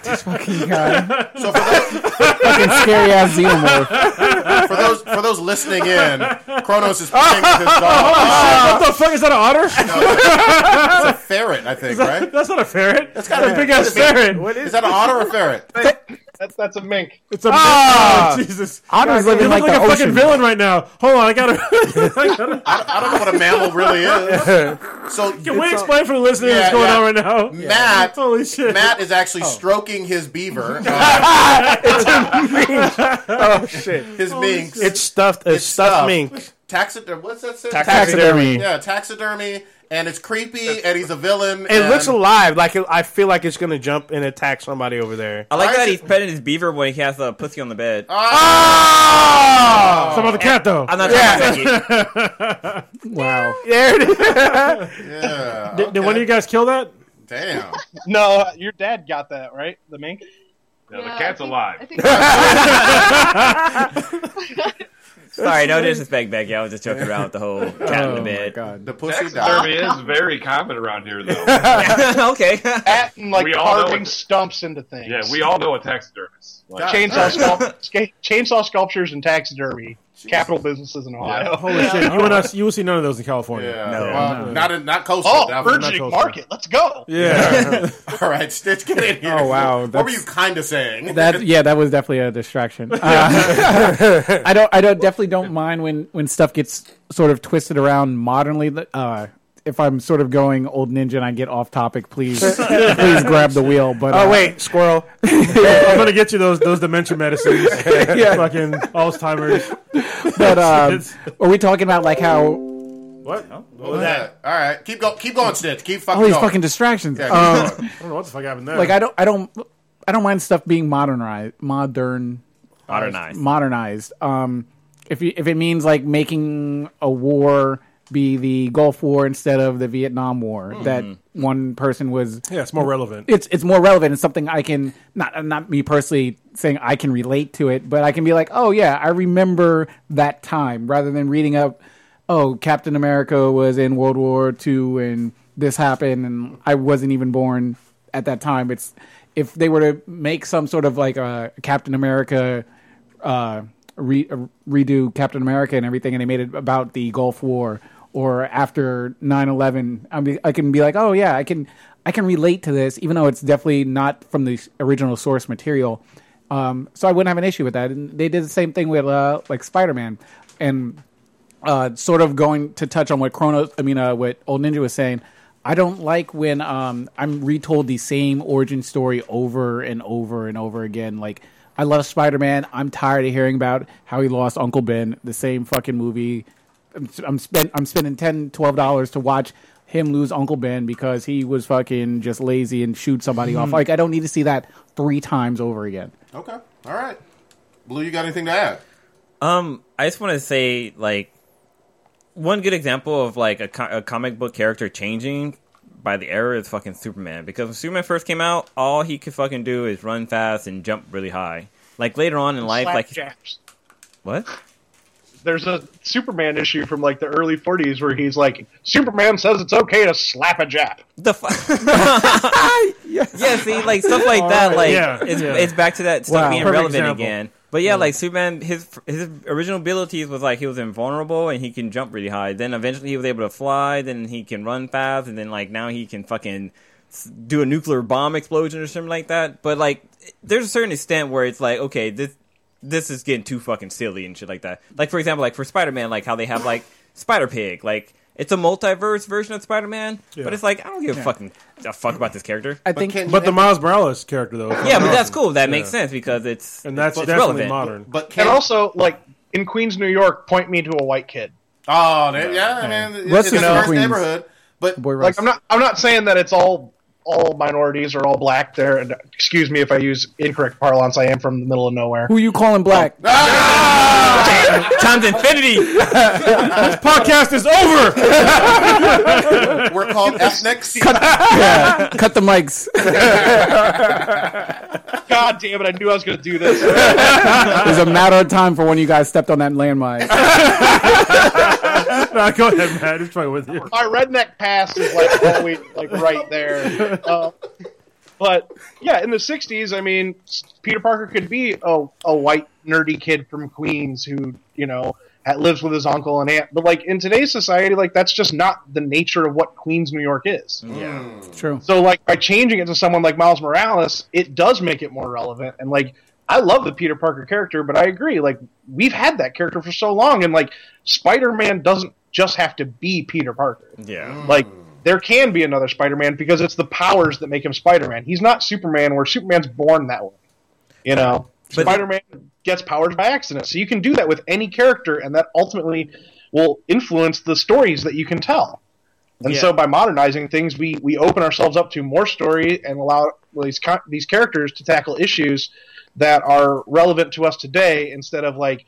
this (laughs) fucking guy, so for those, fucking scary ass xenomorph. for those for those listening in, Kronos is playing with his dog. (laughs) what the fuck is that? An otter? It's a ferret, I think, right? That's not a ferret. That's gotta a big ass what is it? ferret. What Is is that an otter or a ferret? That's that's a mink. It's a Ah! oh, Jesus. Otters You live look like, like, a ocean. fucking villain right now. Hold on, I gotta. (laughs) I gotta I, I don't know what a mammal really is. (laughs) So can we explain for the listeners Yeah, what's going yeah. on right now? Matt, Holy shit. Matt is actually stroking his beaver. (laughs) Uh, oh shit? his mink. It's stuffed. It's, It's stuffed stuffed. mink. Taxid- what's that? say? Taxidermy. Yeah, taxidermy, and it's creepy, and he's a villain. It and- looks alive. Like it, I feel like it's gonna jump and attack somebody over there. I like Why that is he's petting his beaver when he has a pussy on the bed. Ah! Some about the cat though. I'm not talking about Becky. Wow. There it is. Yeah. Did, did one of you guys kill that? Damn. No, your dad got that right. The mink. No, Yeah, the cat's I think- alive. I think (laughs) (laughs) (laughs) Sorry, no disrespect, Becky. I was just joking around with the whole (laughs) cat in the Oh bed. god. The pussy died. Taxidermy is very common around here, though. (laughs) okay. At and like We all know carving it. stumps into things. Yeah, we all know a taxidermist. Like, chainsaw sculpt- sca- (laughs) chainsaw sculptures and taxidermy. Capital businesses in Ohio. (laughs) Holy shit! You and us, you will see none of those in California. Yeah. No. Well, Not in, not coastal. Oh, definitely. burgeoning close market. Let's go. Yeah. (laughs) All right, Stitch, get in here. Oh, wow, What were you kind of saying? That yeah, that was definitely a distraction. (laughs) Uh, I don't, I don't definitely don't mind when when stuff gets sort of twisted around modernly. Uh, if I'm sort of going old ninja and I get off topic, please please (laughs) grab the wheel. But Oh uh, wait, squirrel. I'm gonna get you those those dementia medicines. (laughs) yeah. Fucking Alzheimer's. but (laughs) uh, are we talking about like how What? What was that? All right, keep going. Keep going, Stitch. Keep fucking all these going. fucking distractions? Yeah, Um, keep going. I don't know what the fuck happened there. like I don't, I don't, I don't mind stuff being modernized, modern, Modernized. modernized. Um, if you, if it means like making a war be the Gulf War instead of the Vietnam War, that one person was yeah, it's more relevant. it's it's more relevant. It's something I can not not me personally saying I can relate to it, but I can be like, oh yeah, I remember that time, rather than reading up, oh Captain America was in World War II and this happened and I wasn't even born at that time. It's if they were to make some sort of like a Captain America uh, re- uh, redo Captain America and everything, and they made it about the Gulf War or after 9-11, I, I can be like, oh yeah, I can I can relate to this, even though it's definitely not from the original source material. Um, so I wouldn't have an issue with that. And they did the same thing with uh, like Spider Man, and uh, sort of going to touch on what Kronos, I mean, uh, what Old Ninja was saying. I don't like when um, I'm retold the same origin story over and over and over again. Like, I love Spider Man. I'm tired of hearing about how he lost Uncle Ben. The same fucking movie. I'm, I'm spend I'm spending 10 dollars to watch him lose Uncle Ben because he was fucking just lazy and shoot somebody off. Mhm. Like, I don't need to see that three times over again. Okay. All right. Blue, you got anything to add? Um, I just want to say like one good example of like a, co- a comic book character changing by the era is fucking Superman. Because when Superman first came out, all he could fucking do is run fast and jump really high. Like later on in life, Slap like japs. what? There's a Superman issue from like the early 40s where he's like, Superman says it's okay to slap a Jap. The fuck? (laughs) yeah, see, like stuff like oh, that, like Yeah, it's, yeah. it's back to that stuff Wow. being Perfect relevant example. again. But yeah, like Superman, his his original abilities was like he was invulnerable and he can jump really high. Then eventually he was able to fly. Then he can run fast, and then like now he can fucking do a nuclear bomb explosion or something like that. But like, there's a certain extent where it's like, okay, this this is getting too fucking silly and shit like that. Like for example, like for Spider Man, like how they have like Spider Pig, like. It's a multiverse version of Spider-Man, Yeah. but it's like I don't give a Yeah. fucking a fuck about this character. I think, but the Miles Morales character though. Yeah, but that's cool. That Yeah. makes sense because it's And that's it's definitely relevant. modern. But and also, like, in Queens, New York, point me to a white kid. Oh, there, yeah, I mean, it's, it's just a in nice Queens. neighborhood. But Boy, like, I'm not, I'm not saying that it's all all minorities are all black there. And excuse me if I use incorrect parlance. I am from the middle of nowhere. Who you calling black? (laughs) Ah! Times infinity. (laughs) this podcast is over. We're called ethnics. Cut, yeah, cut the mics. (laughs) God damn it! I knew I was going to do this. It was a matter of time for when you guys stepped on that landmine. No, go ahead, Matt. It's fine with you. My redneck past is like always like right there. Uh, but yeah, in the '60s, I mean, Peter Parker could be a, a white nerdy kid from Queens who you know lives with his uncle and aunt. But like in today's society, like that's just not the nature of what Queens, New York is. Yeah, True. So like by changing it to someone like Miles Morales, it does make it more relevant. And like I love the Peter Parker character, but I agree, like we've had that character for so long, and like Spider Man doesn't just have to be Peter Parker. Yeah. Mm. Like there can be another Spider Man because it's the powers that make him Spider Man. He's not Superman where Superman's born that way. You know? But- Spider Man gets powers by accident. So you can do that with any character and that ultimately will influence the stories that you can tell. And Yeah. so by modernizing things, we, we open ourselves up to more story and allow these these characters to tackle issues that are relevant to us today instead of like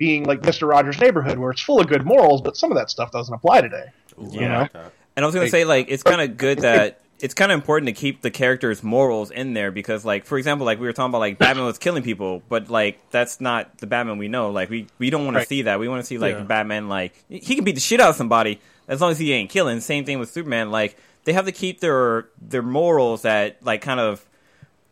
being like Mr. Rogers' Neighborhood where it's full of good morals, but some of that stuff doesn't apply today. You know? And I was gonna Like- say like it's kind of good that (laughs) it's kind of important to keep the characters' morals in there because like for example like we were talking about like Batman was killing people, but like that's not the Batman we know. Like we we don't want Right. to see that. We want to see like Yeah. Batman like he can beat the shit out of somebody as long as he ain't killing. Same thing with Superman. Like they have to keep their their morals that like kind of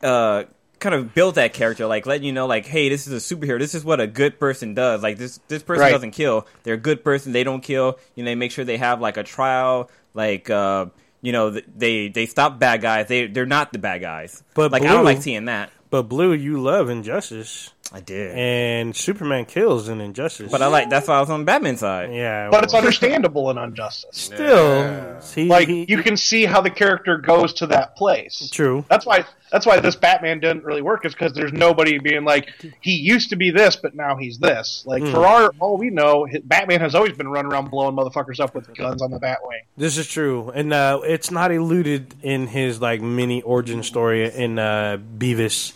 uh kind of build that character like letting you know like hey this is a superhero. This is what a good person does. Like this this person Right. doesn't kill. They're a good person. They don't kill. You know they make sure they have like a trial. Like uh you know they they stop bad guys. They they're not the bad guys. But like i don't like seeing that. But Blue, you love Injustice. I did. And Superman kills in Injustice. but i like that's why i was on batman's side Yeah. But it's understandable in Injustice. Still, he- like he- you can see how the character goes to that place. True. That's why. That's why this Batman didn't really work. Is because there's nobody being like he used to be this, but now he's this. Like Hmm. for our all we know, hi- Batman has always been running around blowing motherfuckers up with guns on the Batwing. This is true, and uh, it's not eluded in his like mini origin story in uh, Beavis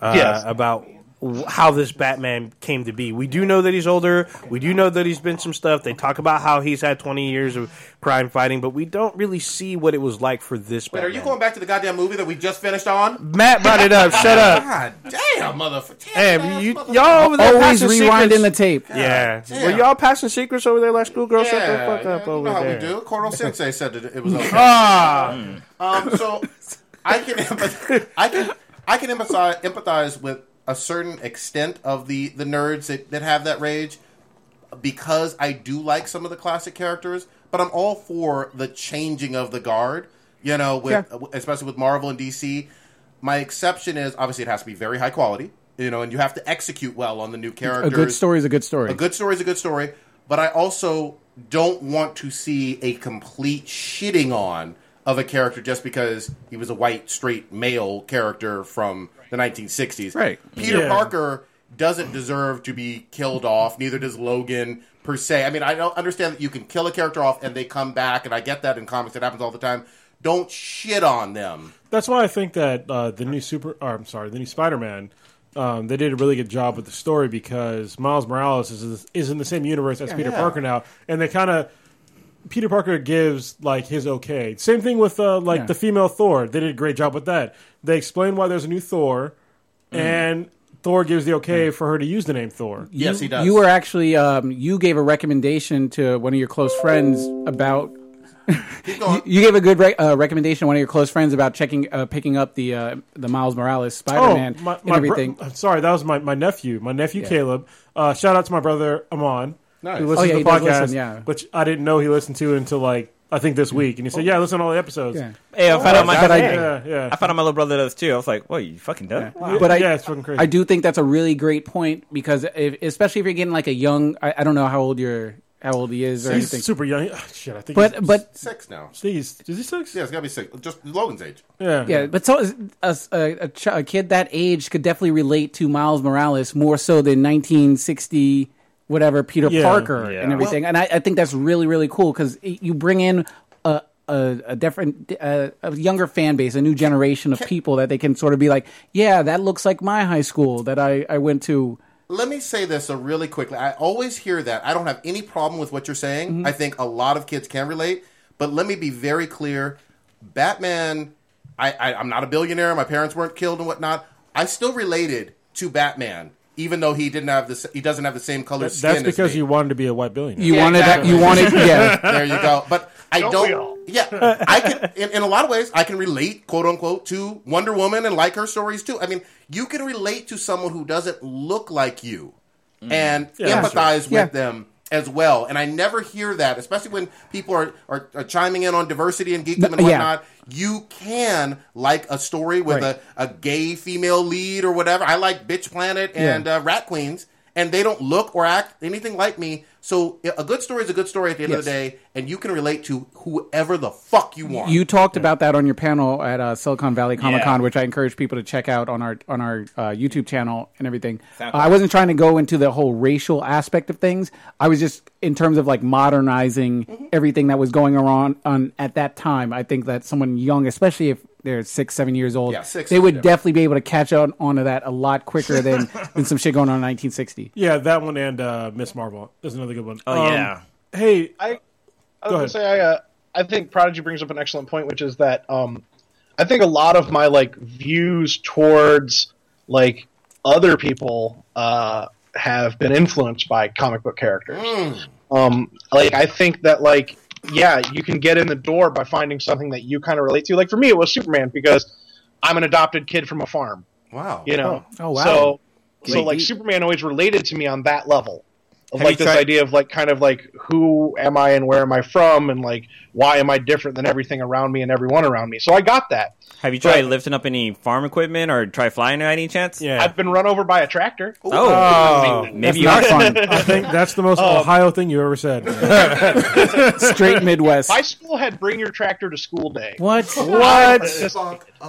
uh, Yes. about w- how this Batman came to be. We do know that he's older. We do know that he's been some stuff. They talk about how he's had 20 years of crime fighting, but we don't really see what it was like for this Wait, are you going back to the goddamn movie that we just finished on? Matt brought it up. Shut up. (laughs) God damn, motherfucker. Hey, you, y'all over there Always passing rewinding secrets. the tape. Yeah. damn. Were y'all passing secrets over there like schoolgirls? Shut the fuck yeah, up you over know how there. we do. Coral Sensei (laughs) said that it was okay. Ah. Um, so I can (laughs) empath- I can I can empathize empathize with a certain extent of the the nerds that, that have that rage because I do like some of the classic characters, but I'm all for the changing of the guard. You know, with especially with Marvel and DC. My exception is obviously it has to be very high quality. You know, and you have to execute well on the new characters. A good story is a good story. A good story is a good story, but I also don't want to see a complete shitting on of a character just because he was a white, straight male character from the 1960s. Right. Peter Yeah. Parker doesn't deserve to be killed off, neither does Logan per se. I mean, I don't understand that you can kill a character off and they come back, and I get that in comics, it happens all the time. Don't shit on them. That's why I think that uh, the new super, or I'm sorry, the new Spider-Man, um, they did a really good job with the story because Miles Morales is is in the same universe as Peter yeah. Parker now, and they kind of Peter Parker gives like his okay. Same thing with uh, like Yeah. the female Thor. They did a great job with that. They explain why there's a new Thor, and Thor gives the okay for her to use the name Thor. Yes, he does. You were actually um, you gave a recommendation to one of your close friends about. (laughs) Keep going. You gave a good re- uh, recommendation to one of your close friends about checking, uh, picking up the uh, the Miles Morales Spider Man oh, my, and my everything. Bro- sorry, that was my, my nephew. My nephew Caleb. Uh, shout out to my brother Amon. Nice. Who Oh, listens yeah, to the does podcast, listen, yeah. which I didn't know he listened to until like I think this week, and he said, "Yeah, I listen to all the episodes." Yeah. Hey, I found out my but I- yeah, yeah. I found out my little brother does too. I was like, "What? You fucking done?" But I, yeah, it's fucking crazy. I do think that's a really great point because if, especially if you're getting like a young, I, I don't know how old you're, how old he is or he's anything. super young. Ah, Shit, I think. But he's, but Six now. he's is he six? Yeah, it's gotta be six. Just Logan's age. yeah, yeah, but so a, a, a, ch- a kid that age could definitely relate to Miles Morales more so than 1960 whatever Peter Yeah. Parker Yeah. and everything. and I, I think that's really really cool because you bring in a a, a different uh, a younger fan base, a new generation of people that they can sort of be like, yeah, that looks like my high school that I I went to. Let me say this really quickly. I always hear that. I don't have any problem with what you're saying. Mm-hmm. I think a lot of kids can relate. But let me be very clear. Batman, I, I, I'm not a billionaire. My parents weren't killed and whatnot. I still related to Batman, even though he didn't have this. He doesn't have the same color skin. that's as because me. you wanted to be a white billionaire. You Yeah, wanted exactly. that. You wanted (laughs) yeah. there you go. But I Don't don't. Yeah, I can. In, in a lot of ways, I can relate, quote unquote, to Wonder Woman and like her stories too. I mean, you can relate to someone who doesn't look like you and Yeah, empathize with Yeah. them as well. And I never hear that, especially when people are, are, are chiming in on diversity and geekdom and yeah. whatnot. You can like a story with Right. a, a gay female lead or whatever. I like Bitch Planet and Yeah. uh, Rat Queens, and they don't look or act anything like me. So a good story is a good story at the end of the day, and you can relate to whoever the fuck you want. You talked about that on your panel at uh, Silicon Valley Comic Con, Yeah. which I encourage people to check out on our on our uh, YouTube channel and everything. Uh, I wasn't trying to go into the whole racial aspect of things. I was just in terms of like modernizing Mm-hmm. everything that was going around on at that time. I think that someone young, especially if they're six, seven years old, Yeah, six they would different. definitely be able to catch on onto that a lot quicker (laughs) than than some shit going on in 1960. Yeah, that one and uh, Miss Marvel is another good one. Oh Um, yeah. Hey, I, I was gonna say I uh, I think Prodigy brings up an excellent point, which is that um, I think a lot of my like views towards like other people uh, have been influenced by comic book characters. Um, like I think that like yeah, you can get in the door by finding something that you kind of relate to. Like for me, it was Superman because I'm an adopted kid from a farm. wow. You know. Oh, oh wow. So so like deep. Superman always related to me on that level. Of Have like this tried- idea of like kind of like who am I and where am I from and like why am I different than everything around me and everyone around me. So I got that. Have you tried but- lifting up any farm equipment or try flying by any chance? yeah, I've been run over by a tractor. Oh, oh. maybe you not are fun. I think that's the most (laughs) oh. Ohio thing you ever said. (laughs) Straight Midwest. My school had bring your tractor to school day. What? (laughs) What?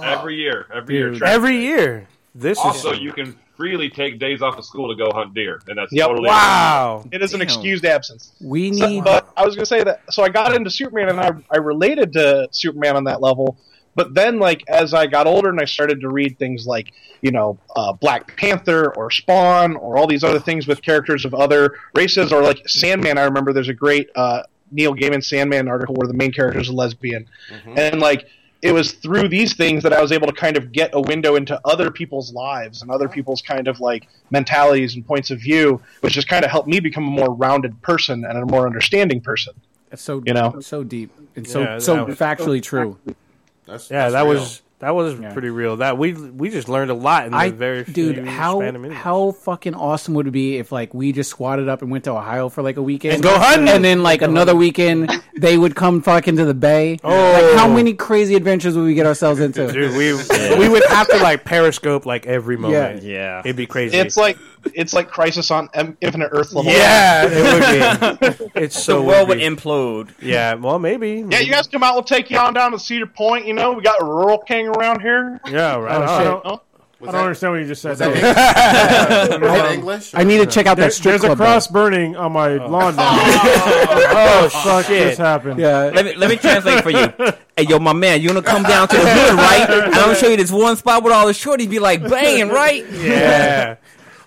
Every year, every year. Dude. Every year. This Also, is you can freely take days off of school to go hunt deer, and that's Yep. totally wow. It is an excused absence. We So- need. but I was going to say that. So I got into Superman, and I I related to Superman on that level But then, like as I got older and I started to read things like you know uh, Black Panther or Spawn or all these other things with characters of other races, or like Sandman. I remember there's a great uh, Neil Gaiman Sandman article where the main character is a lesbian, and like it was through these things that I was able to kind of get a window into other people's lives and other people's kind of like mentalities and points of view, which has kind of helped me become a more rounded person and a more understanding person. That's so You know? so deep and so Yeah, so was- factually true. That's, Yeah, that's that real. was that was pretty real. That we we just learned a lot in the I very dude, few how of how fucking awesome would it be if like we just squatted up and went to Ohio for like a weekend And go hunting. and then like another weekend they would come fucking to the bay. Oh. (laughs) like how oh. many crazy adventures would we get ourselves into? Dude, we we would have to like periscope like every moment. Yeah. It'd be crazy. It's like it's like Crisis on M- Infinite Earth level. yeah, it would be. (laughs) It's so the world would be. implode. Yeah, well, maybe. Yeah, you guys come out. We'll take you on down to Cedar Point. You know, we got a rural king around here. Yeah, right. Oh, I don't, Oh, I Was don't that- understand what you just said. Was that, English? (laughs) Was English? I need to check out that There- strip there's a club. though. cross burning on my oh. lawn now. (laughs) Oh, oh Fuck, shit! this happened. Yeah, Let me let me translate for you. Hey, yo, my man, you wanna come down to the hood, right? And I'm gonna show you this one spot where all the shorties be like banging, right? Yeah.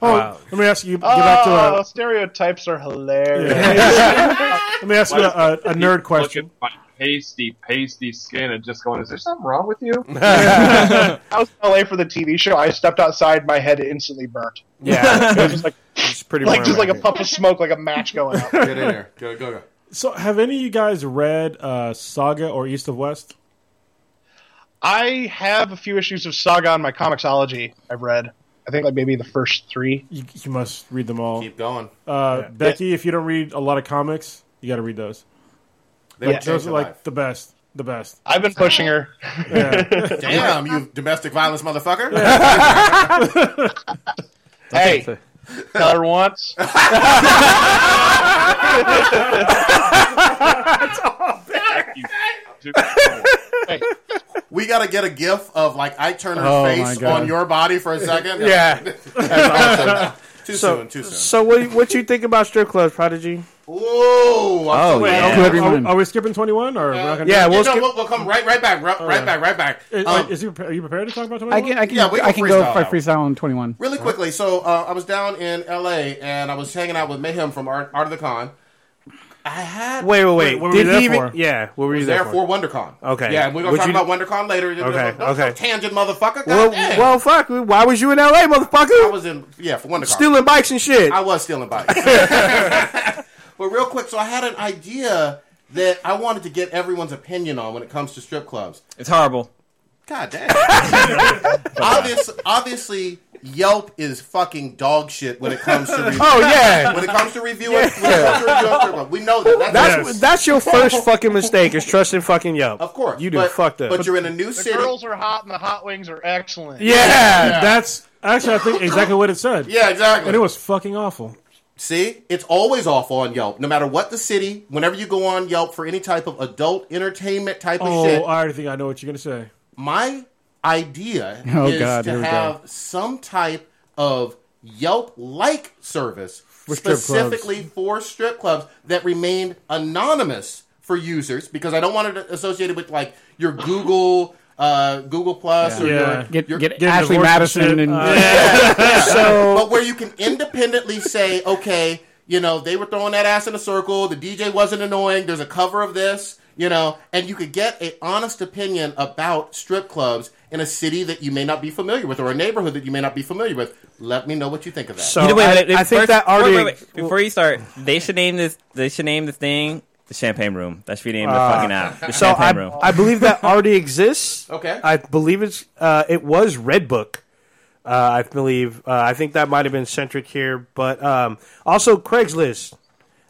Oh, Wow. let me ask you. Get back to Oh, a, stereotypes are hilarious. (laughs) let me ask you a, a, a nerd question. My pasty, pasty skin and just going, is there something wrong with you? (laughs) I was in LA for the TV show. I stepped outside, my head instantly burnt. Yeah, (laughs) It was just like, it's pretty like just like a puff of smoke, like a match going out. Get in there. Go, go, go. So, have any of you guys read uh, Saga or East of West? I have a few issues of Saga on my Comixology. I've read. I think like maybe the first three. You, you must read them all. Keep going. Uh, Becky, if you don't read a lot of comics, you got to read those. They will Yeah. change Those are like life. the best. The best. I've been pushing her. Yeah. (laughs) Damn, you domestic violence motherfucker. (laughs) hey, tell her once. Hey, we got to get a gif of like Ike Turner's Oh, face on your body for a (laughs) second. Yeah. (laughs) That's awesome. Too So, soon, too soon. so what what you think about strip clubs, Prodigy? Whoa. Oh, so- yeah. Are, we're are we skipping 21 or we're not gonna yeah, we'll, You know, skip- we'll, we'll come right, right back, right, right yeah. back, right back. it? Um, is he, are you prepared to talk about 21? I can I can Yeah, we can I can go freestyle for freestyle on twenty one. Really quickly, so uh, I was down in L.A. and I was hanging out with Mayhem from Art, Art of the Con. I had Wait, wait, wait. what were Did you there he even? for? Yeah, what were I you there, there for WonderCon. Okay. Yeah, we're gonna Would talk you- about WonderCon later. Okay, No, okay. Tangent, motherfucker. God Well, damn. well, fuck. Why was you in L.A., motherfucker? I motherfucker? was in yeah for WonderCon. Stealing bikes and shit. I was stealing bikes. (laughs) (laughs) but real quick, so I had an idea that I wanted to get everyone's opinion on when it comes to strip clubs. It's horrible. God damn. (laughs) Obvious, obviously, Yelp is fucking dog shit when it comes to (laughs) review. oh yeah. When it comes to reviewing, when it comes to reviewing we know that. That's, That's Yes. that's your first fucking mistake is trusting fucking Yelp. of course. you do but, fucked up. But you're in a new The city. girls are hot and the hot wings are excellent. yeah. That's actually, I think, exactly what it said. yeah, exactly. And it was fucking awful. See, it's always awful on Yelp. No matter what the city, whenever you go on Yelp for any type of adult entertainment type of Oh, shit, Oh, I already think I know what you're going to say. my idea Oh, is God, to here go. have some type of Yelp-like service For strip specifically for strip clubs that remain anonymous for users because I don't want it associated with like your Google. Uh, Google Plus or Yeah. your, Get your get Getting Ashley divorced and Madison shit. and Uh, (laughs) So but where you can independently say, okay, you know, they were throwing that ass in a circle. The DJ wasn't annoying. There's a cover of this, you know, and you could get an honest opinion about strip clubs in a city that you may not be familiar with or a neighborhood that you may not be familiar with. Let me know what you think of that. So You know, wait, I, wait, wait, I think first- that wait, already. wait, wait. Before you start, they should name this. They should name the thing the Champagne Room. That should be named the fucking app. The So Champagne I, Room. I believe that (laughs) already exists. Okay. I believe it's uh, it was Redbook. Uh, I believe uh, I think that might have been centric here, but um, also Craigslist.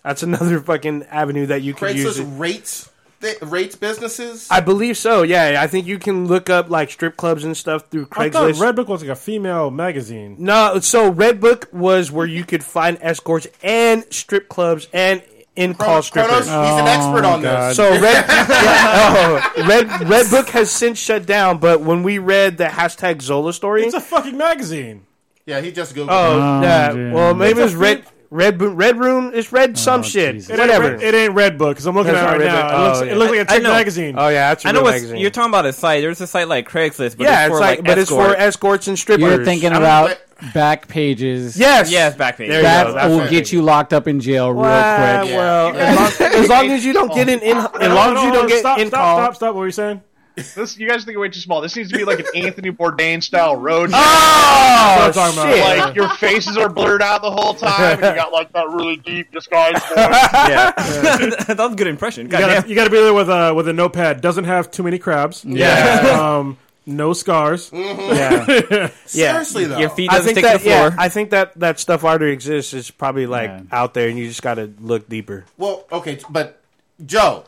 That's another fucking avenue that you can use. Craigslist rates th- rates businesses. I believe so. Yeah, I think you can look up like strip clubs and stuff through I thought Craigslist. Redbook was like a female magazine. no, so Redbook was where you could find escorts and strip clubs and in call Kronos, strippers. he's an expert on oh, God. this. So (laughs) Red, yeah, oh, Red Redbook has since shut down. But when we read the hashtag Zola story, It's a fucking magazine. yeah, he just googled. oh, Oh, yeah, dear. well maybe It's it was a Red Red Bo- Red Room. It's red oh, some shit. It ain't, Whatever. Red, it ain't Red Book because I'm looking That's at it not right Red now. Book. It looks, Oh, it yeah. like a I chick know. magazine. oh yeah, that's a I know real what magazine. you're talking about. A site. There's a site like Craigslist, but yeah, it's it's for like, like, but it's for escort. escorts and strippers. You're thinking I don't about back pages. yes, Yes, back page. There you That go. That's will what- get you locked up in jail real Well, quick. well, as, long, as long as you don't (laughs) get in, in as long as you don't get stop, in stop, call. stop, stop. What were you saying? This you guys think way too small. This needs to be like an Anthony Bourdain style road. Oh, That's what I'm talking about. shit. Like your faces are blurred out the whole time, and you got like that really deep disguise. (laughs) voice. yeah, (laughs) that was a good impression. You God gotta, you gotta be there with a with a notepad. Doesn't have too many crabs. Yeah. (laughs) um, no scars. yeah, yeah. Seriously though. Your feet I doesn't think stick that to the floor. yeah, I think that that stuff already exists. It's probably like Yeah. out there, and you just got to look deeper. Well, okay, but Joe,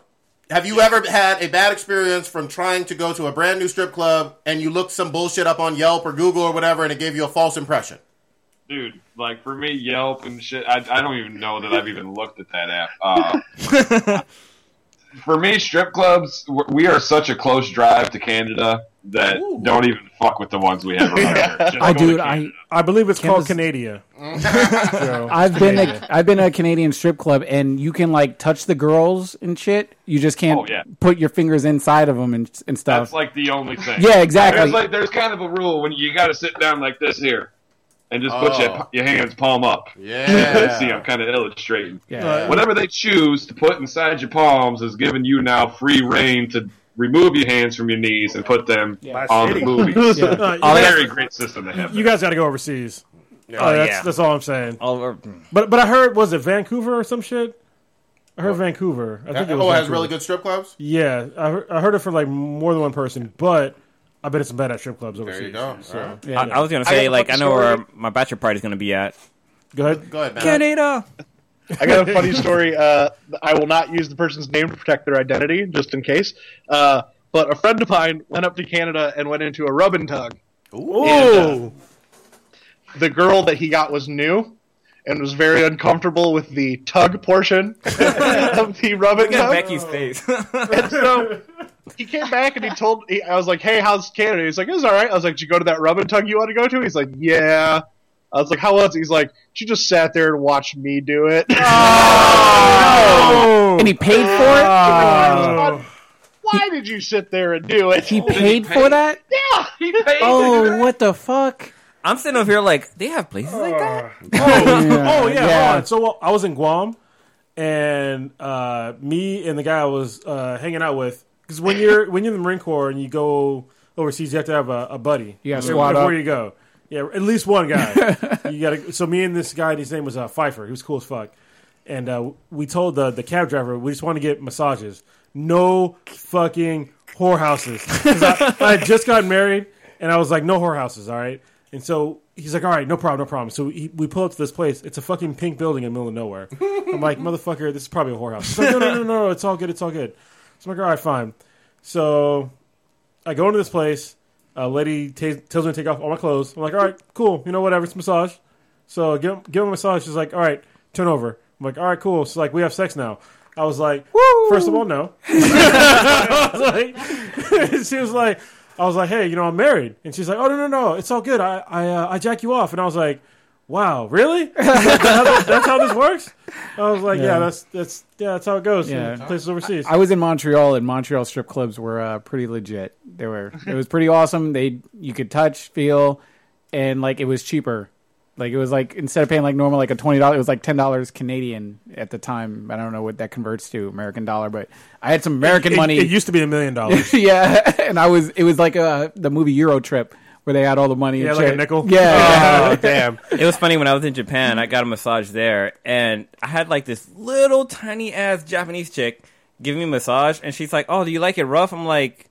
have you ever had a bad experience from trying to go to a brand new strip club and you looked some bullshit up on Yelp or Google or whatever and it gave you a false impression? Dude, like for me, Yelp and shit, I, I don't even know that I've even looked at that app. Uh, (laughs) for me, strip clubs, we are such a close drive to Canada that Ooh. don't even fuck with the ones we have around here. (laughs) I do. I I believe it's called Canada. (laughs) So, I've been a, I've been a Canadian strip club and you can like touch the girls and shit. You just can't Oh, yeah. put your fingers inside of them and and stuff. That's like the only thing. Yeah, exactly. There's like there's kind of a rule when you got to sit down like this here, and just put Oh. your your hands palm up. Yeah. (laughs) See, I'm kind of illustrating. yeah. Whatever they choose to put inside your palms is giving you now free reign to remove your hands from your knees and put them That's on the movies. uh, you, Oh, guys, very great system they have. you guys got to go overseas. Uh, that's, yeah. that's all I'm saying. All over. But but I heard was it Vancouver or some shit? I heard Vancouver. I think it was Oh, it has really good strip clubs? Yeah, I heard, I heard it from like more than one person, but I bet it's some bad at strip clubs overseas. There you go. So, All right. yeah, I, I was gonna say got a like I funny know where my bachelor party is gonna be at. go ahead. Go ahead, man. Canada. I got a funny story. Uh, I will not use the person's name to protect their identity, just in case. Uh, but a friend of mine went up to Canada and went into a rub and tug. Ooh, And, The girl that he got was new and was very uncomfortable with the tug portion (laughs) of the rub and tug. Becky's face. And so he came back and he told he, I was like, "Hey, how's Canada?" He's like, "It was all right." I was like, "Did you go to that rub and tug you want to go to?" He's like, "Yeah." I was like, "How was it?" He's like, "She just sat there and watched me do it." (laughs) And he paid for it. Oh. Why did you sit there and do it? He paid for that. yeah, he paid. Oh, what the fuck? I'm sitting over here like they have places like that. (laughs) Oh yeah, Yeah. hold on. So uh, I was in Guam, and uh, me and the guy I was uh, hanging out with, because when you're when you're in the Marine Corps and you go overseas, you have to have a, a buddy. You gotta before squad you go. Yeah, at least one guy. (laughs) you got. So me and this guy, his name was uh, Pfeiffer. He was cool as fuck. And uh, we told the the cab driver we just want to get massages. No fucking whorehouses. I, I had just gotten married, and I was like, no whorehouses. All right. And so he's like, all right, no problem, no problem. So he, we pull up to this place. It's a fucking pink building in the middle of nowhere. I'm like, motherfucker, this is probably a whorehouse. He's like, no, no, no, no, no, it's all good, it's all good. So I'm like, all right, fine. So I go into this place. A lady ta tells me to take off all my clothes. I'm like, all right, cool. You know, whatever. It's massage. So give, give him a massage. She's like, all right, turn over. I'm like, all right, cool. She's like, we have sex now. I was like, Woo! first of all, no. (laughs) Was like, (laughs) she was like, I was like, hey, you know, I'm married. And she's like, oh, no, no, no. It's all good. I, I, uh, I jack you off. And I was like, wow, really? (laughs) that's, how, that's how this works? I was like, yeah, Yeah. that's, that's, yeah, that's how it goes Yeah. in places overseas. I was in Montreal, and Montreal strip clubs were uh, pretty legit. They were. It was pretty awesome. They you could touch, feel, and like it was cheaper. Like it was like instead of paying like normal like a twenty dollars, it was like ten dollars Canadian at the time. I don't know what that converts to American dollar, but I had some American It- money. It, used to be a million dollars. (laughs) yeah, (laughs) and I was. It was like uh the movie Euro Trip where they had all the money. Yeah, and like a shit. nickel? Yeah, oh (laughs) (laughs) damn! It was funny when I was in Japan. I got a massage there, and I had like this little tiny ass Japanese chick giving me a massage, and she's like, "Oh, do you like it rough?" I'm like,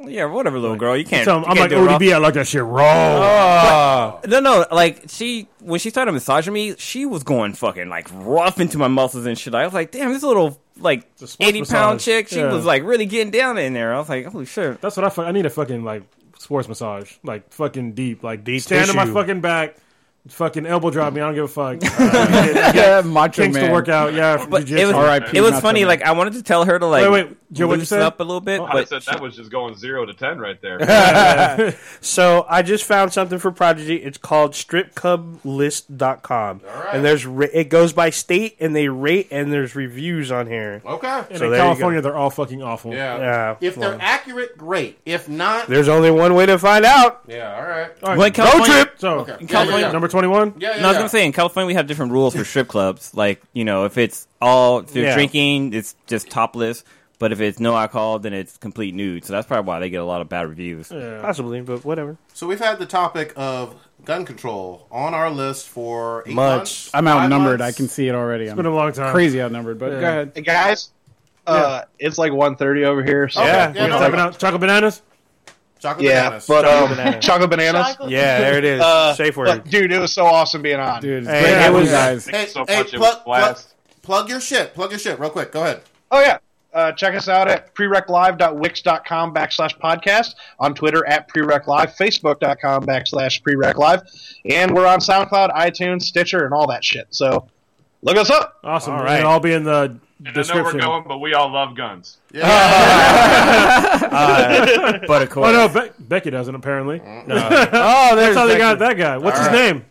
"Yeah, whatever, little girl. You can't." So you I'm can't like, do oh, it rough." ODB, I like that shit raw. (laughs) No, no, like she when she started massaging me, she was going fucking like rough into my muscles and shit. I was like, damn, this little like eighty pound massage. chick, she Yeah. was like really getting down in there. I was like, holy shit. That's what I. fu- I need a fucking like sports massage, like fucking deep, like Deep stand on my fucking back, fucking elbow drop me. I don't give a fuck. (laughs) Uh, Yeah, Macho kinks to work out. Yeah, But jiu-jitsu. it was R.I.P. it was Macho funny. Man. Like I wanted to tell her to like Wait, wait, Joe, what'd you loosen say? up a little bit, I but said that was just going zero to ten right there. (laughs) (laughs) So I just found something for Prodigy. It's called stripclublist.com. right. And there's ra- it goes by state and they rate and there's reviews on here. Okay. And So in there you California, they're all fucking awful. Yeah. Yeah, If they're accurate, great. If not, There's only one way to find out. yeah. All right. All right, Well, in California, So, Okay. in California, Yeah, yeah, number 21? Yeah, yeah. No, I was yeah. gonna say in California we have different rules for strip clubs. Like you know, if it's all if you're Yeah. drinking, it's just topless. But if it's no alcohol, then it's complete nude. So that's probably why they get a lot of bad reviews. Possibly, but whatever. So we've had the topic of gun control on our list for eight Months. months. I'm five outnumbered. I months. can see it already. It's been a long time. Crazy outnumbered, but Yeah. go ahead. Hey guys, uh, it's like 1.30 over here. So Okay, Yeah, yeah, We no, talking no. chocolate bananas? Chocolate yeah, bananas. but Chocolate um, bananas. chocolate bananas. Chocolate- Yeah, there it is. Uh, Safe word. but, dude, it was so awesome being on. Dude, it's Hey, great it was- you guys. hey, so hey, much it plug, was blast. plug, plug your shit. Plug your shit real quick. Go ahead. Oh yeah. Uh, check us out at prereclive.wix.com backslash podcast, on Twitter at prereclive, facebook.com backslash prereclive, and we're on SoundCloud, iTunes, Stitcher, and all that shit. So look us up. Awesome. All All right. right. It'll all be in the And I know we're description. going, but we all love guns. Yeah, (laughs) uh, (laughs) But of course, Oh, no, Be- Becky doesn't, apparently. Mm. (laughs) oh, That's there's how they Becky. got that guy. What's All his right. name?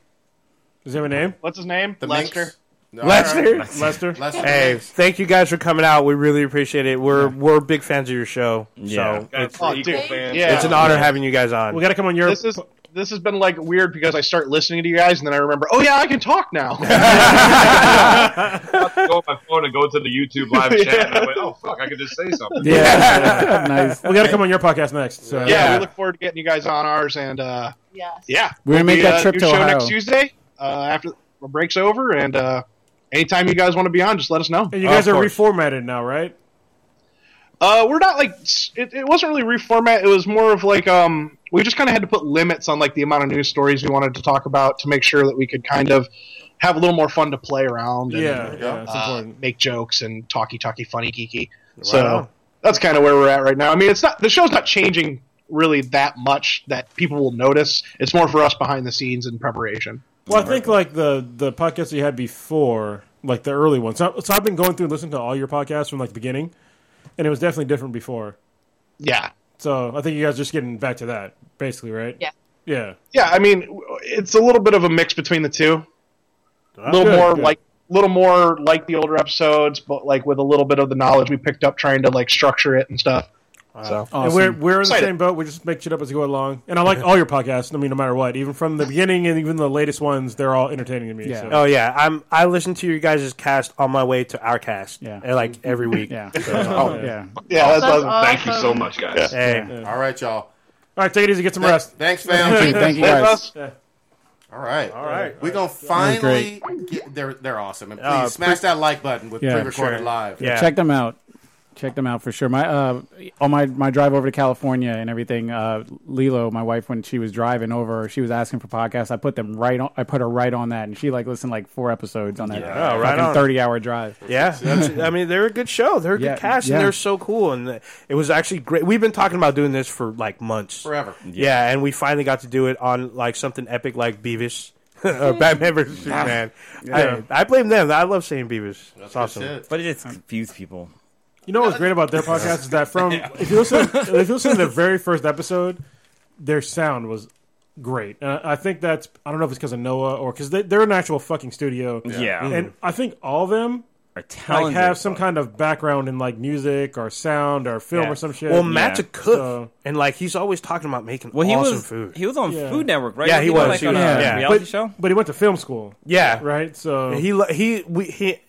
Does he have a name? What's his name? The Lester. Minx. All Lester. right. Lester? Lester. Hey, thank you guys for coming out. We really appreciate it. We're we're big fans of your show. Yeah. So Guys, it's, we're Oh, equal dude. fans. Yeah. it's an honor having you guys on. We got to come on your. This is this has been like weird because I start listening to you guys and then I remember, oh yeah, I can talk now. (laughs) (laughs) I go on my phone and go to the YouTube live chat, and I went, "Oh fuck, I could just say something." Yeah, (laughs) nice. we got to come on your podcast next. So. yeah, we look forward to getting you guys on ours and uh, Yes. yeah, We're gonna make We'll be, that uh, trip new to show Ohio. next Tuesday uh, after the break's over and uh, anytime you guys want to be on, just let us know. And you guys Of are course. reformatted now, right? Uh, we're not like it, it wasn't really reformat. It was more of like um, we just kind of had to put limits on like the amount of news stories we wanted to talk about to make sure that we could kind of have a little more fun to play around. And, Yeah, yeah, uh, make jokes and talky talky funny geeky. Right So on. that's kind of where we're at right now. I mean, it's not the show's not changing really that much that people will notice. It's more for us behind the scenes in preparation. Well, I think like the the podcasts you had before, like the early ones. So, so I've been going through and listening to all your podcasts from like the beginning, and it was definitely different before. Yeah, So I think you guys are just getting back to that, basically, right? Yeah. Yeah. yeah. I mean, it's a little bit of a mix between the two. Oh, a little Good, more good. like little more like the older episodes, but like with a little bit of the knowledge we picked up trying to like structure it and stuff. So And we're we're in the Excited. same boat. We just make shit up as we go along. And I like all your podcasts. I mean, no matter what, even from the beginning and even the latest ones, they're all entertaining to me. Yeah. so. Oh yeah, I'm. I listen to your guys' cast on my way to our cast. Yeah. uh, like every week. Yeah. So, (laughs) Oh, yeah. yeah, that's, That's awesome. Thank you so much, guys. hey, All right, y'all. All right, take it easy. Get some rest. Thanks, (laughs) fam. Thank you Thanks, guys. All right. all right. We're gonna finally get they're they're awesome. And please Uh, smash that like button with Yeah, pre-recorded sure. live. Yeah. Check them out. Check them out for sure. My uh, on my my drive over to California and everything. Uh, Lilo, my wife, when she was driving over, she was asking for podcasts. I put them right on. I put her right on that, and she like listened like four episodes on that Yeah, Oh, right on. thirty hour drive. Yeah, that's, I mean they're a good show. They're a good Yeah, cast, yeah. and they're so cool. And it was actually great. We've been talking about doing this for like months, Forever. Yeah, and we finally got to do it on like something epic like Beavis. (laughs) or Batman versus Superman. I, I blame them. I love saying Beavis. That's awesome. Shit. but it just confused people. You know what's great about their (laughs) podcast is that from if you listen if you listen to the very first episode, their sound was great. And I I think that's I don't know if it's because of Noah or because they, they're an actual fucking studio. Yeah. and I think all of them Are like talented. have some kind of background in like music or sound or film Yeah. or some shit. Well, Matt's a cook, So- and like he's always talking about making Well, he awesome was food. he was on Yeah. Food Network, right? Yeah, he Wasn't was. Like He on was, a yeah. reality but, show. but he went to film school, yeah, right? So He lo- he we he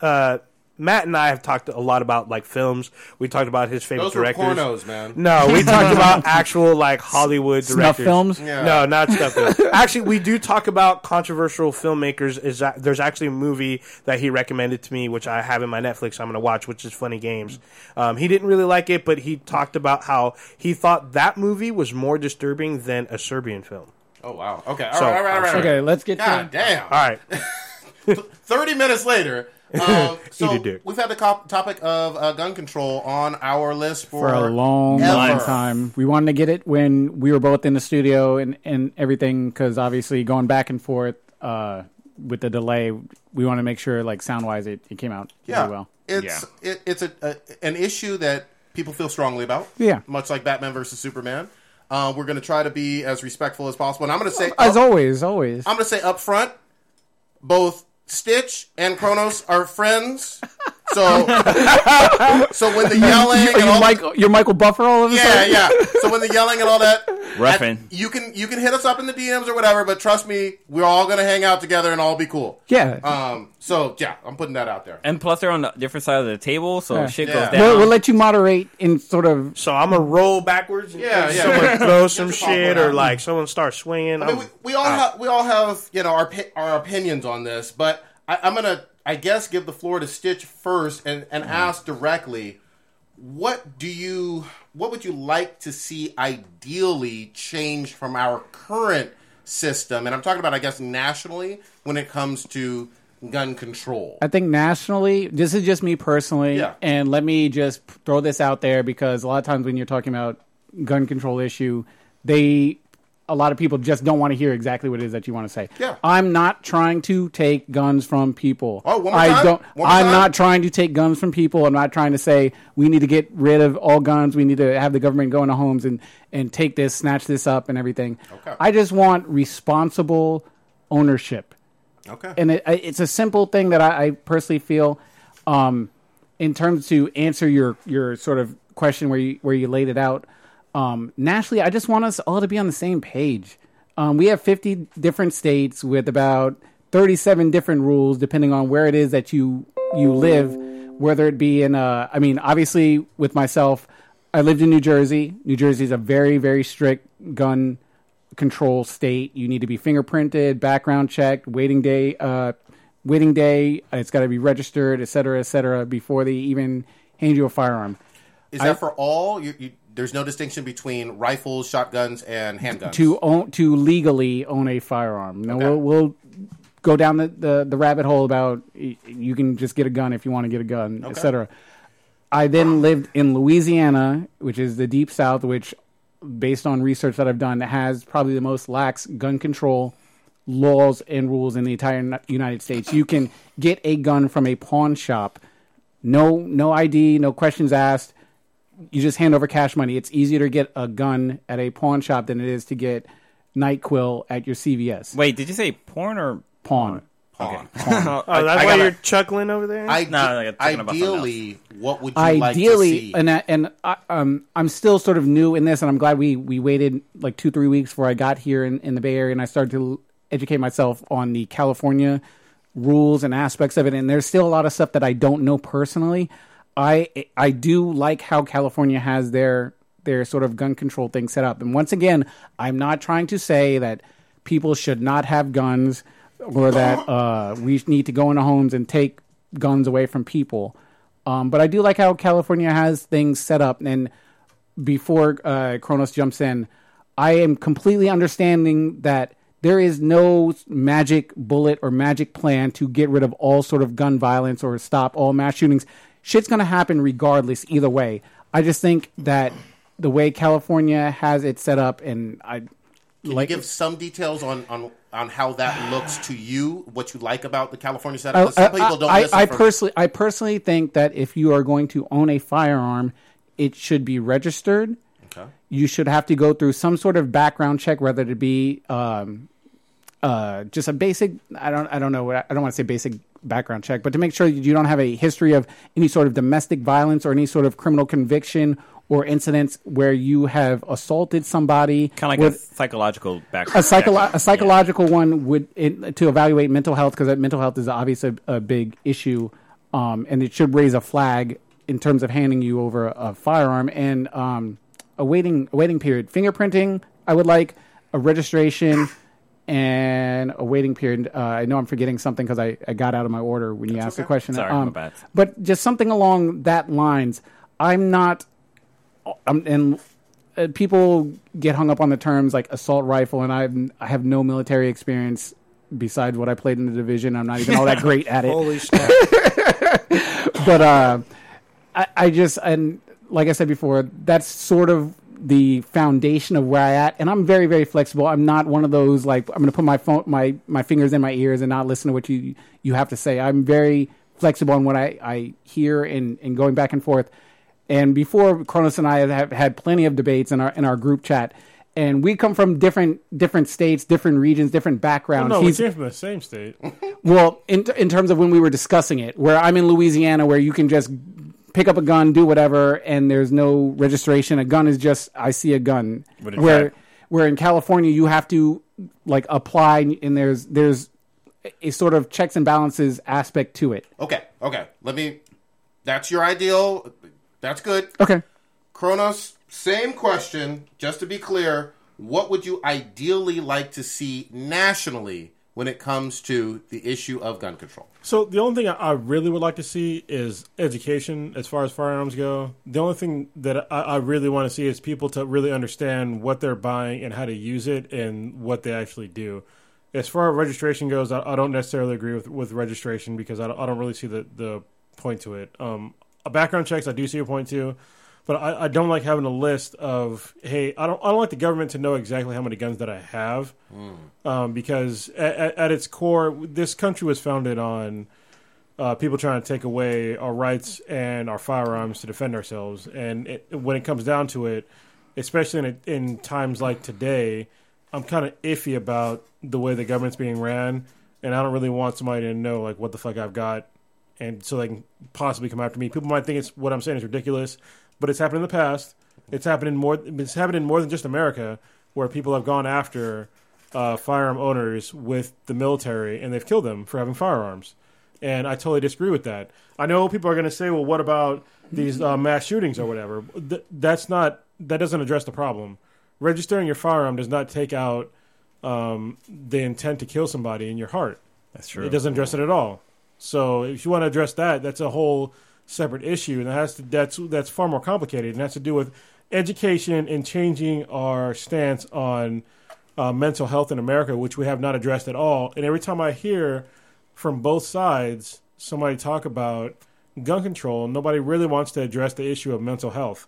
uh, Matt and I have talked a lot about like films. We talked about his favorite Those were directors. pornos, man. No, we (laughs) talked about actual like Hollywood Snuff directors. films. Yeah. No, not stuff. films. (laughs) actually, we do talk about controversial filmmakers. Is that there's actually a movie that he recommended to me, which I have in my Netflix. I'm going to watch, which is Funny Games. Um, he didn't really like it, but he talked about how he thought that movie was more disturbing than a Serbian film. Oh wow. Okay. All right. So, all right. All right. all Okay, let's get God to. damn. All right, (laughs) Thirty minutes later. Um, so (laughs) Eat a dick. we've had the cop- topic of uh, gun control on our list for, for a long, ever. long time. We wanted to get it when we were both in the studio and, and everything because obviously going back and forth uh, with the delay, we want to make sure, like sound wise, it, it came out Yeah, really well. it's it, it's a, a an issue that people feel strongly about. Yeah. much like Batman versus Superman. Uh, we're going to try to be as respectful as possible, and I'm going to say As up- always, always. I'm going to say up front, both Stitch and Kronos are friends. (laughs) So, (laughs) so when the yelling You- and you all Michael, you're Michael Buffer all of a yeah, sudden. yeah. So when the yelling and all that, (laughs) Ruffin. I- you can you can hit us up in the DMs or whatever. But trust me, we're all gonna hang out together and all be cool. Yeah. Um. So yeah, I'm putting that out there. And plus, they're on the different side of the table, so Yeah. shit Yeah. goes down. We'll, we'll let you moderate in sort of. So I'm gonna roll backwards. And Yeah, yeah. Someone (laughs) throw some Get your shit, popcorn or out. like someone start swinging. I mean, we, we all have we all have you know our pi- our opinions on this, but I, I'm gonna I guess give the floor to Stitch first and and mm-hmm. ask directly, what do you what would you like to see ideally change from our current system? And I'm talking about I guess nationally when it comes to gun control. I think nationally, this is just me personally, Yeah. and let me just throw this out there because a lot of times when you're talking about gun control issue, they a lot of people just don't want to hear exactly what it is that you want to say. Yeah. I'm not trying to take guns from people. Oh, one more I time? don't. More I'm time? not trying to take guns from people. I'm not trying to say we need to get rid of all guns. We need to have the government go into homes and and take this, snatch this up, and everything. Okay. I just want responsible ownership Okay. and it, it's a simple thing that I, I personally feel, um, in terms to answer your your sort of question where you where you laid it out. Um, nationally, I just want us all to be on the same page. Um, we have 50 different states with about 37 different rules, depending on where it is that you you live. Whether it be in, uh, I mean, obviously with myself, I lived in New Jersey. New Jersey is a very very strict gun control state. You need to be fingerprinted, background checked, waiting day, uh, waiting day. It's got to be registered, et cetera, et cetera, before they even hand you a firearm. Is I- that for all? You, you, there's no distinction between rifles, shotguns, and handguns. To own, to legally own a firearm. No, Okay. we'll, we'll go down the, the, the rabbit hole about you can just get a gun if you want to get a gun, et Okay. cetera. I then lived in Louisiana, which is the deep south, which, based on research that I've done, has probably the most lax gun control laws and rules in the entire United States. You can get a gun from a pawn shop, no no ID, no questions asked. You just hand over cash money. It's easier to get a gun at a pawn shop than it is to get Nyquil at your CVS. Wait, did you say porn or Pawn. Pawn. (laughs) oh, that's why you're chuckling over there. Ide- No, no, you're talking about something ideally, what would you like to ideally see? and I- and I, um I'm still sort of new in this and I'm glad we we waited like 2 3 weeks before I got here in, in the Bay Area and I started to educate myself on the California rules and aspects of it and there's still a lot of stuff that I don't know personally. I I do like how California has their their sort of gun control thing set up. And once again, I'm not trying to say that people should not have guns or that uh, we need to go into homes and take guns away from people. Um, but I do like how California has things set up. And before uh, Kronos jumps in, I am completely understanding that there is no magic bullet or magic plan to get rid of all sort of gun violence or stop all mass shootings. Shit's going to happen regardless, either way. I just think that the way California has it set up, and I Can like you give some details on, on, on how that looks to you? What you like about the California setup? I, some people don't I, I from- personally, I personally think that if you are going to own a firearm, it should be registered. Okay. You should have to go through some sort of background check, whether it be um, uh, just a basic. I don't. I don't know. what- I don't want to say basic background check, but to make sure that you don't have a history of any sort of domestic violence or any sort of criminal conviction or incidents where you have assaulted somebody. kind of like with, a psychological a, background? psycholo- a psychological one would it, to evaluate mental health because mental health is obviously a, a big issue, um, and it should raise a flag in terms of handing you over a, a firearm and um, a waiting a waiting period. Fingerprinting, I would like a registration and a waiting period. Uh, I know I'm forgetting something because I, I got out of my order when you asked the question. Sorry, my um, bad. But just something along that lines. I'm not um, and uh, people get hung up on the terms like assault rifle, and I've I have no military experience besides what I played in the division. I'm not even all that great at it. (laughs) Holy (laughs) snap! but uh, I, I just and like I said before, that's sort of the foundation of where I at, and I'm very very flexible. I'm not one of those like I'm going to put my phone my my fingers in my ears and not listen to what you you have to say. I'm very flexible on what I I hear and and going back and forth. And before Kronos and I have had plenty of debates in our in our group chat, and we come from different different states, different regions, different backgrounds. no, we He's- came from the same state. (laughs) well, in in terms of when we were discussing it, where I'm in Louisiana, where you can just pick up a gun, do whatever, and there's no registration. A gun is just I see a gun. Where fact- where in California you have to like apply, and there's there's a sort of checks and balances aspect to it. Okay, okay. Let me. That's your ideal. That's good. Okay. Kronos, same question. Just to be clear, what would you ideally like to see nationally when it comes to the issue of gun control? So the only thing I, really would like to see is education as far as firearms go. The only thing that I, really want to see is people to really understand what they're buying and how to use it and what they actually do. As far as registration goes, I, don't necessarily agree with, with registration because I don't really see the, the point to it. Um, background checks, I do see a point to, but I, I don't like having a list of hey, I don't I don't like the government to know exactly how many guns that I have um, because at, at, at its core, this country was founded on uh, people trying to take away our rights and our firearms to defend ourselves. And it, when it comes down to it, especially in, a, in times like today, I'm kind of iffy about the way the government's being ran, and I don't really want somebody to know like what the fuck I've got, and so they can possibly come after me. People might think it's what I'm saying is ridiculous, but it's happened in the past. It's happened in more. It's happened in more than just America, where people have gone after uh, firearm owners with the military, and they've killed them for having firearms. And I totally disagree with that. I know people are going to say, "Well, what about these uh, mass shootings or whatever?" Th- that's not. That doesn't address the problem. Registering your firearm does not take out um, the intent to kill somebody in your heart. That's true. It doesn't address it at all. So if you want to address that, that's a whole separate issue, and that has to, that's that's far more complicated, and has to do with education and changing our stance on uh, mental health in America, which we have not addressed at all. And every time I hear from both sides somebody talk about gun control, nobody really wants to address the issue of mental health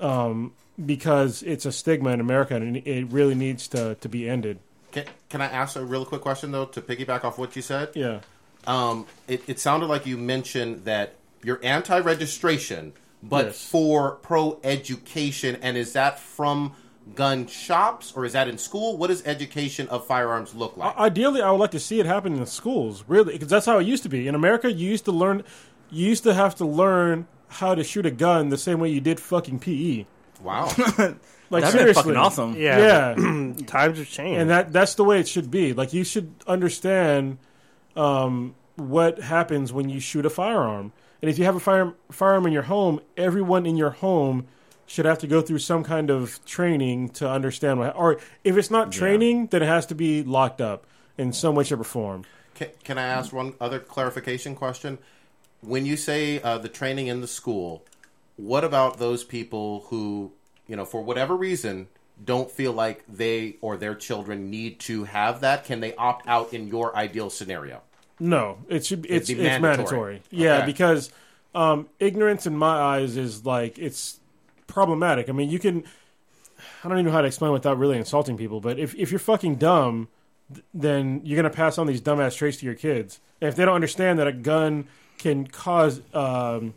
um, because it's a stigma in America, and it it really needs to to be ended. Can, can I ask a real quick question though to piggyback off what you said? Yeah. Um, it, it sounded like you mentioned that you're anti-registration, but Yes. for pro-education, and is that from gun shops or is that in school? What does education of firearms look like? Ideally, I would like to see it happen in the schools, really, because that's how it used to be. In America, you used to learn, you used to have to learn how to shoot a gun the same way you did fucking PE. Wow. (laughs) Like That'd seriously, fucking awesome. Yeah. yeah. (clears throat) Times have changed. and that that's the way it should be. Like you should understand um, what happens when you shoot a firearm, and if you have a fire, firearm in your home, everyone in your home should have to go through some kind of training to understand what. Or if it's not training, then it has to be locked up in some way, shape, or form. Can, can I ask one other clarification question? When you say uh, the training in the school, what about those people who, you know, for whatever reason, don't feel like they or their children need to have that? Can they opt out in your ideal scenario? No, it should. It's be it's mandatory. mandatory. Yeah, Okay. because um, ignorance in my eyes is like it's problematic. I mean, you can. I don't even know how to explain without really insulting people, but if if you're fucking dumb, th- then you're gonna pass on these dumbass traits to your kids. And if they don't understand that a gun can cause um,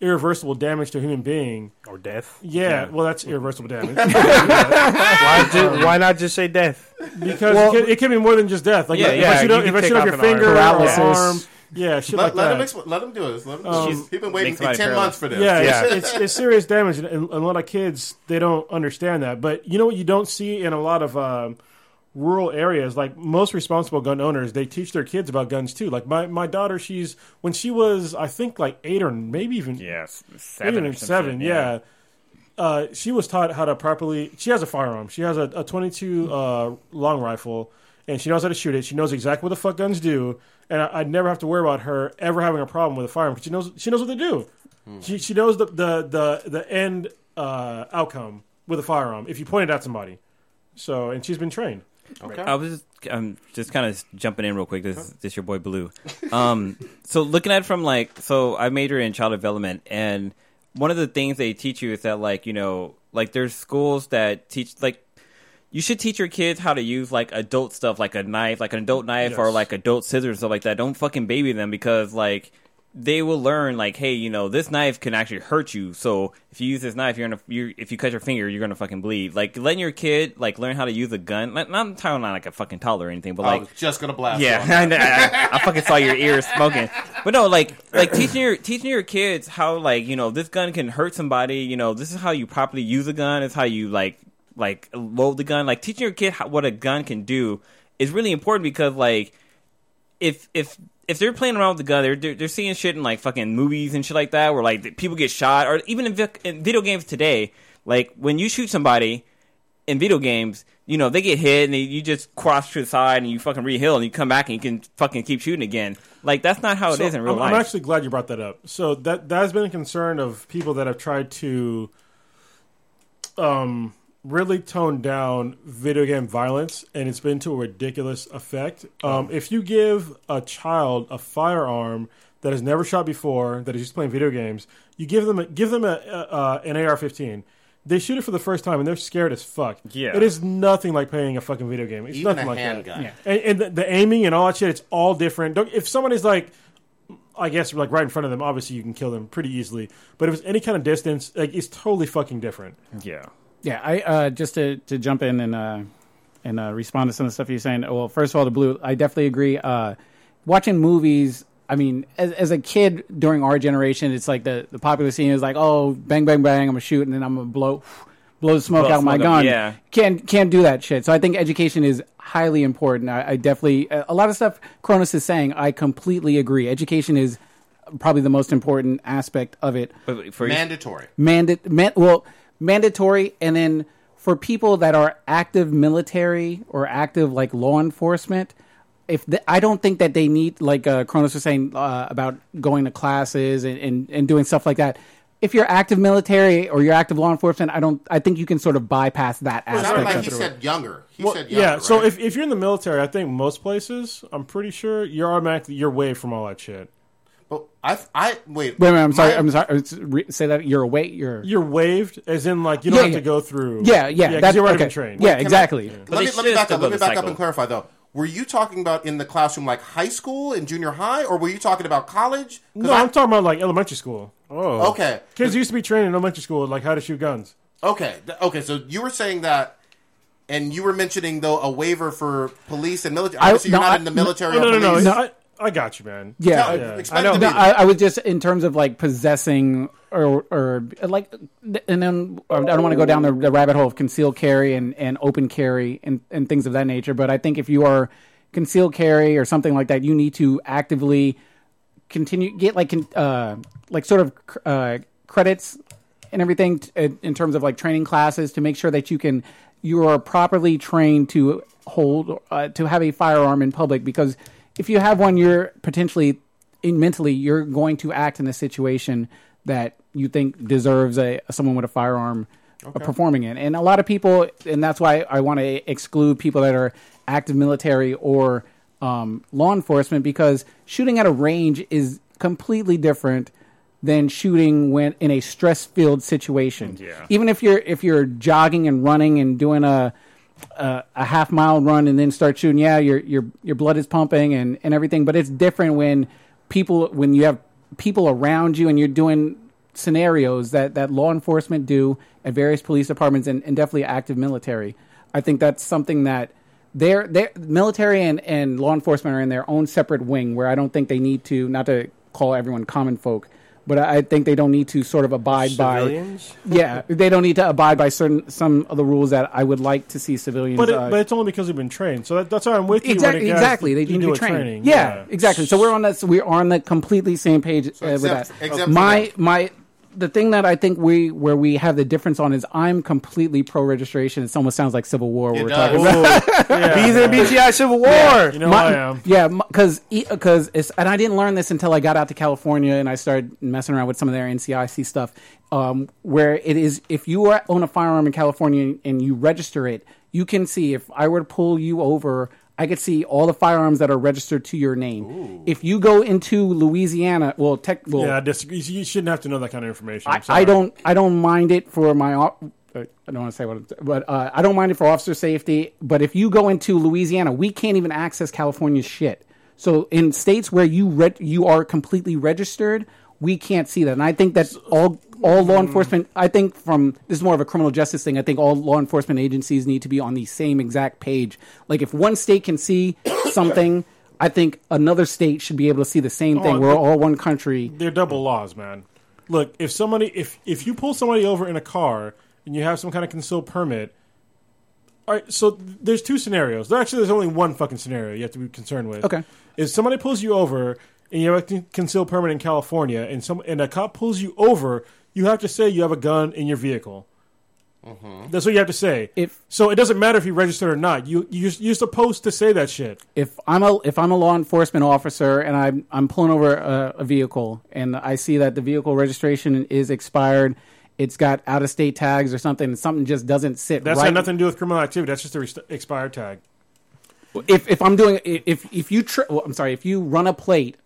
irreversible damage to a human being, or death. yeah, well, that's irreversible damage. (laughs) Why, ju- why not just say death? because Well- it, can, it can be more than just death. Like Yeah, if yeah, I shoot, you up- can if I take shoot off off your an arm. finger, or Paralysis. arm, yeah, shit Let, like let that. him expl- let him do this. Let him, Um, he's been waiting make somebody ten months for this. Yeah, Yeah. It's, it's, it's serious damage, and, and a lot of kids they don't understand that. But you know what you don't see in a lot of um, rural areas, like most responsible gun owners, they teach their kids about guns too. Like my, my daughter, she's when she was I think like eight or maybe even yeah seven. even or seven, shit, yeah. Uh, she was taught how to properly. She has a firearm. She has a, a 22 uh, long rifle, and she knows how to shoot it. She knows exactly what the fuck guns do, and I, I'd never have to worry about her ever having a problem with a firearm because she knows she knows what they do. She she knows the the the, the end uh, outcome with a firearm if you point it at somebody. So, and she's been trained. Okay. I was just, I'm just kind of jumping in real quick. This, this your boy Blue. Um, so looking at it from like, so I majored in child development, and one of the things they teach you is that like, you know, Like there's schools that teach like you should teach your kids how to use like adult stuff like a knife, like an adult knife or like adult scissors stuff like that. Don't fucking baby them because like they will learn like, hey, you know, this knife can actually hurt you. So if you use this knife, you're gonna you if you cut your finger, you're gonna fucking bleed. Like letting your kid like learn how to use a gun. Like, not I'm talking not like a fucking toddler or anything, but I like was just gonna blast. yeah, you on (laughs) that. I, I, I fucking saw your ears smoking. But no, like like teaching your teaching your kids how like you know this gun can hurt somebody. You know this is how you properly use a gun. It's how you like like load the gun. Like teaching your kid how, what a gun can do is really important because like if if if they're playing around with the gun, they're they're, they're seeing shit in like fucking movies and shit like that, where like people get shot, or even in, vic- in video games today. Like when you shoot somebody in video games, you know they get hit and they, you just cross to the side and you fucking reheal and you come back and you can fucking keep shooting again. Like that's not how it is So in real I'm, life. I'm actually glad you brought that up. So that that has been a concern of people that have tried to um, really toned down video game violence, and it's been to a ridiculous effect. Um, if you give a child a firearm that has never shot before, that is just playing video games, you give them a, give them a, a, uh, an AR-15. They shoot it for the first time and they're scared as fuck. Yeah. it is nothing like playing a fucking video game. It's Even nothing a like handgun. that. And, and the, the aiming and all that shit, it's all different. Don't, if somebody's like, I guess like right in front of them, obviously you can kill them pretty easily. But if it's any kind of distance, like it's totally fucking different. yeah. Yeah, I uh, just to, to jump in and uh, and uh, respond to some of the stuff you're saying. Well, first of all, the blue, I definitely agree. Uh, watching movies, I mean, as, as a kid during our generation, it's like the, the popular scene is like, oh, bang, bang, bang, I'm gonna shoot, and then I'm gonna blow blow the smoke Blow out of my smoke up, gun. yeah. can't can't do that shit. So I think education is highly important. I, I definitely a lot of stuff Kronos is saying. I completely agree. Education is probably the most important aspect of it But for Mandatory. mandat man, well mandatory and then for people that are active military or active like law enforcement if the, I don't think that they need like uh, Kronos was saying uh, about going to classes and, and, and doing stuff like that. If you're active military or you're active law enforcement, I don't. I think you can sort of bypass that Well, aspect. like of he it. said younger. He Well, said younger. yeah. So right? if, if you're in the military, I think most places, I'm pretty sure you're automatically you're waived from all that shit. But I, I wait. Wait, wait, I'm sorry. my- I'm sorry. uh, re- Say that you're awake. You're You're waived, as in like you don't Yeah, have yeah. to go through. yeah, yeah. 'cause that's you've already okay. been trained. Yeah, Can I- exactly. Let me, let me back up. Let me the back up and clarify though. Were you talking about in the classroom like high school and junior high, or were you talking about college? 'Cause No, I- I'm talking about like elementary school. Oh, okay, Kids used to be trained in elementary school like how to shoot guns. okay, okay. So you were saying that, and you were mentioning though a waiver for police and military. I- Obviously, you're no, not I- in the military No, or no, no, police. no. I, I got you, man. Yeah, Tell- Yeah. I know. No. I, I was just in terms of like possessing or or like, and then I don't want to go down the, the rabbit hole of concealed carry and, and open carry and, and things of that nature. But I think if you are concealed carry or something like that, you need to actively continue get like uh like sort of uh credits and everything t- in in terms of like training classes to make sure that you can you are properly trained to hold uh, to have a firearm in public because if you have one you're potentially in mentally you're going to act in a situation that you think deserves a someone with a firearm uh, performing in and a lot of people and that's why I want to exclude people that are active military or um, law enforcement because shooting at a range is completely different than shooting when in a stress filled situation. Yeah. Even if you're if you're jogging and running and doing a a, half mile run and then start shooting, yeah, your your your blood is pumping and, and everything. But it's different when people when you have people around you and you're doing scenarios that, that law enforcement do at various police departments and, and definitely active military. I think that's something that they're, they're military and, and law enforcement are in their own separate wing where I don't think they need to not to call everyone common folk, but I I think they don't need to sort of abide civilians. by (laughs) yeah they don't need to abide by certain some of the rules that I would like to see civilians. But, it, uh, but it's only because they've been trained. So that, that's why I'm with you. Exactly, when guys, exactly. They need to a train. training. Yeah, exactly. So we're on that. So we're on the completely same page uh, with that. except my my the thing that I think we where we have the difference on is I'm completely pro registration. It almost sounds like Civil War. We're does. talking about. Bees and BTI Civil War. You know My- I am. Yeah, because because it's and I didn't learn this until I got out to California and I started messing around with some of their NCIC stuff. Um, where it is, if you are, own a firearm in California and you register it, you can see if I were to pull you over, I could see all the firearms that are registered to your name. If you go into Louisiana, well, tech, well, Yeah, I disagree. You shouldn't have to know that kind of information. I'm I, don't I don't mind it for my op- I don't want to say what, it's, but uh, I don't mind it for officer safety. But if you go into Louisiana, we can't even access California's shit. So in states where you re- you are completely registered, we can't see that. And I think that all all law um, enforcement. I think from this is more of a criminal justice thing. I think all law enforcement agencies need to be on the same exact page. Like if one state can see (coughs) something. I think another state should be able to see the same oh, thing. Oh, We're all one country. They're double laws, man. Look, if somebody if if you pull somebody over in a car and you have some kind of concealed permit, all right. So there's two scenarios. There actually there's only one fucking scenario you have to be concerned with. Okay. If somebody pulls you over and you have a concealed permit in California, and some and a cop pulls you over, you have to say you have a gun in your vehicle. Mm-hmm. That's what you have to say. If So it doesn't matter if you registered or not. You you you're supposed to say that shit. if I'm a if I'm a law enforcement officer and I'm I'm pulling over a, a vehicle and I see that the vehicle registration is expired, it's got out of state tags or something, something just doesn't sit That's right. got nothing to do with criminal activity. That's just a rest- expired tag. if if I'm doing if if you tr- well, I'm sorry if you run a plate.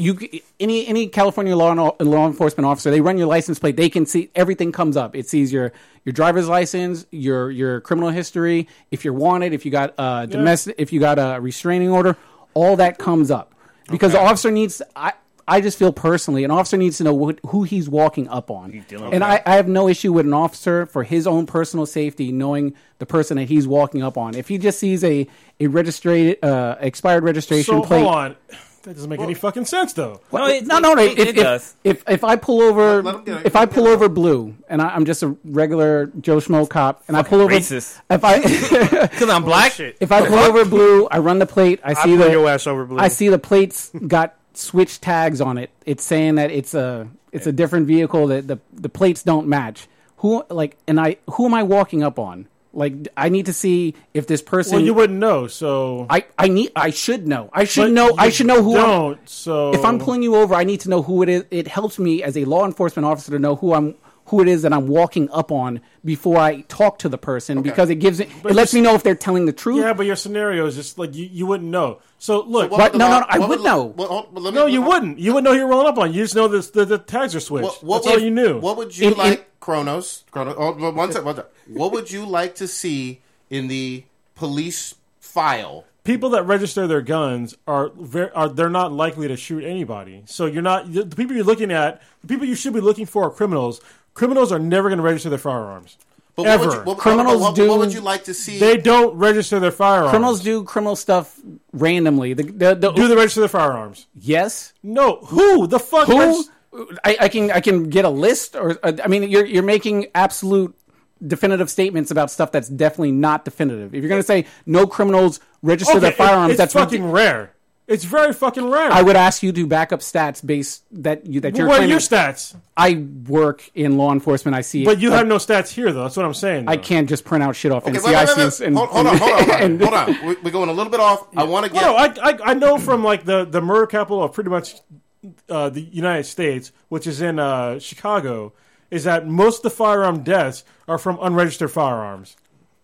You any any California law and- law enforcement officer they run your license plate they can see everything comes up. It sees your your driver's license your your criminal history if you're wanted if you got uh domestic if you got a restraining order all that comes up. Because the officer needs I I just feel personally an officer needs to know what, who he's walking up on. And I, I have no issue with an officer for his own personal safety knowing the person that he's walking up on. If he just sees a a registered uh expired registration So plate hold on. That doesn't make any fucking sense, though. No, it, no, no, no. It, if, it if, does. If, if I pull over, Let- let get if I pull get it. over blue, and I, I'm just a regular Joe Schmo cop, and I pull over, racist. if I (laughs) Because I'm black. Shit. if I pull over blue, I run the plate. I I see pull your the ass over, blue. I see the plates got switch tags on it. It's saying that it's a it's a different vehicle. That the the plates don't match. Who like and I who am I walking up on? Like I need to see if this person. Well, you wouldn't know, so I I need I should know. I should But know. I you should know who. I'm, Don't so if I'm pulling you over, I need to know who it is. It helps me as a law enforcement officer to know who I'm who it is that I'm walking up on before I talk to the person because it gives it, it lets me know if they're telling the truth. Yeah, but your scenario is just like you, you wouldn't know. So look, What What? No, no, no, I would the- know. what- me- no, you wouldn't. You wouldn't know who you're rolling up on. You just know this, the the tags are switched. What, what That's all you knew. What would you In- in- like, Kronos? Kronos. Oh, one one sec, one sec. What would you like to see in the police file? people that register their guns are very are they're not likely to shoot anybody. So you're not the people you're looking at. The people you should be looking for are criminals. Criminals are never going to register their firearms. But Ever. What would you, what, Criminals what, do- What would you like to see? They don't register their firearms. Criminals do criminal stuff randomly. The, the, the, do they register their firearms? yes. No. Who the fuck? Who? regis- I, I can I can get a list, or uh, I mean, you're you're making absolute definitive statements about stuff that's definitely not definitive. If you're going to say no criminals register their it- firearms, it's that's fucking ridic- rare. It's very fucking rare. I would ask you to back up stats based that you that you're what are your stats? I work in law enforcement. I see, But you like, have no stats here, though. That's what I'm saying. I can't just print out shit off Okay, NCIC wait, wait, wait, wait. and Hold, hold on, hold on, hold on. and- hold on. (laughs) We- We're going a little bit off. I want to get. No, I, I I know from like the the murder capital of pretty much uh, the United States, which is in uh, Chicago, is that most of the firearm deaths are from unregistered firearms.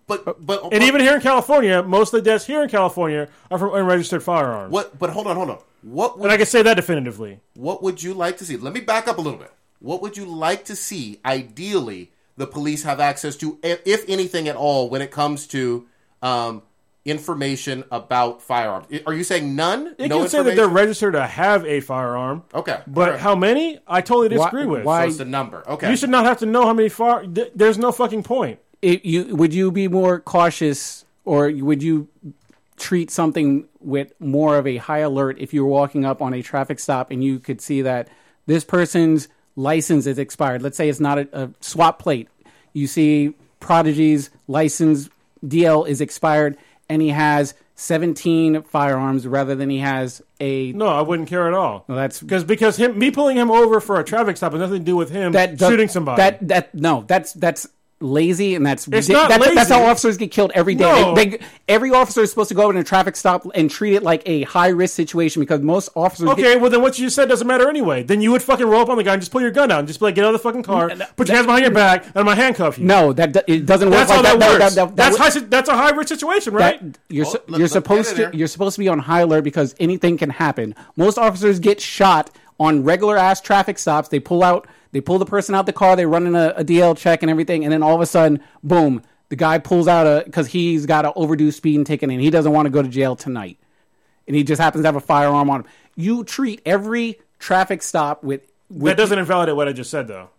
But but And even here in California, most of the deaths here in California are from unregistered firearms. what? But hold on, hold on. What would And I can say that definitively. What would you like to see? Let me back up a little bit. What would you like to see? Ideally, the police have access to, if if anything at all, when it comes to um, information about firearms. Are you saying none? It no can say that they're registered to have a firearm. Okay, But alright. how many? I totally disagree Why- with. why- So it's the number. Okay. You should not have to know how many fire. th- There's no fucking point. It, you would you be more cautious or would you treat something with more of a high alert if you were walking up on a traffic stop and you could see that this person's license is expired let's say it's not a, a swap plate you see prodigy's license dl is expired and he has 17 firearms rather than he has a No, I wouldn't care at all. Well, that's because because him me pulling him over for a traffic stop has nothing to do with him that does- shooting somebody. That that no, that's that's lazy and that's It's ridic- not that's, that's how officers get killed every day. No. They, they, every officer is supposed to go in a traffic stop and treat it like a high risk situation because most officers Okay, get, well then what you just said doesn't matter anyway. Then you would fucking roll up on the guy and just pull your gun out and just be like, get out of the fucking car, put your hands behind your (laughs) back, and I'm gonna handcuff you. no that do- it doesn't work that's like how that, works. that- that that's would- high, si- that's a high risk situation, right? that- you're Well, let- you're let- supposed get to you're supposed to be on high alert because anything can happen. Most officers get shot on regular ass traffic stops. They pull out They pull the person out the car. They run in a, a DL check and everything, and then all of a sudden, boom, the guy pulls out a because he's got an overdue speeding ticket and he doesn't want to go to jail tonight, and he just happens to have a firearm on him. You treat every traffic stop with, with That doesn't invalidate what I just said, though.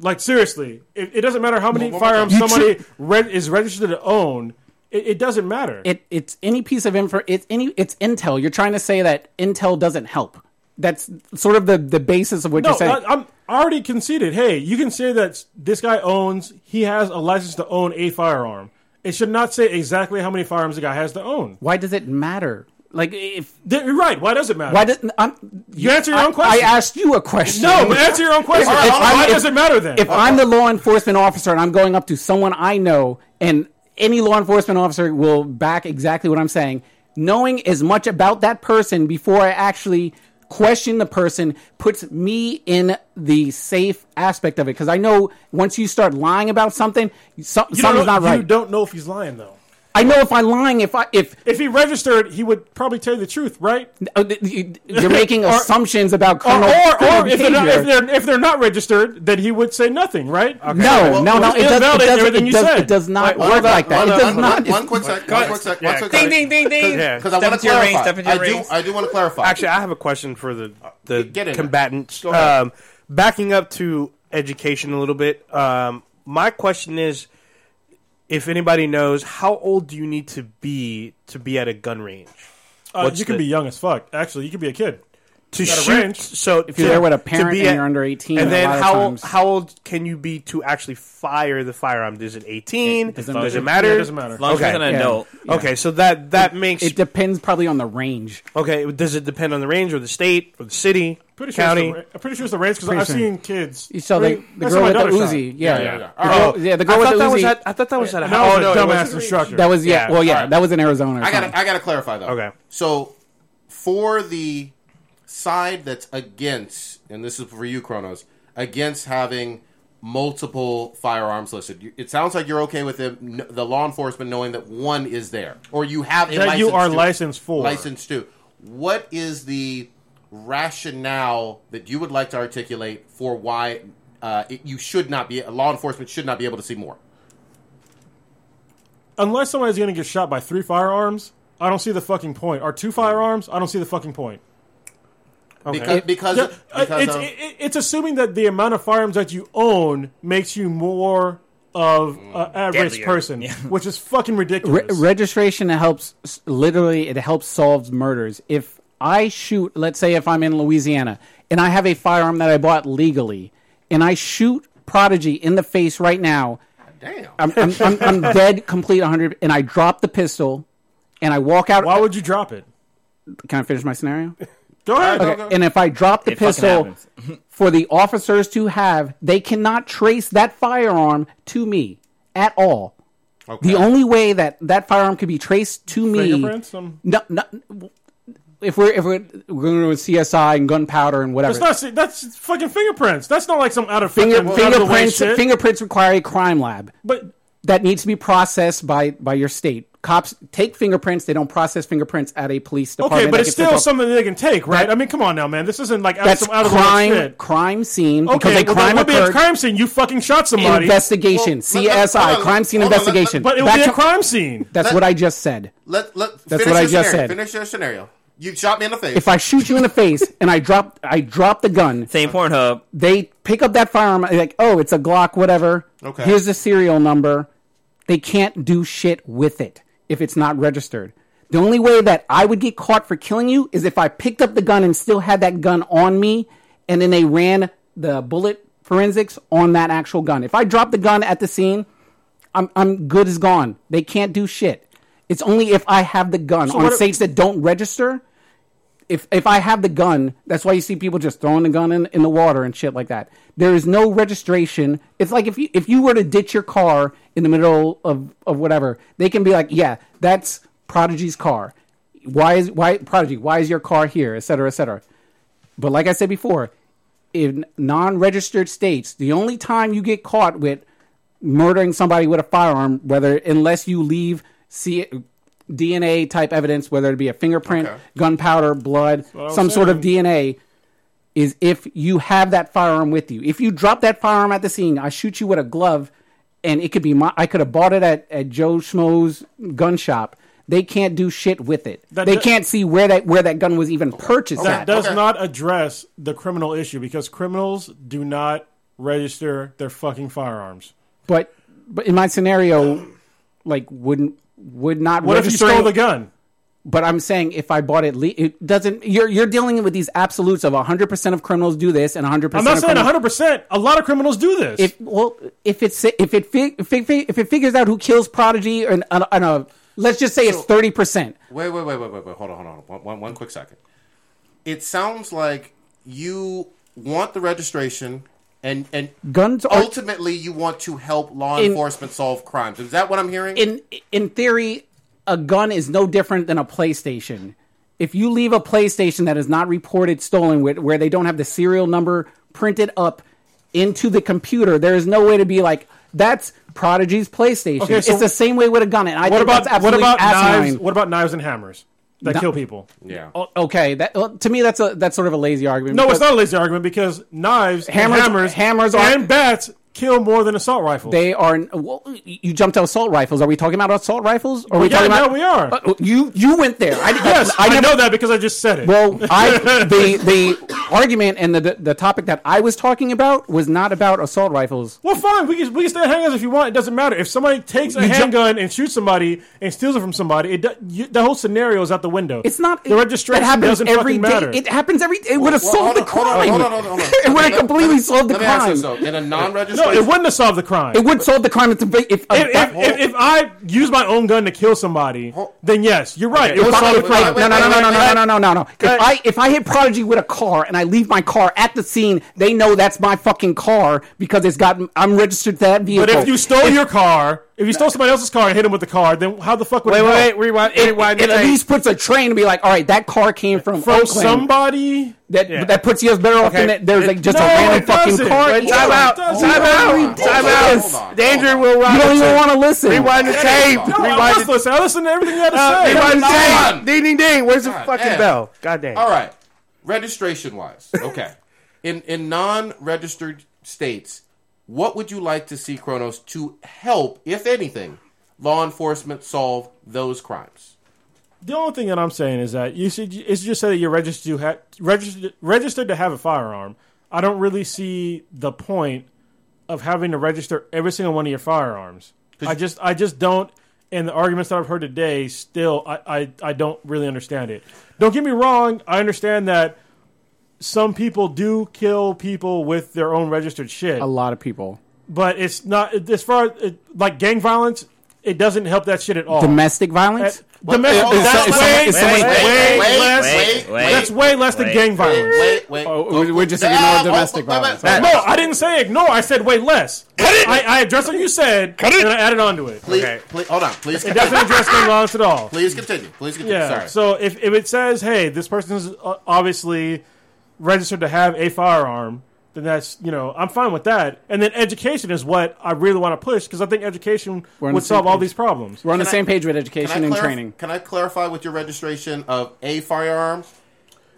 Like seriously, it, it doesn't matter how many One more firearms time. You somebody re- is registered to own. It, it doesn't matter. it it's any piece of info it's any it's intel you're trying to say that intel doesn't help that's sort of the the basis of what no, you're saying I, I'm already conceded. Hey, you can say that this guy owns. He has a license to own a firearm. It should not say exactly how many firearms the guy has to own. why does it matter like if You're right. Why does it matter? why does I'm, You answer your I, own question. I asked you a question no, but answer your own question. If- if why I'm- does it matter then? if I'm the law enforcement officer and I'm going up to someone I know, and any law enforcement officer will back exactly what I'm saying, knowing as much about that person before I actually question the person puts me in the safe aspect of it. Because I know once you start lying about something, so, something's know, not right. You don't know if he's lying though. I know if I'm lying, if I if If he registered, he would probably tell you the truth, right? uh, th- you- you're making (laughs) Or- assumptions about Or, criminal, or, criminal or if, they're not, behavior. if they're if they're not registered, then he would say nothing, right? no, Well, no, no, just it, does, it, invalidate doesn't, everything it, you does, said. it does not Wait, work on, like that. It on, does hold not. One quick sec. One quick sec. One Yeah. quick Ding, sec. ding, ding, ding. Yeah. Because I Step want to to your rings, clarify. step into your I do. rings. I do want to clarify. Actually, I have a question for the the Get in combatants. Go ahead. Um, backing up to education a little bit. Um, my question is, if anybody knows, how old do you need to be to be at a gun range Uh, what's you can the- be young as fuck. Actually, you can be a kid. To shoot? range. So If you're there with a parent and you're under 18, and then how times- how old can you be to actually fire the firearm? Is it 18? doesn't Does it matter? Yeah, it doesn't matter. As long as Okay. it's an Yeah. adult. Okay, so that that makes It depends probably on the range. okay. Does it depend on the range or the state or the city, Pretty sure county? It's the, I'm pretty sure it's the range because I've sure. seen kids. You saw the, the girl with the shot. Uzi. Yeah, Yeah, yeah. yeah. The All girl- yeah, the girl with the Uzi. at, I thought that was at a And that oh, no, dumbass instructor. That was yeah. Yeah, well, yeah, alright. that was in Arizona. Or I got I got to clarify though. Okay. So for the side that's against, and this is for you, Kronos, against having multiple firearms listed. It sounds like you're okay with the, the law enforcement knowing that one is there, or you have a That license you are to- licensed for. Licensed to. What is the rationale that you would like to articulate for why uh, it, you should not be law enforcement should not be able to see more? Unless somebody's going to get shot by three firearms, I don't see the fucking point. Are two firearms, I don't see the fucking point. Because because, Yeah, uh, because it's, of- it, it's assuming that the amount of firearms that you own makes you more of an average Deadlier. person, Yeah. which is fucking Re- ridiculous. registration helps literally it helps solve murders if i shoot let's say if i'm in louisiana and i have a firearm that i bought legally and i shoot prodigy in the face right now damn. i'm, I'm, I'm, I'm (laughs) dead complete 100 and i drop the pistol and i walk out Why would you drop it? can i finish my scenario Go ahead. Okay, and if I drop the It pistol (laughs) for the officers to have, they cannot trace that firearm to me at all. Okay. The only way that that firearm could be traced to me, Fingerprints? Um, no, no, if we're if we're, we're going to do CSI and gunpowder and whatever, That's not. That's fucking fingerprints. That's not like some out of Finger, fucking out of the way fingerprints shit. fingerprints require a crime lab but that needs to be processed by by your state. Cops take fingerprints; they don't process fingerprints at a police department. okay, but it's still off- something they can take, right? I mean, come on now, man. This isn't like out, that's some out of the way crime shit. crime scene because Okay, a well, crime that would be a occurred. crime scene. You fucking shot somebody. investigation, Well, let- let- CSI, on, crime scene hold on, let- investigation. but it would Back be a crime scene. That's Let- what I just said. Let let That's finish what I your just scenario. said. Finish your scenario. You shot me in the face. If I shoot you in the face (laughs) and I drop, I drop the gun. Same Pornhub. They pick up that firearm. Like, oh, it's a Glock, whatever. Okay. Here's the serial number. They can't do shit with it if it's not registered. The only way that I would get caught for killing you is if I picked up the gun and still had that gun on me, and then they ran the bullet forensics on that actual gun. If I drop the gun at the scene, I'm I'm good as gone. They can't do shit. It's only if I have the gun on what- states that don't register. If if I have the gun, that's why you see people just throwing the gun in, in the water and shit like that. There is no registration. It's like if you if you were to ditch your car in the middle of, of whatever, they can be like, yeah, that's Prodigy's car. Why is why Prodigy? Why is your car here? Et cetera, et cetera. But like I said before, in non-registered states, the only time you get caught with murdering somebody with a firearm, whether unless you leave see DNA type evidence, whether it be a fingerprint, Okay. gunpowder, blood, what I some sort of. DNA, is if you have that firearm with you. If you drop that firearm at the scene, I shoot you with a glove, and it could be my. I could have bought it at, at Joe Schmo's gun shop. They can't do shit with it. That they do- can't see where that where that gun was even purchased That at. does Okay. not address the criminal issue because criminals do not register their fucking firearms. But but in my scenario, like wouldn't would not What if you stole the gun? But I'm saying if I bought it, le- it doesn't. You're you're dealing with these absolutes of 100 percent of criminals do this and 100. I'm not of saying 100. percent A lot of criminals do this. If well, if it's if it fig, if it, fig- if it figures out who kills Prodigy and on, a- on a let's just say it's 30 percent. Wait, wait, wait, wait, wait, wait. Hold on, hold on. One, one, one quick second. It sounds like you want the registration, and and Guns are ultimately you want to help law In- enforcement solve crimes. Is that what I'm hearing? in in theory, a gun is no different than a PlayStation. If you leave a PlayStation that is not reported stolen, with, where they don't have the serial number printed up into the computer, there is no way to be like that's Prodigy's PlayStation. Okay, so- it's the same way with a gun, and I what think about that's what about asinine. knives? What about knives and hammers that No- kill people? yeah. O- Okay, that well, to me that's a that's sort of a lazy argument. No, it's because not a lazy argument because knives, and Hammers- hammers, hammers are- and bats kill more than assault rifles. They are. Well, you jumped to assault rifles. Are we talking about assault rifles? Or are we yeah, talking no, about? we are. Uh, you you went there. I, yes, I, never- know that because I just said it. Well, I (laughs) the the argument and the, the the topic that I was talking about was not about assault rifles. Well, fine. We can we can stay handguns if you want. It doesn't matter. If somebody takes a You ju- handgun and shoots somebody and steals it from somebody, it you, the whole scenario is out the window. It's not the registration That happens doesn't every fucking day. matter. It happens every. It would have Well, solved the hold crime. hold on, hold on, hold on, hold (laughs) on. It would have completely solved the let me ask crime. this, though. In a no, it wouldn't have solved the crime. It would solve the crime if uh, if if, if, if, if, if I use my own gun to kill somebody, then yes, you're right. It would If I- solve the crime. no, no, no, no, no, no, no, no, no, no. If I if I hit Prodigy with a car and I leave my car at the scene, they know that's my fucking car because it's got I'm registered to that vehicle. But if you stole your car, if you stole somebody else's car and hit him with the car, then how the fuck would Wait, it wait, go? wait, rewind, it, rewind it at least puts a train to be like, all right, that car came from, From Oakland. somebody? that Yeah. that puts you as better off Okay. than that there's like just No, a random fucking doesn't. car. Wait, Yeah, Time it out! doesn't. Time out! Hold on. Time Yes. out! Danger will rise. You don't even Robinson. want to listen. Rewind the tape. No, I Rewind must the listen. I listen to everything you had to uh, say. rewind the on. tape. Ding, ding, ding. Where's the fucking damn. bell? God damn. All right, registration wise, okay. (laughs) in in non-registered states, what would you like to see Kronos to help, if anything, law enforcement solve those crimes? The only thing that I'm saying is that you should it's just say that you're registered to ha- registered registered to have a firearm. I don't really see the point of having to register every single one of your firearms. I just I just don't. And the arguments that I've heard today, still, I, I, I don't really understand it. Don't get me wrong. I understand that some people do kill people with their own registered shit A lot of people. but it's not as far as it, like gang violence. It doesn't help that shit at all. Domestic Uh, violence. domestic. Is- is that's some- way, way, wait, way wait, less. wait, wait, that's way less than gang violence. Wait, wait. Oh, we- we're just ignoring domestic oh, violence. wait, wait, No, I didn't say ignore. I said way less. Cut it! I, I addressed what you said, Cut it! and I added on to it. Please, Okay. please, hold on. Please, It doesn't address gang violence at all. please continue. Please continue. Yeah. Sorry. So if, if it says, hey, this person is uh, obviously registered to have a firearm, then that's you know I'm fine with that. And then education is what I really want to push because I think education would the same solve all these problems. We're on the Can I- same page with education I and clarif- training. Can I clarify with your registration of a firearm?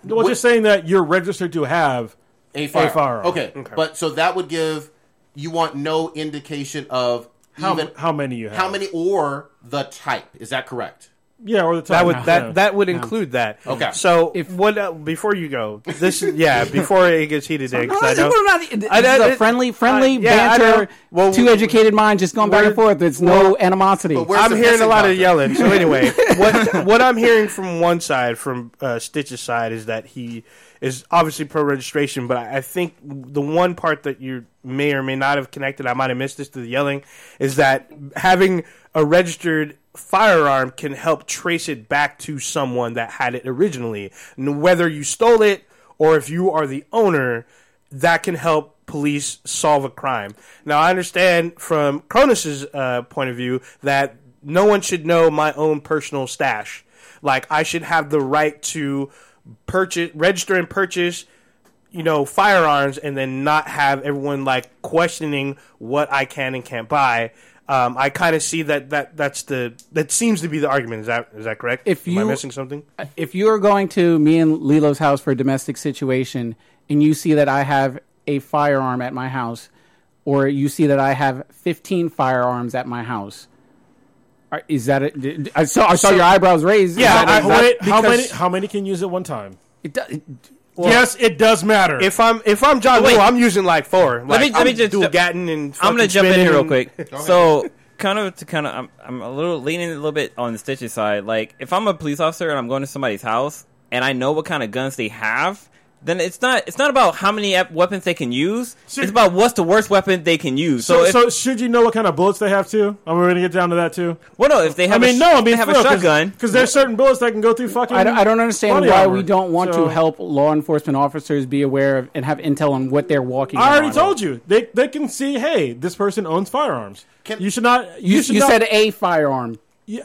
Well, What- just saying that you're registered to have A firearm. firearm. Okay. But so that would give you want no indication of how, even how many you have. how many or the type. Is that correct? Yeah, or the That time. would Yeah. that that would include that. Okay. So If- what? Uh, before you go, this yeah. (laughs) Before it gets heated, there, 'cause I No, know. we're not- this I- is I- a it- friendly, friendly uh, yeah, I know. banter. Well, two educated minds just going back and forth. There's no animosity. But where's I'm the hearing a pissing lot of about yelling. So anyway, (laughs) what what I'm hearing from one side, from uh, Stitch's side, is that he is obviously pro registration, but I I think the one part that you may or may not have connected, I might have missed this to the yelling, is that having a registered firearm can help trace it back to someone that had it originally, whether you stole it or if you are the owner that can help police solve a crime. Now, I understand from Kronos's uh, point of view that no one should know my own personal stash. Like, I should have the right to purchase, register and purchase, you know, firearms, and then not have everyone like questioning what I can and can't buy. Um, I kind of see that that that's the that seems to be the argument. Is that is that correct? If Am I missing something? if you are going to me and Lilo's house for a domestic situation and you see that I have a firearm at my house, or you see that I have 15 firearms at my house, are- is that it? I saw, I saw So- your eyebrows raised. Is Yeah, that- I- is How that- many, how because- many? How many can use at one time? it does, it- yes, it does matter. If I'm if I'm John Wait. Woo, I'm using like four. Like, me- let I'm me just- dual gatting and I'm gonna jump in here real quick. So, kind of to kind of, I'm, I'm a little leaning a little bit on the Stitch's side. Like, if I'm a police officer and I'm going to somebody's house and I know what kind of guns they have, then it's not it's not about how many weapons they can use. See- it's about what's the worst weapon they can use. so, So, if, so should you know what kind of bullets they have too? Are we going to get down to that too? well, no, if they have I mean, a, no, I mean, they have a for real, shotgun. because there's certain bullets that can go through fucking. I don't, I don't understand body why armor. we don't want So- to help law enforcement officers be aware of and have intel on what they're walking. I already on. told you they they can see. Hey, this person owns firearms. Can- you should not. You, You, should you not, said a firearm.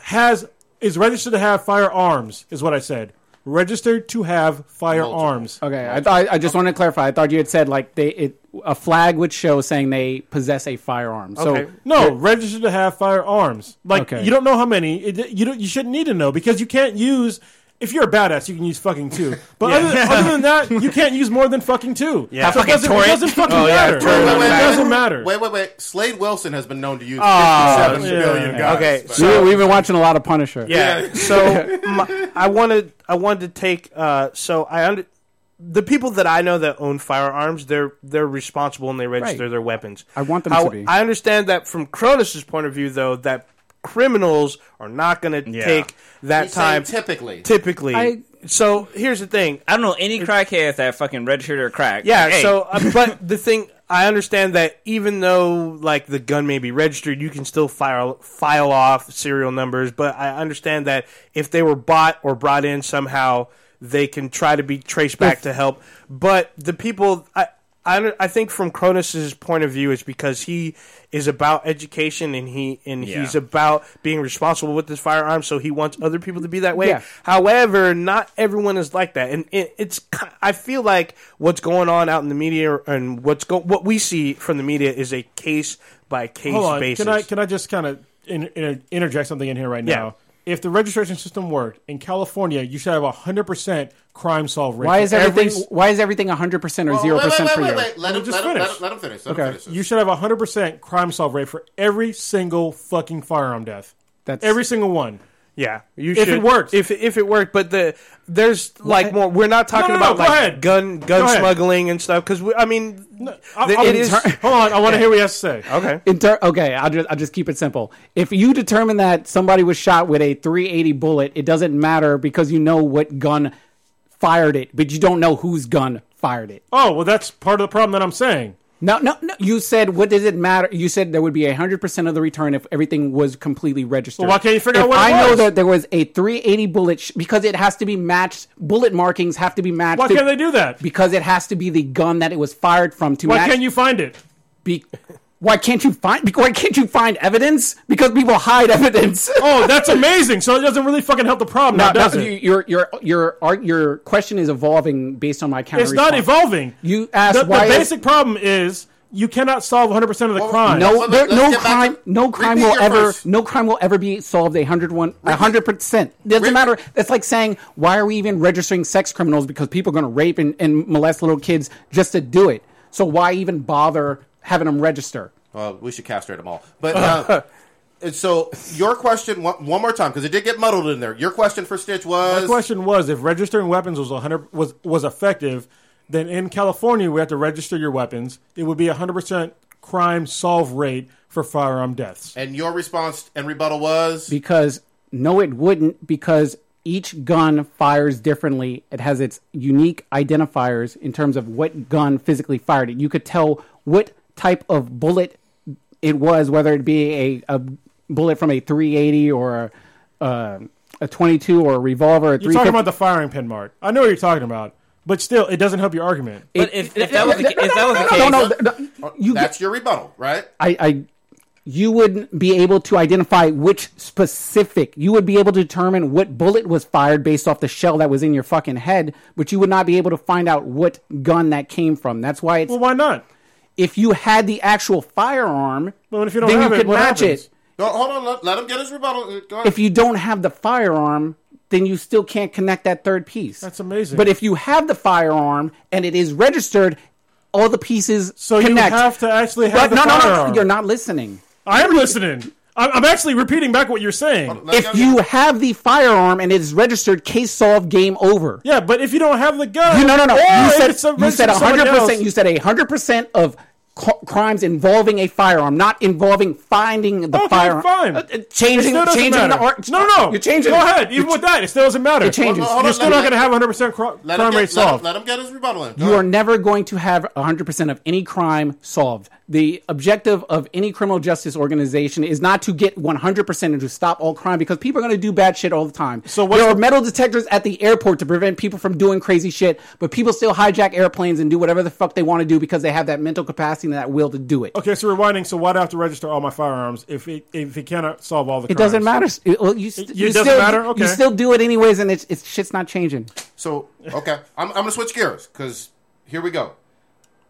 has is registered to have firearms. Is what I said. Registered to have firearms. Okay, I thought I just wanted to clarify. I thought you had said like they it a flag would show saying they possess a firearm. So Okay. No, registered to have firearms. Like Okay. you don't know how many. It, you don't. You shouldn't need to know because you can't use. If you're a badass, you can use fucking two. (laughs) But other, other than that, you can't use more than fucking two. Yeah. so it doesn't, it doesn't fucking Oh, yeah, matter. torrent. it Wait, wait, doesn't matter. Wait, wait, wait. Slade Wilson has been known to use Oh, 57 yeah. billion guns. Okay, but- so- we, we've been watching a lot of Punisher. Yeah. So my, I wanted I wanted to take uh so I under the people that I know that own firearms they're they're responsible and they register Right. their weapons. I want them How- to be. I understand that from Kronos's point of view though that criminals are not going to Yeah. take that He's saying time typically. typically. I- so here's the thing. I don't know any crackheads that fucking registered their crack. Yeah, Like, hey, so uh, (laughs) but the thing I understand that even though like the gun may be registered, you can still file file off serial numbers. But I understand that if they were bought or brought in somehow, they can try to be traced back to help. But the people, I. I, I think from Kronos's point of view, it's because he is about education and he and Yeah. he's about being responsible with his firearm. So he wants other people to be that way. Yeah. However, not everyone is like that, and it, it's. I feel like what's going on out in the media and what's go what we see from the media is a case by case basis. Can I can I just kind of in, in, interject something in here right Yeah. Now? If the registration system worked in California, you should have a hundred percent crime solve rate. Why is everything? every- why is everything hundred percent or Well, zero wait, wait, percent wait, for wait, you? wait. Let Let him, just let, him, let, finish. him, let him finish. Let him Okay, finish. you should have a hundred percent crime solve rate for every single fucking firearm death. That's Every single one. Yeah, you If it should, works. if if it worked, but the there's like more. We're not talking no, no, about go like ahead. gun gun Go ahead. smuggling and stuff because I mean, I, the- I- it is hold on, I want to hear what he has to say. okay. In ter- okay, I'll just, I'll just keep it simple. If you determine that somebody was shot with a 380 bullet, it doesn't matter because you know what gun fired it, but you don't know whose gun fired it. Oh well, that's part of the problem that I'm saying. No, no, no. You said, what does it matter? You said there would be a 100% of the return if everything was completely registered. Well, why can't you figure if out what it I know that there was a 380 bullet, sh- because it has to be matched, bullet markings have to be matched. Why to- can't they do that? Because it has to be the gun that it was fired from to Why match. can't you find it? Be- why can't you find? Why can't you find evidence? Because people hide evidence. (laughs) Oh, that's amazing. So it doesn't really fucking help the problem, No, now, does no, it? you- your your your your question is evolving based on my counter. It's not evolving. You asked the, the why is- basic problem is you cannot solve 100 percent of the Well, crime. No, Let's- there, let's no crime, no crime will ever, first- no crime will ever be solved a hundred one, a hundred percent. Doesn't Re- matter. It's like saying, why are we even registering sex criminals? Because people are going to rape and, and molest little kids just to do it. So why even bother having them register? Well, we should castrate them all. But uh, (laughs) and so your question one, one more time because it did get muddled in there. Your question for Stitch was The question was if registering weapons was 100 was was effective, then in California we have to register your weapons. It would be a 100 percent crime solve rate for firearm deaths. and your response and rebuttal was Because no, it wouldn't. Because each gun fires differently. It has its unique identifiers in terms of what gun physically fired it. You could tell what type of bullet it was, whether it be a, a bullet from a 380 or a, uh, a 22 or a revolver. A You're talking about the firing pin mark. I know what you're talking about, but still, it doesn't help your argument. But if, if that was the, if that was the case, no, no, no, no, you get, that's your rebuttal, right? I, I, you wouldn't be able to identify which specific. You would be able to determine what bullet was fired based off the shell that was in your fucking head, but you would not be able to find out what gun that came from. That's why it's Well, why not? If you had the actual firearm, Well, if you don't then have you it, could what match happens? it. No, hold on. Let, let him get his rebuttal. Uh, go ahead. If you don't have the firearm, then you still can't connect that third piece. That's amazing. But if you have the firearm and it is registered, all the pieces So you have to actually But have the no, no, no, firearm. you're not listening. I am listening. I'm, I'm actually repeating back what you're saying. If you have the firearm and it is registered, case solved, game over. Yeah, but if you don't have the gun, You, no, no, no. You said a- you said registered to somebody hundred percent. You said hundred percent of co- crimes involving a firearm, not involving finding the Okay, firearm. fine. Uh, uh, changing, changing the art. No, no, You're changing. Go ahead. Even with that, it still doesn't matter. It changes. Well, You're on, still not going to have 100 percent crime rate let, solved. let him get his rebuttal in. Go You are never going to have 100% of any crime solved. The objective of any criminal justice organization is not to get 100% and to stop all crime because people are going to do bad shit all the time. So there are the- metal detectors at the airport to prevent people from doing crazy shit, but people still hijack airplanes and do whatever the fuck they want to do because they have that mental capacity and that will to do it. Okay, so rewinding. So why do I have to register all my firearms if it if it cannot solve all the? It doesn't matter. It, well, you, st- It- you it doesn't still, matter? Okay. You still do it anyways, and it's, it's shit's not changing. So okay, I'm, I'm going to switch gears because here we go.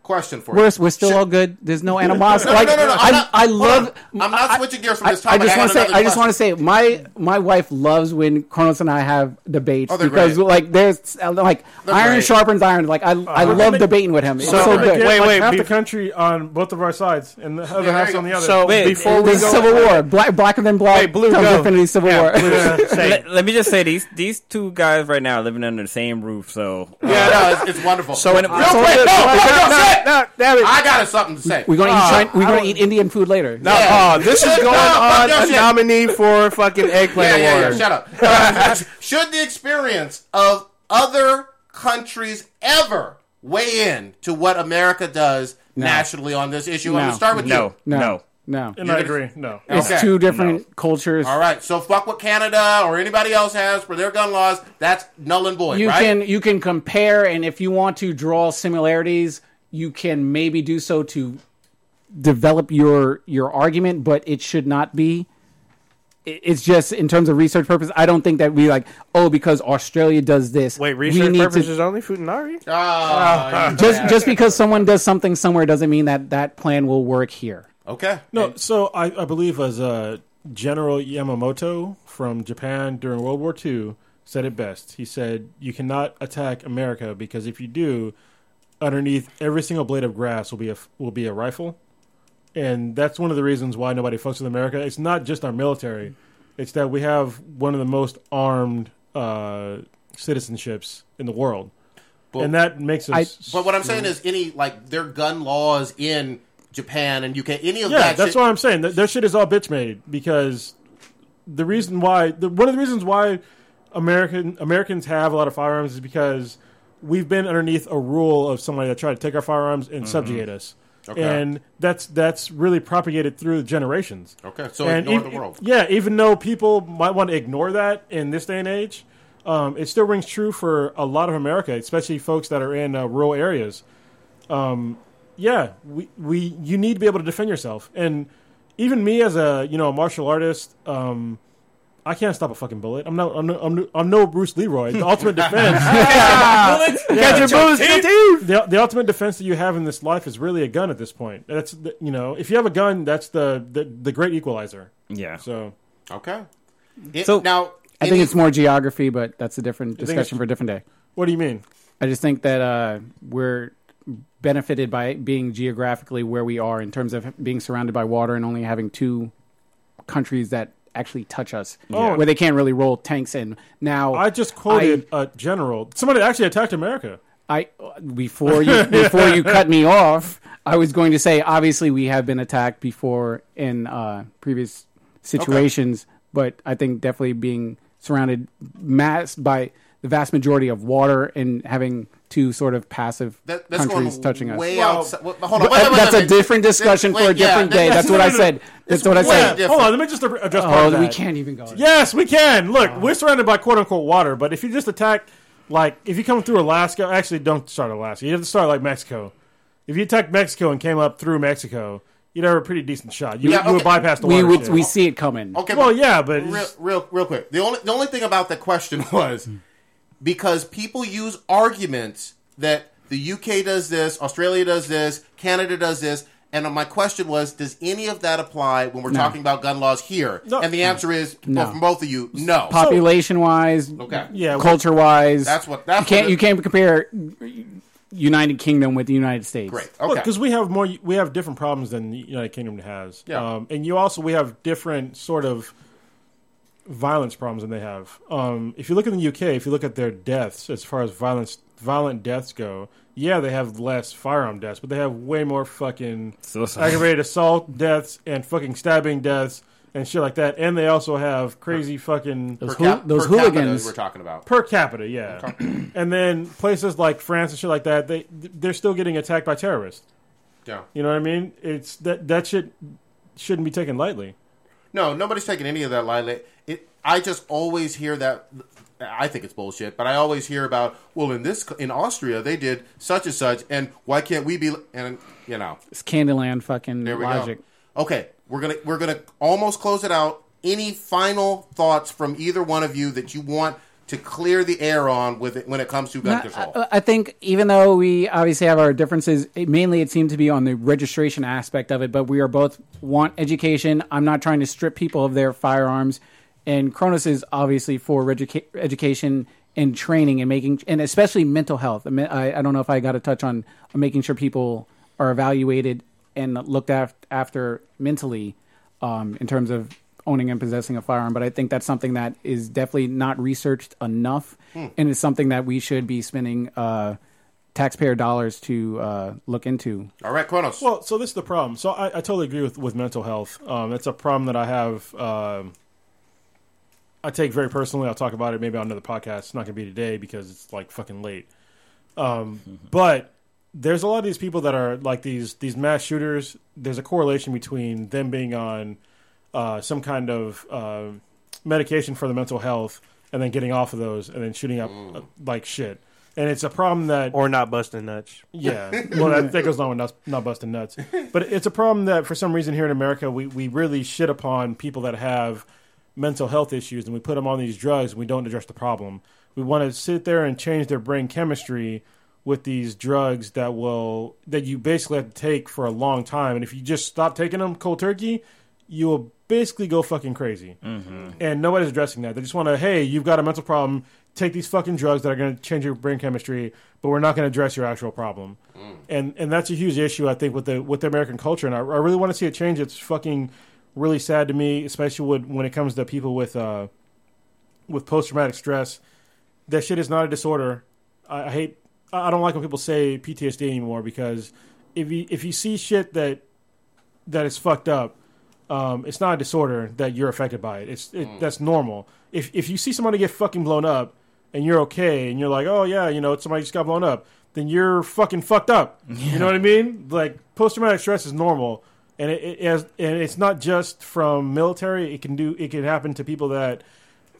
Question for We're, you. we're still Should- all good. There's no (laughs) animosity. No, no, no, no, no. I'm not- I love. on. I'm not I- switching gears from I- this I just want to say. another I just want to say. My my wife loves when Kronos and I have debates Oh, because great. like there's uh, like They're iron great. sharpens iron. Like I I love they- debating with him. It's So- so, Get, good. Wait, like, wait, half be- the country on both of our sides and the other there half on the other. So Wait, before we go, Civil War, black blacker than black. Wait, Blue, comes go. Infinity Civil War. (laughs) Let, let me just say these these two guys right now are living under the same roof. So Yeah, no, it's, it's wonderful. So when it- real quick, no, no, no, no, shit. no, damn it. I got something to say. We're gonna Ah, eat. Chi- we're gonna eat Indian food later. No, Yeah. oh, this is (laughs) going up, fuck on a shit. nominee for fucking eggplant yeah, award. yeah, shut up. Uh, (laughs) should the experience of other countries ever weigh in to what America does nationally on this issue? I'm going to start with no, you. No, no. no. And You're I gonna- agree. No. It's Okay. two different cultures. All right, so fuck what Canada or anybody else has for their gun laws. That's null and void, you right? can you can compare and if you want to draw similarities you can maybe do so to develop your your argument but it should not be it's just in terms of research purpose i don't think that we like oh because australia does this Wait, we research need to- purposes only, Futanari? Ah, you just bad. just because someone does something somewhere doesn't mean that that plan will work here okay. No, so I, I believe as uh, General Yamamoto from Japan during World War II said it best. He said, "You cannot attack America because if you do, underneath every single blade of grass will be a will be a rifle." And that's one of the reasons why nobody fucks with America. It's not just our military; it's that we have one of the most armed uh, citizenships in the world, But- and that makes us. But what I'm saying is, any like their gun laws in Japan and UK, any of Yeah, that. that's shit, what I'm saying. That their shit is all bitch made because the reason why the, one of the reasons why American Americans have a lot of firearms is because we've been underneath a rule of somebody that tried to take our firearms and subjugate us. Mm-hmm. Okay. And that's that's really propagated through generations. Okay, so and ignore the world. Yeah, even though people might want to ignore that in this day and age, um, it still rings true for a lot of America, especially folks that are in uh, rural areas. Um, yeah, we, we you need to be able to defend yourself, and even me as a you know a martial artist, um, I can't stop a fucking bullet. I'm no I'm no, I'm no, I'm no Bruce Leroy. The ultimate defense, (laughs) Catch your bullets, your teeth. the, the ultimate defense that you have in this life is really a gun at this point. That's the, you know if you have a gun, that's the the, the great equalizer. Yeah. So Okay. It- So- now, i think it's more geography but that's a different discussion for a different day what do you mean? I just think that uh, we're benefited by being geographically where we are in terms of being surrounded by water and only having two countries that actually touch us, Oh. where they can't really roll tanks in. Now, I just quoted a general, somebody actually attacked America. I before you before you cut me off, I was going to say obviously we have been attacked before in uh, previous situations, but I think definitely being surrounded mass by the vast majority of water and having two sort of passive That, that's countries going touching us. way Well, outside. Well, hold on, But wait, wait, wait, that's a wait. different discussion Wait, for a different that- day. That's no, what I said. That's what I said. different. Hold on, let me just address part Oh, of that. we can't even go. there. Yes, we can. Look, oh. we're surrounded by quote unquote water, but if you just attack, like, if you come through Alaska, actually, don't start Alaska. You have to start like Mexico. If you attacked Mexico and came up through Mexico, you'd have a pretty decent shot. You, Yeah, you would bypass the We water. would we see it coming. Okay, well, but yeah, but real, real, real quick. The only the only thing about the question (laughs) was because people use arguments that the UK does this, Australia does this, Canada does this, And my question was, does any of that apply when we're No. talking about gun laws here? No. And the answer is, No. well, from both of you, no. Population wise, Okay. Yeah, culture wise, That's what- that's you can't what you can't compare United Kingdom with the United States. Great. Okay. because we have more, we have different problems than the United Kingdom has. Yeah. Um, and you also we have different sort of violence problems than they have. Um, if you look in the UK, if you look at their deaths as far as violence, violent deaths go, yeah, they have less firearm deaths, but they have way more fucking Suicide. aggravated assault deaths and fucking stabbing deaths and shit like that. And they also have crazy fucking Those, Per hool- cap- those per hooligans. we're talking about. per capita, yeah. (clears throat) and then places like France and shit like that, they they're still getting attacked by terrorists. Yeah. You know what I mean? It's that that shit shouldn't be taken lightly. No, nobody's taking any of that lightly. It, I just always hear that. I think it's bullshit, but I always hear about well, in this in Austria they did such and such, and why can't we be? And you know, It's Candyland fucking there we logic. go. Okay, we're gonna we're gonna almost close it out. Any final thoughts from either one of you that you want to clear the air on with it when it comes to gun No, control? I, I think even though we obviously have our differences, it, mainly it seemed to be on the registration aspect of it. But we are both want education. I'm not trying to strip people of their firearms, and Kronos is obviously for educa- education and training and making, and especially mental health. I, mean, I, I don't know if I got to touch on making sure people are evaluated and looked af- after mentally um, in terms of owning and possessing a firearm. But I think that's something that is definitely not researched enough, and it's something that we should be spending uh, taxpayer dollars to uh, look into. All right, Kronos. Well, so this is the problem. So I, I totally agree with, with mental health. Um, it's a problem that I have. Um, I take very personally. I'll talk about it maybe on another podcast. It's not going to be today because it's like fucking late. Um, but there's a lot of these people that are like these these mass shooters. There's a correlation between them being on uh, some kind of uh, medication for the mental health and then getting off of those and then shooting up uh, like shit. And it's a problem that or not busting nuts. yeah, (laughs) well, that, that goes along with not, not busting nuts. But it's a problem that for some reason here in America, we, we really shit upon people that have mental health issues and we put them on these drugs and we don't address the problem. We want to sit there and change their brain chemistry with these drugs that will that you basically have to take for a long time. And if you just stop taking them cold turkey, you will basically go fucking crazy. And nobody's addressing that. They just want to, hey, you've got a mental problem. Take these fucking drugs that are going to change your brain chemistry, but we're not going to address your actual problem. And and that's a huge issue, I think, with the with the American culture. And I, I really want to see a change. It's fucking really sad to me, especially when when it comes to people with uh, with post traumatic stress. That shit is not a disorder. I, I hate. I I don't like when people say PTSD anymore because if you if you see shit that that is fucked up, um, it's not a disorder that you're affected by it. It's it, that's normal. If if you see somebody get fucking blown up and you're okay and you're like, oh yeah, you know, somebody just got blown up, then you're fucking fucked up. (laughs) You know what I mean? Like post traumatic stress is normal, and it, it has, and it's not just from military. It can do it can happen to people that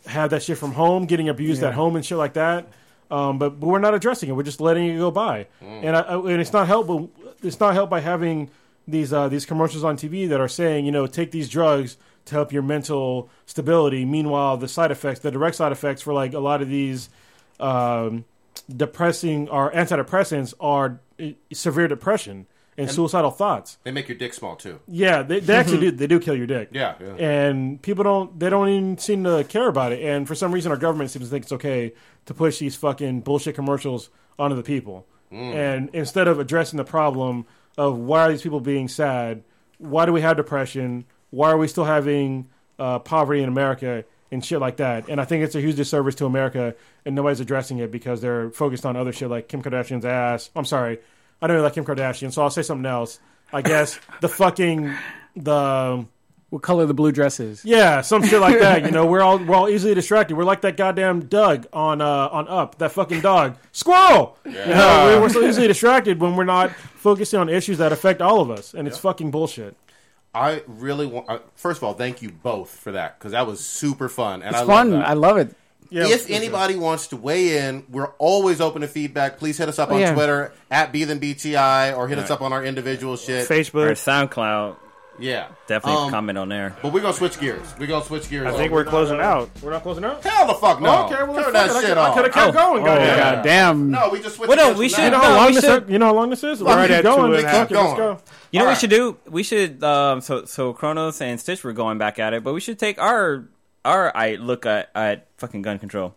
have that shit from home, getting abused at home and shit like that. Um, but, but we're not addressing it. We're just letting it go by, and I, and it's not helped. But it's not helped by having these uh, these commercials on TV that are saying, you know, take these drugs to help your mental stability. Meanwhile, the side effects, the direct side effects for like a lot of these um, depressing or antidepressants are uh, severe depression and, suicidal thoughts. They make your dick small too. Yeah, they, they actually (laughs) do. They do kill your dick. Yeah, yeah. And people don't. They don't even seem to care about it. And for some reason, our government seems to think it's okay to push these fucking bullshit commercials onto the people. And instead of addressing the problem of why are these people being sad, why do we have depression, why are we still having uh, poverty in America and shit like that. And I think it's a huge disservice to America, and nobody's addressing it because they're focused on other shit like Kim Kardashian's ass. I'm sorry, I don't really like Kim Kardashian, so I'll say something else. I guess the fucking the What color the blue dress is? yeah, some shit like that. You know, we're all we're all easily distracted. We're like that goddamn Dug on uh, on Up, that fucking dog, squirrel. You know, we're, we're so easily distracted when we're not focusing on issues that affect all of us, and it's fucking bullshit. I really want. Uh, first of all, thank you both for that because that was super fun and It's I love fun. that. I love it. Yeah, if anybody wants to weigh in, we're always open to feedback. Please hit us up on yeah. Twitter at be them BTI or hit us up on our individual shit. Facebook, Or Facebook. SoundCloud. Yeah, Definitely Um, comment on there. But we're gonna switch gears. We're gonna switch gears. I think we're closing out. We're not closing out. Hell the fuck no. Okay, well, Turn fuck that it. Shit could- I off. could have kept going. Oh, goddamn. god damn. No, we just switched Well, no, gears we should- You know how No, long we this? should- You know how long this is? We're Let's at keep two going. and a Let's half. keep- let's Going. go. You know what All we should do? We should um so so Kronos and Stitch were going back at it, but we should take our our I look at at fucking gun control.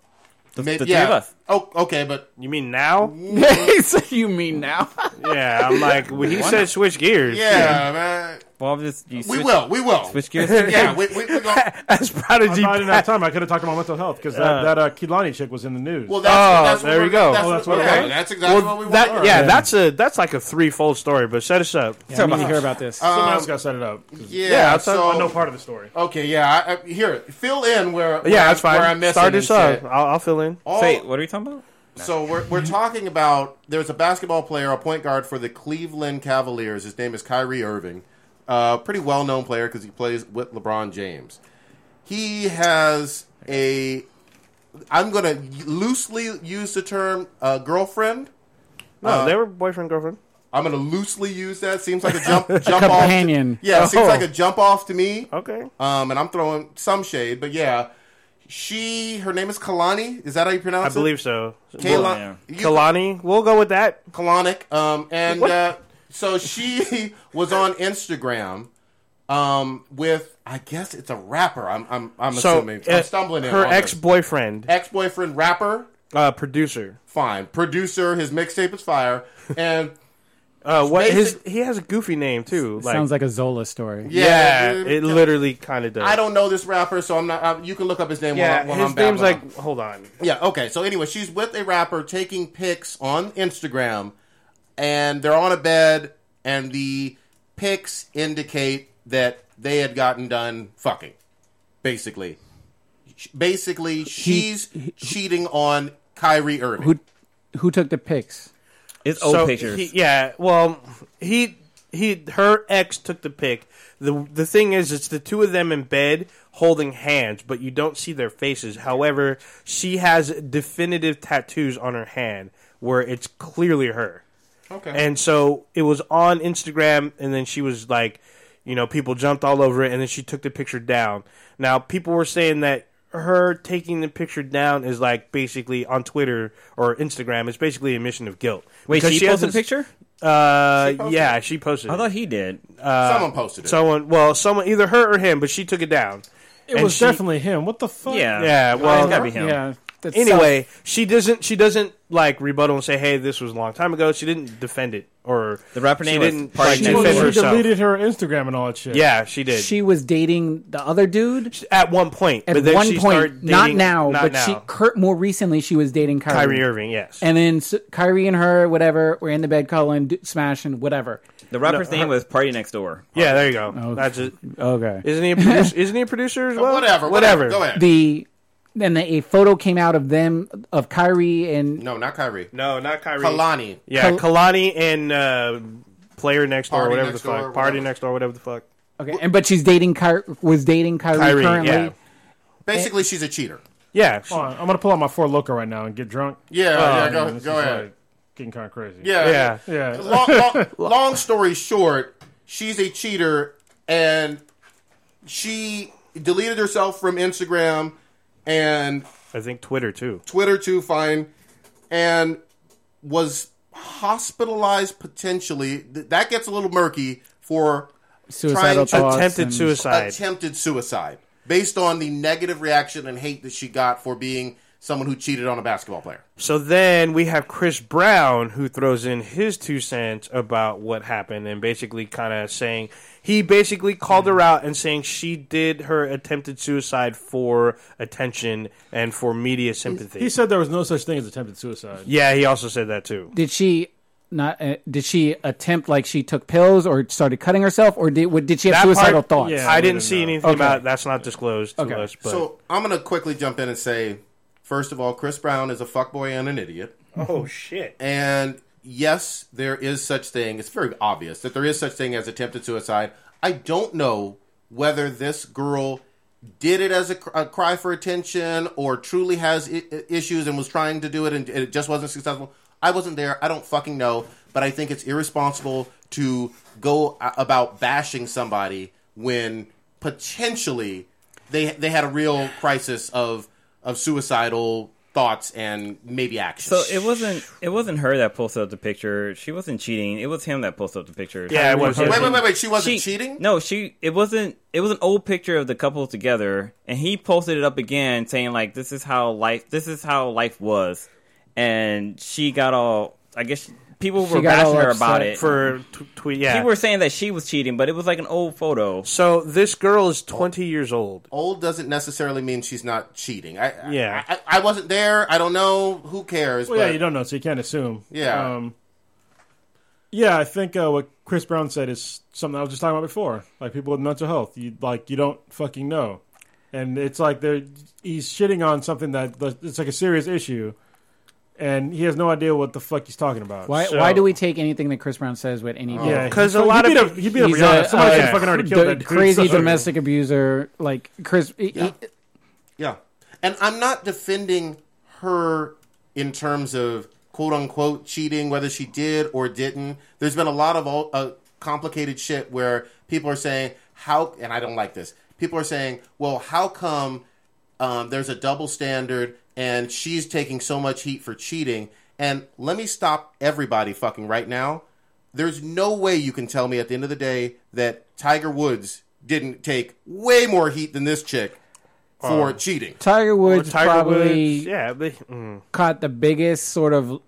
The, Maybe- the three yeah. of us. Oh, okay, but You mean now? (laughs) so you mean now? yeah, I'm like when he said switch gears. yeah, man. Well, I'm just you We switch, will. We will. switch gears. (laughs) Yeah, we we we going As I Prodigy. thought I didn't have time. I could have talked about mental health because that, Uh, that uh, Kehlani chick was in the news. Well, that's, Oh, that's there we're- go. That's, Oh, what, that's what- yeah, okay. that's exactly Well, what we that, want. yeah, Yeah. that's a that's like a threefold story. But set us up. Yeah, I need to hear about this. Someone Um, else got to set it up. 'cause Yeah, Yeah, I'll so I know part of the story. okay, yeah. I, I, here, fill in where. where Yeah, I- that's fine. Where I'm missing Start us and up. shit. I'll, I'll fill in. All- Say, what are we talking about? So we're we're talking about there's a basketball player, a point guard for the Cleveland Cavaliers. His name is Kyrie Irving. Uh, pretty well known player because he plays with LeBron James. He has a. I'm going to loosely use the term uh, girlfriend. No, Uh, they were boyfriend girlfriend. I'm going to loosely use that. Seems like a jump (laughs) jump off. Companion. To, yeah, it seems Oh. like a jump off to me. Okay. Um, and I'm throwing some shade, but yeah, she her name is Kehlani. Is that how you I pronounce it? I believe so. Kayla, yeah. you- Kehlani. We'll go with that. Kalanick. Um, and What? uh, so she (laughs) was on Instagram um, with I guess it's a rapper. I'm I'm, I'm So assuming uh, I'm stumbling in her ex boyfriend, ex boyfriend rapper. uh, producer. Fine, producer. His mixtape is fire, (laughs) and Uh, what his he has a goofy name too. Like, Sounds like a Zola story. yeah, dude, it literally kind of does. I don't know this rapper, so I'm not. Uh, you can look up his name. Yeah, while, while his I'm name's babbling like. Hold on. Yeah, okay. So anyway, she's with a rapper taking pics on Instagram, and they're on a bed, and the pics indicate that they had gotten done fucking. Basically, basically, she's cheating on Kyrie Irving. Who who took the pics? It's old So, pictures. he- yeah, well, he he her ex took the pic. the The thing is, it's the two of them in bed holding hands, but you don't see their faces. However, she has definitive tattoos on her hand where it's clearly her. Okay. And so it was on Instagram, and then she was like, you know, people jumped all over it, and then she took the picture down. Now, people were saying that her taking the picture down is like basically on Twitter or Instagram. It's basically a mission of guilt. Wait, Because she, posted a picture? Uh, posted yeah, it? she posted. I thought he did. Someone posted it. someone, well, someone either her or him, but she took it down. It And was she- definitely him. What the fuck? Yeah. Yeah, well, it's gotta be him. Yeah. That's Anyway, she doesn't. She doesn't like rebuttal and say, "Hey, this was a long time ago." She didn't defend it, or The rapper she name was didn't Party like, She, defend she herself. deleted her Instagram and all that shit. Yeah, she did. she was dating the other dude at one point, at but then one she point. started Not now, not but now. she Kurt more recently she was dating Kyrie. Kyrie Irving, yes. And then s Kyrie and her, whatever, were in the bed cuddling, d- smashing, whatever. The rapper's No, name her- was Party Next Door. yeah, there you go. Oh. That's it. Okay. Isn't he a producer? (laughs) isn't he a producer as well? whatever, whatever. whatever. Go ahead. The then a photo came out of them of Kyrie and no, not Kyrie. No, not Kyrie. Kehlani. Yeah, Kal- Kehlani and uh, player next door, Party whatever Next the fuck. Party whatever. next door, whatever the fuck. okay, and but she's dating Ky- was dating Kyrie, Kyrie, currently. yeah. Basically, she's a cheater. Yeah, Hold on, I'm gonna pull out my Four Loko right now and get drunk. Yeah, Oh, yeah. Man, Go, this go is, ahead. like, getting kind of crazy. yeah, yeah. Yeah. long, long, (laughs) long story short, she's a cheater, and she deleted herself from Instagram and I think Twitter too. Twitter too. Fine, and was hospitalized potentially. Th- That gets a little murky for Suicidal Trying- thoughts. Attempted and- suicide. attempted suicide based on the negative reaction and hate that she got for being someone who cheated on a basketball player. So then we have Chris Brown who throws in his two cents about what happened and basically kind of saying he basically called her out and saying she did her attempted suicide for attention and for media sympathy. He said there was no such thing as attempted suicide. yeah, he also said that too. Did she not? Uh, did she attempt like she took pills or started cutting herself, or did what, did she have That suicidal part- thoughts? yeah. I didn't didn't see know. anything Okay. about it. That's not disclosed to Okay. us. But So I'm going to quickly jump in and say, first of all, Chris Brown is a fuckboy and an idiot. oh shit. And yes, there is such thing. It's very obvious that there is such thing as attempted suicide. I don't know whether this girl did it as a, a cry for attention or truly has I- issues and was trying to do it and it just wasn't successful. I wasn't there. I don't fucking know. but I think it's irresponsible to go about bashing somebody when potentially they they had a real crisis of of suicidal thoughts and maybe actions. So it wasn't it wasn't her that posted up the picture. She wasn't cheating. It was him that posted up the picture. Yeah, it was. Wait, wait, wait, wait. She wasn't cheating? No, she. It wasn't. It was an old picture of the couple together, and he posted it up again, saying like, "This is how life. This is how life was," and she got all. I guess people She were bashing her about it. for t- tweet. Yeah. People were saying that she was cheating, but it was like an old photo. so this girl is 20 years old. Old doesn't necessarily mean she's not cheating. I, I- Yeah. I, I wasn't there. I don't know. Who cares? Well, but yeah, you don't know, so you can't assume. Yeah. Um, yeah, I think uh, what Chris Brown said is something I was just talking about before. Like people with mental health, you like you don't fucking know, and it's like they're he's shitting on something that that- it's like a serious issue, and he has no idea what the fuck he's talking about. Why, So- why do we take anything that Chris Brown says with any? Yeah, 'Cause he- a lot he of beat up, he beat up He's Rihanna. a- Somebody uh, should fucking already killed the that dude. crazy So- domestic abuser, like Chris. he- Yeah. Yeah. And I'm not defending her in terms of quote unquote cheating, whether she did or didn't. There's been a lot of all, uh, complicated shit where people are saying, how, and I don't like this, people are saying, well, how come um, there's a double standard and she's taking so much heat for cheating? And let me stop everybody fucking right now. There's no way you can tell me at the end of the day that Tiger Woods didn't take way more heat than this chick for cheating. Tiger Woods Tiger probably Woods. Yeah. But, mm. caught the biggest sort of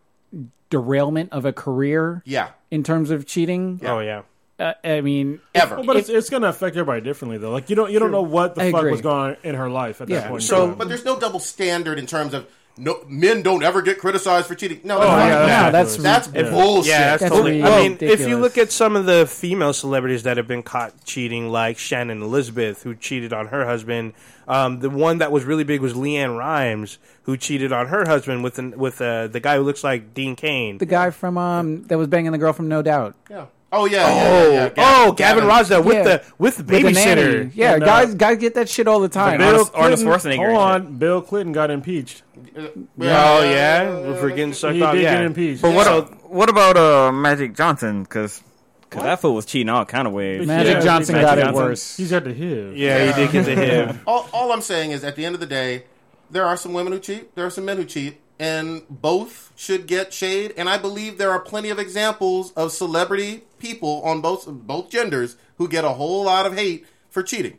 derailment of a career Yeah. in terms of cheating. Oh yeah. Uh, I mean, Ever. Well, but it's, it's going to affect everybody differently, though. Like you don't you don't know what the I fuck agree. was going on in her life at Yeah. that point. So- but there's no double standard in terms of no men don't ever get criticized for cheating. No, Oh, that's, yeah, not- yeah, that's that's ridiculous. that's bullshit. Yeah, that's That's totally. really I mean, if you look at some of the female celebrities that have been caught cheating, like Shannon Elizabeth, who cheated on her husband. Um, the one that was really big was LeAnn Rimes, who cheated on her husband with an, with uh, the guy who looks like Dean Cain. the guy from um that was banging the girl from No Doubt. Yeah. Oh yeah. yeah, oh, yeah, yeah. oh, Gavin, Rossdale with Yeah. the with the With the nanny. babysitter. Yeah, And, uh, guys, guys get that shit all the time. Bill Arnold- Arnold Clinton- Schwarzenegger Hold on, Bill Clinton got impeached. Oh yeah, we're for getting sucked He off. did Yeah, get impeached. But what Yeah. uh, what about uh, Magic Johnson? Because Cause that fool was cheating all kind of ways. Magic Yeah, Johnson Magic got it Johnson. worse. He's had the hit. yeah, he did get the him. (laughs) All, all I'm saying is, at the end of the day, there are some women who cheat. There are some men who cheat, and both should get shade. And I believe there are plenty of examples of celebrity people on both both genders who get a whole lot of hate for cheating.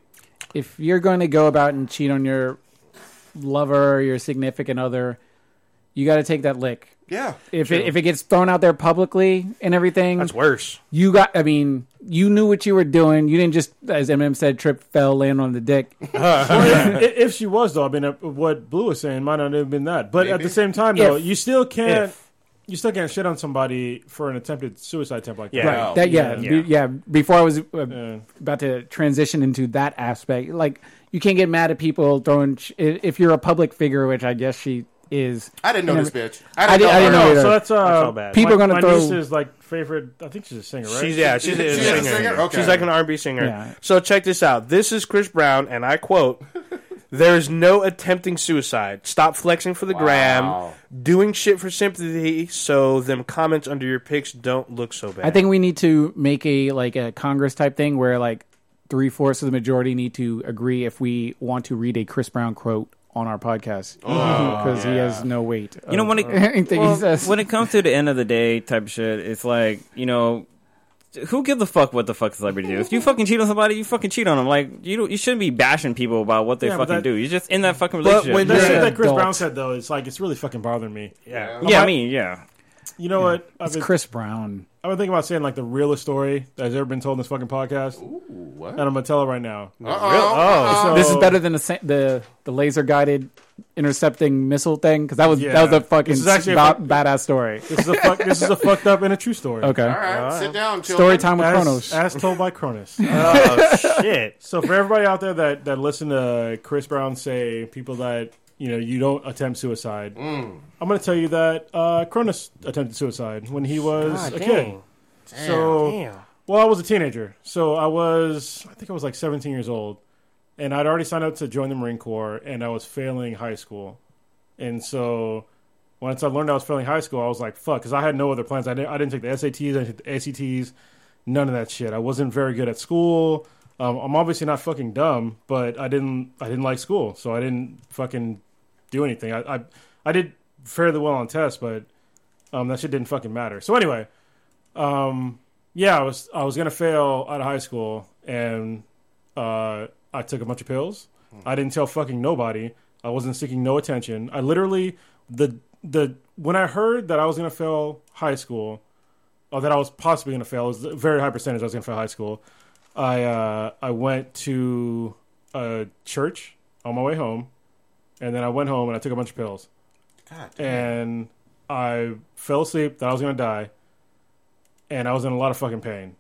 if you're going to go about and cheat on your lover or your significant other, you got to take that lick. Yeah. If it, if it gets thrown out there publicly and everything, That's worse. you got. I mean, you knew what you were doing. You didn't just, as Eminem said, trip, fell, land on the dick. (laughs) Well, if, if she was though, I mean, uh, what Blue was saying might not have been that. But at the same time, though, If. you still can't. If. You still can't shit on somebody for an attempted suicide attempt like Yeah. that. Right. Oh, that yeah, yeah. be- yeah. Before I was uh, Yeah. about to transition into that aspect, like you can't get mad at people throwing. Sh- if you're a public figure, which I guess she is. I didn't know and this bitch. I didn't- I didn't her. know Oh, either. so that's uh, That's all bad. People my, are gonna my throw- is like favorite. I think she's a singer, right? She's yeah, she's, a, She's a singer. singer? Okay. She's like an R&B singer. Yeah. So check this out. This is Chris Brown, and I quote: "There is no attempting suicide. Stop flexing for the gram, doing shit for sympathy, so them comments under your pics don't look so bad." I think we need to make a like a Congress type thing where like three fourths of the majority need to agree if we want to read a Chris Brown quote on our podcast oh, (laughs) because he has no weight. You know, of when it- (laughs) anything Well, he says. when it comes to the end of the day type of shit, it's like you know, who gives a fuck what the fuck celebrity do? If you fucking cheat on somebody, you fucking cheat on them. Like you, don't, you shouldn't be bashing people about what they Yeah, fucking that- do. You're just in that fucking But relationship. when That You're shit that Chris adult. Brown said though, it's like it's really fucking bothering me. yeah. yeah, I mean, yeah. You know what? I've it's been, Chris Brown. I've been thinking about saying like the realest story that has ever been told in this fucking podcast, What? and I'm gonna tell it right now. Uh-oh. Oh. So, This is better than the the the laser guided intercepting missile thing because that was Yeah. that was a fucking This is actually a ba- fuck- badass story. This is a fuck, this is a fucked up and a true story. Okay, All right, sit down. story time with As, Kronos. as told by Kronos. (laughs) Oh shit! So for everybody out there that that listen to Chris Brown say people that you know you don't attempt suicide, Mm. I'm going to tell you that uh, Kronos attempted suicide when he was God a dang. kid. So Damn. well, I was a teenager, so I was I think I was like 17 years old, and I'd already signed up to join the Marine Corps, and I was failing high school, and so Once I learned I was failing high school, I was like, fuck, because I had no other plans. I didn't, I didn't take the SATs, I didn't take the ACTs, none of that shit. I wasn't very good at school. Um, I'm obviously not fucking dumb, but I didn't, I didn't like school, so I didn't fucking do anything. I, I, I did fairly well on tests, but um, that shit didn't fucking matter. So anyway, um, yeah, I was, I was gonna fail out of high school, and uh, I took a bunch of pills. I didn't tell fucking nobody. I wasn't seeking no attention. I literally the the when I heard that I was gonna fail high school, or that I was possibly gonna fail, it was a very high percentage I was gonna fail high school. I uh, I went to a church on my way home, and then I went home and I took a bunch of pills, God, and I fell asleep that I was gonna die, and I was in a lot of fucking pain.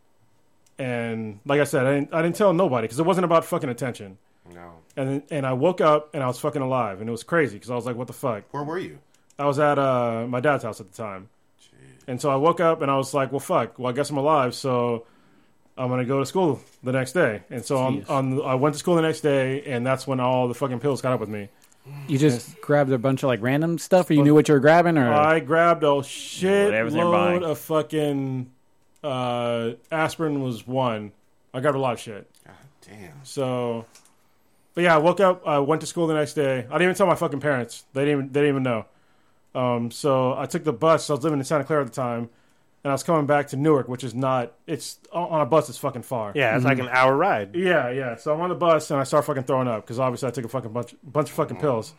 And like I said, I didn't, I didn't tell nobody because it wasn't about fucking attention. no. And and I woke up and I was fucking alive, and it was crazy because I was like, "What the fuck?" Where were you? I was at uh, my dad's house at the time, and so I woke up and I was like, "Well, fuck. Well, I guess I'm alive, so I'm gonna go to school the next day." And so on, on I went to school the next day, and that's when all the fucking pills caught up with me. You just grabbed a bunch of like random stuff, or you knew what you were grabbing, or I grabbed a shit Whatever's in your load of fucking uh, aspirin was one. I got a lot of shit. God damn. So, but yeah, I woke up. I went to school the next day. I didn't even tell my fucking parents. They didn't. Even, they didn't even know. Um, so I took the bus. I was living in Santa Clara at the time, and I was coming back to Newark, which is not. It's on a bus. It's fucking far. Yeah, it's like an hour ride. Yeah, yeah. So I'm on the bus and I start fucking throwing up because obviously I took a fucking bunch, bunch of fucking pills,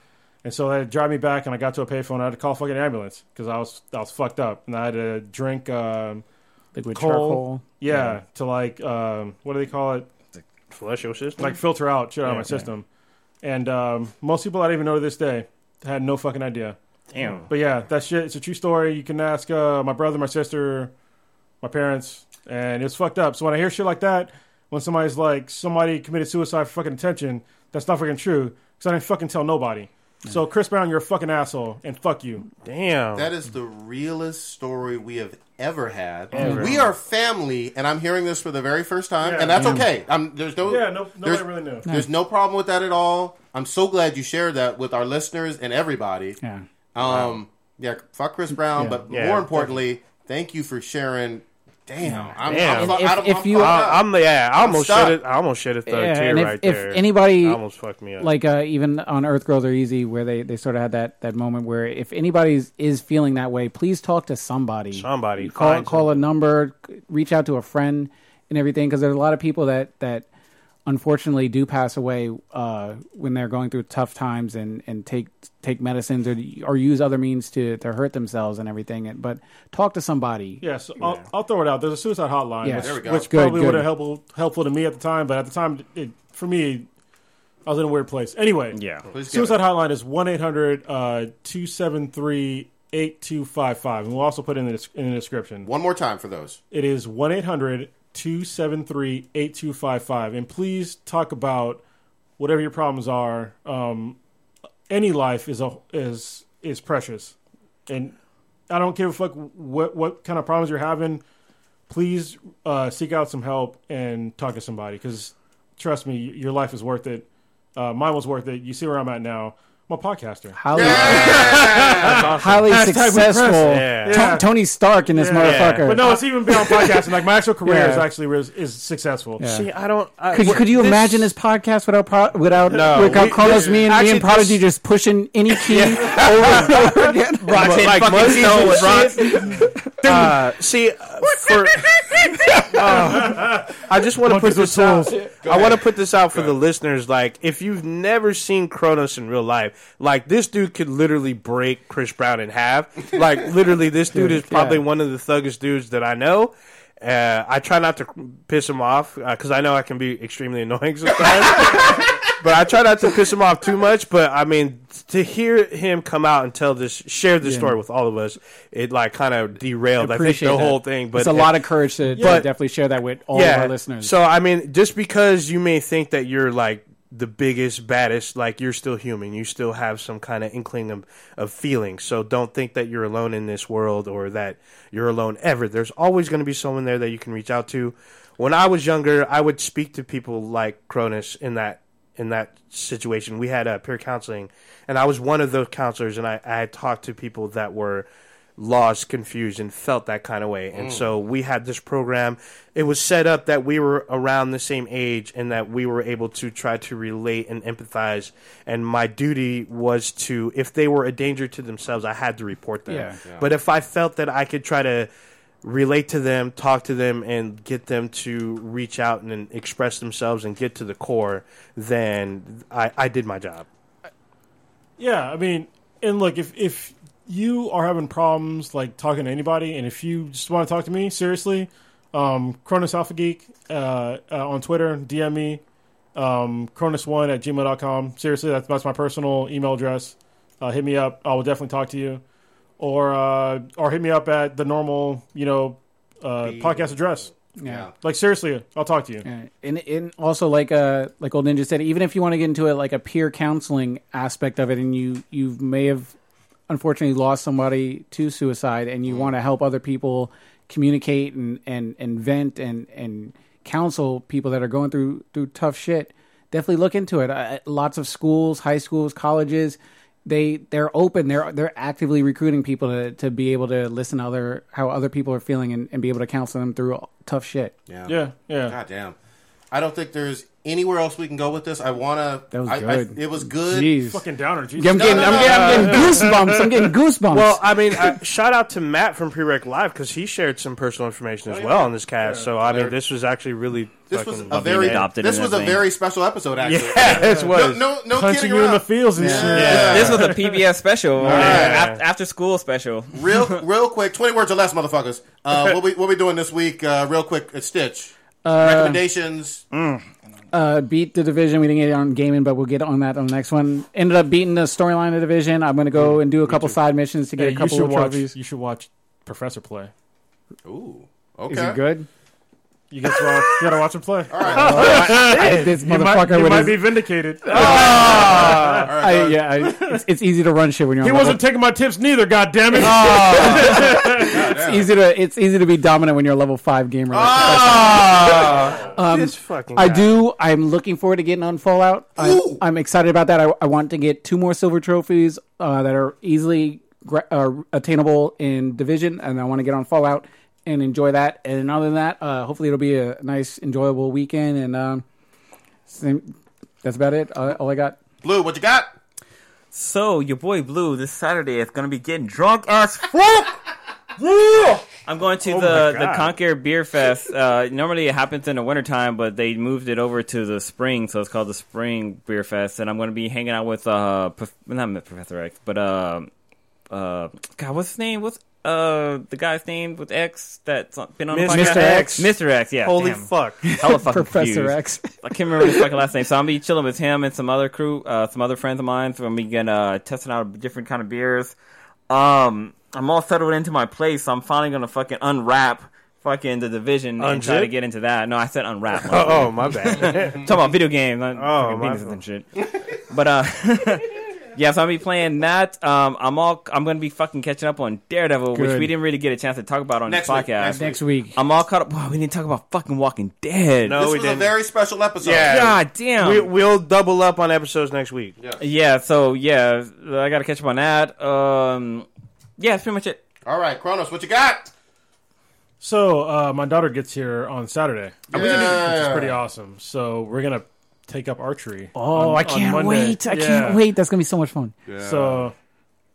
and so they had to drive me back and I got to a payphone. I had to call a fucking ambulance because I was I was fucked up and I had to drink um, liquid coal. charcoal. Yeah, to like um, what do they call it? Flush your system. Like filter out shit out of my yeah. system. And um, most people I don't even know to this day had no fucking idea. Damn. But yeah, that shit. It's a true story. You can ask uh, my brother, my sister, my parents, and it's fucked up. So when I hear shit like that, when somebody's like somebody committed suicide for fucking attention, that's not fucking true. Because I didn't fucking tell nobody. So Chris Brown, you're a fucking asshole, and fuck you. Damn. That is the realest story we have ever had. Ever. We are family, and I'm hearing this for the very first time, Yeah. and that's okay. I'm, there's no, Yeah, no, there's, nobody really knew. there's no problem with that at all. I'm so glad you shared that with our listeners and everybody. Yeah. Um, yeah, fuck Chris Brown, Yeah. but Yeah, more importantly, thank you for sharing. Damn, I'm, Damn. I'm, fu- If- I'm, if I'm you- fucked up. I'm yeah. I almost stuck. shed it. I almost shed a thug Yeah, tear and if- right if there. anybody- almost fucked me up. like uh, even on Earth Girls Are Easy, where they, they sort of had that, that moment where if anybody is feeling that way, please talk to somebody. Somebody. call Find call a number, reach out to a friend, and everything. Because there's a lot of people that that unfortunately do pass away uh, when they're going through tough times and, and take take medicines or or use other means to, to hurt themselves and everything. But talk to somebody. Yeah, so I'll, I'll throw it out. There's a suicide hotline, Yeah. which, There we go. which Good, probably would have helpful helpful to me at the time, but at the time, it, for me, I was in a weird place. Anyway, Yeah. Please suicide it. hotline is 1-800-273. 8255 and we'll also put it in the, in the description. One more time for those. It is 1 800 273 8255. And please talk about whatever your problems are. Um, any life is a, is is precious. And I don't give a fuck what, what kind of problems you're having. Please uh, seek out some help and talk to somebody because trust me, your life is worth it. Uh, mine was worth it. You see where I'm at now. I'm a podcaster. Highly, (laughs) highly Hashtag with successful. press. Yeah. To- Yeah. Tony Stark in this Yeah. motherfucker. But no, it's even beyond podcasting. Like my actual career is actually is, is successful. Yeah. See, I don't. I, Could, could you this- imagine this podcast without pro- without No, without we- Carlos? Me and me actually, and Prodigy this- just pushing any key over and over (laughs) again. Roxanne like fucking monkeys Snow and with shit. Uh, see, uh, for (laughs) uh, I just want to put this out. I want to put this out for the listeners. Like, if you've never seen Kronos in real life, like this dude could literally break Chris Brown in half. Like, (laughs) literally, this dude is probably Yeah. one of the thuggest dudes that I know. Uh, I try not to piss him off because I know I can be extremely (laughs) annoying sometimes. But I try not to piss him off too much. But I mean, to hear him come out and tell this, share this Yeah. story with all of us, it like kind of derailed. I think the that. whole thing. But it's a lot of courage to, to definitely share that with all of our listeners. so I mean, just because you may think that you're like the biggest, baddest, like you're still human. You still have some kind of inkling of, of feeling. So don't think that you're alone in this world or that you're alone ever. There's always going to be someone there that you can reach out to. When I was younger, I would speak to people like Kronos in that in that situation. We had uh, peer counseling, and I was one of those counselors, and I, I had talked to people that were lost, confused, and felt that kind of way. And Mm. so we had this program. It was set up that we were around the same age and that we were able to try to relate and empathize. And my duty was to, if they were a danger to themselves, I had to report them. Yeah. Yeah. But if I felt that I could try to relate to them, talk to them, and get them to reach out and, then express themselves and get to the core, then I, I did my job. Yeah, I mean, and look, if if you are having problems like talking to anybody, and if you just want to talk to me seriously, um, Cronus Alpha Geek uh, uh, on Twitter, DM me, um, Cronus1 at gmail.com. Seriously, that's that's my personal email address. Uh, hit me up. I will definitely talk to you, or uh, or hit me up at the normal, you know, uh, podcast address. Yeah. Like seriously, I'll talk to you. Yeah. And and also like uh like old ninja said, even if you want to get into it like a peer counseling aspect of it, and you you may have unfortunately lost somebody to suicide, and you want to help other people communicate and and and vent and and counsel people that are going through through tough shit. Definitely look into it. Uh, lots of schools, high schools, colleges. They they're open. They're they're actively recruiting people to, to be able to listen to other how other people are feeling and, and be able to counsel them through tough shit. Yeah. Yeah, yeah. God damn. I don't think there's anywhere else we can go with this. I want to. That was I, good. I, it was good. Jeez. Fucking downer. Jesus. I'm getting, I'm getting, I'm getting goosebumps. I'm getting goosebumps. Well, I mean, uh, shout out to Matt from Prereq Live because he shared some personal information as well on this cast. So I mean, this was actually really. This was a very. adopted This was a thing. very special episode. Actually. (laughs) Yeah, this was. no, no punching kidding you in around. the fields and shit. Yeah. This was a PBS special, Yeah. after, after school special. (laughs) real, real quick. Twenty words or less, motherfuckers. Uh, (laughs) what we what we doing this week? Uh, real quick. It's Stitch. Recommendations. uh, beat the division. We didn't get it on gaming, but we'll get on that on the next one. Ended up beating the storyline of the division. I'm going to go and do a couple side missions to get Hey, a couple should of watch. trophies. You should watch Professor play. Ooh. Okay. Is it good? You get to watch, you gotta watch him play. All right. (laughs) this You might, motherfucker you with might his, be vindicated. (laughs) All right. I, yeah, I, it's, it's easy to run shit when you're. he on wasn't level, taking my tips neither. God damn it! (laughs) it's easy to it's easy to be dominant when you're a level five gamer. um, this fucking. I guy. do. I'm looking forward to getting on Fallout. I'm, Ooh. I'm excited about that. I, I want to get two more silver trophies uh, that are easily gra- uh, attainable in Division, and I want to get on Fallout and enjoy that. And other than that, uh, hopefully it'll be a nice, enjoyable weekend. And um, same, that's about it. Uh, all I got. Blue, what you got? So your boy Blue this Saturday is gonna be getting drunk as fuck. (laughs) Yeah! I'm going to Oh the the Conquer Beer Fest. Uh, normally it happens in the wintertime, but they moved it over to the spring, so it's called the Spring Beer Fest. And I'm going to be hanging out with uh, prof- not Professor X, but uh, uh, God, what's his name? What's uh the guy's name with X that's been on the Mr. X. Mr. X, yeah. Holy damn. fuck! (laughs) Hella fucking Professor. X. I can't (laughs) remember his fucking last name. So I'm gonna be chilling with him and some other crew, uh, some other friends of mine. So I'm gonna be getting, uh, testing out different kind of beers. Um, I'm all settled into my place. So I'm finally gonna fucking unwrap fucking the division and try to get into that. No, I said unwrap. (laughs) Oh, my bad. Talking about video games, not Oh, fucking my penises and shit. But uh, yeah, so I'm gonna be playing that. Um, I'm all I'm gonna be fucking catching up on Daredevil, which we didn't really get a chance to talk about on Next this week, podcast. next Next week. I'm all caught up. Wow, we didn't talk about fucking Walking Dead. No, this we was a didn't. very special episode. Yeah. God damn. we, we'll double up on episodes next week. Yeah, yeah. so yeah, I gotta catch up on that. Um, yeah, that's pretty much it. All right, Kronos, what you got? So uh, my daughter gets here on Saturday, yeah. which is pretty awesome. So we're gonna take up archery. Oh, on- I can't wait! I Yeah. can't wait. That's gonna be so much fun. So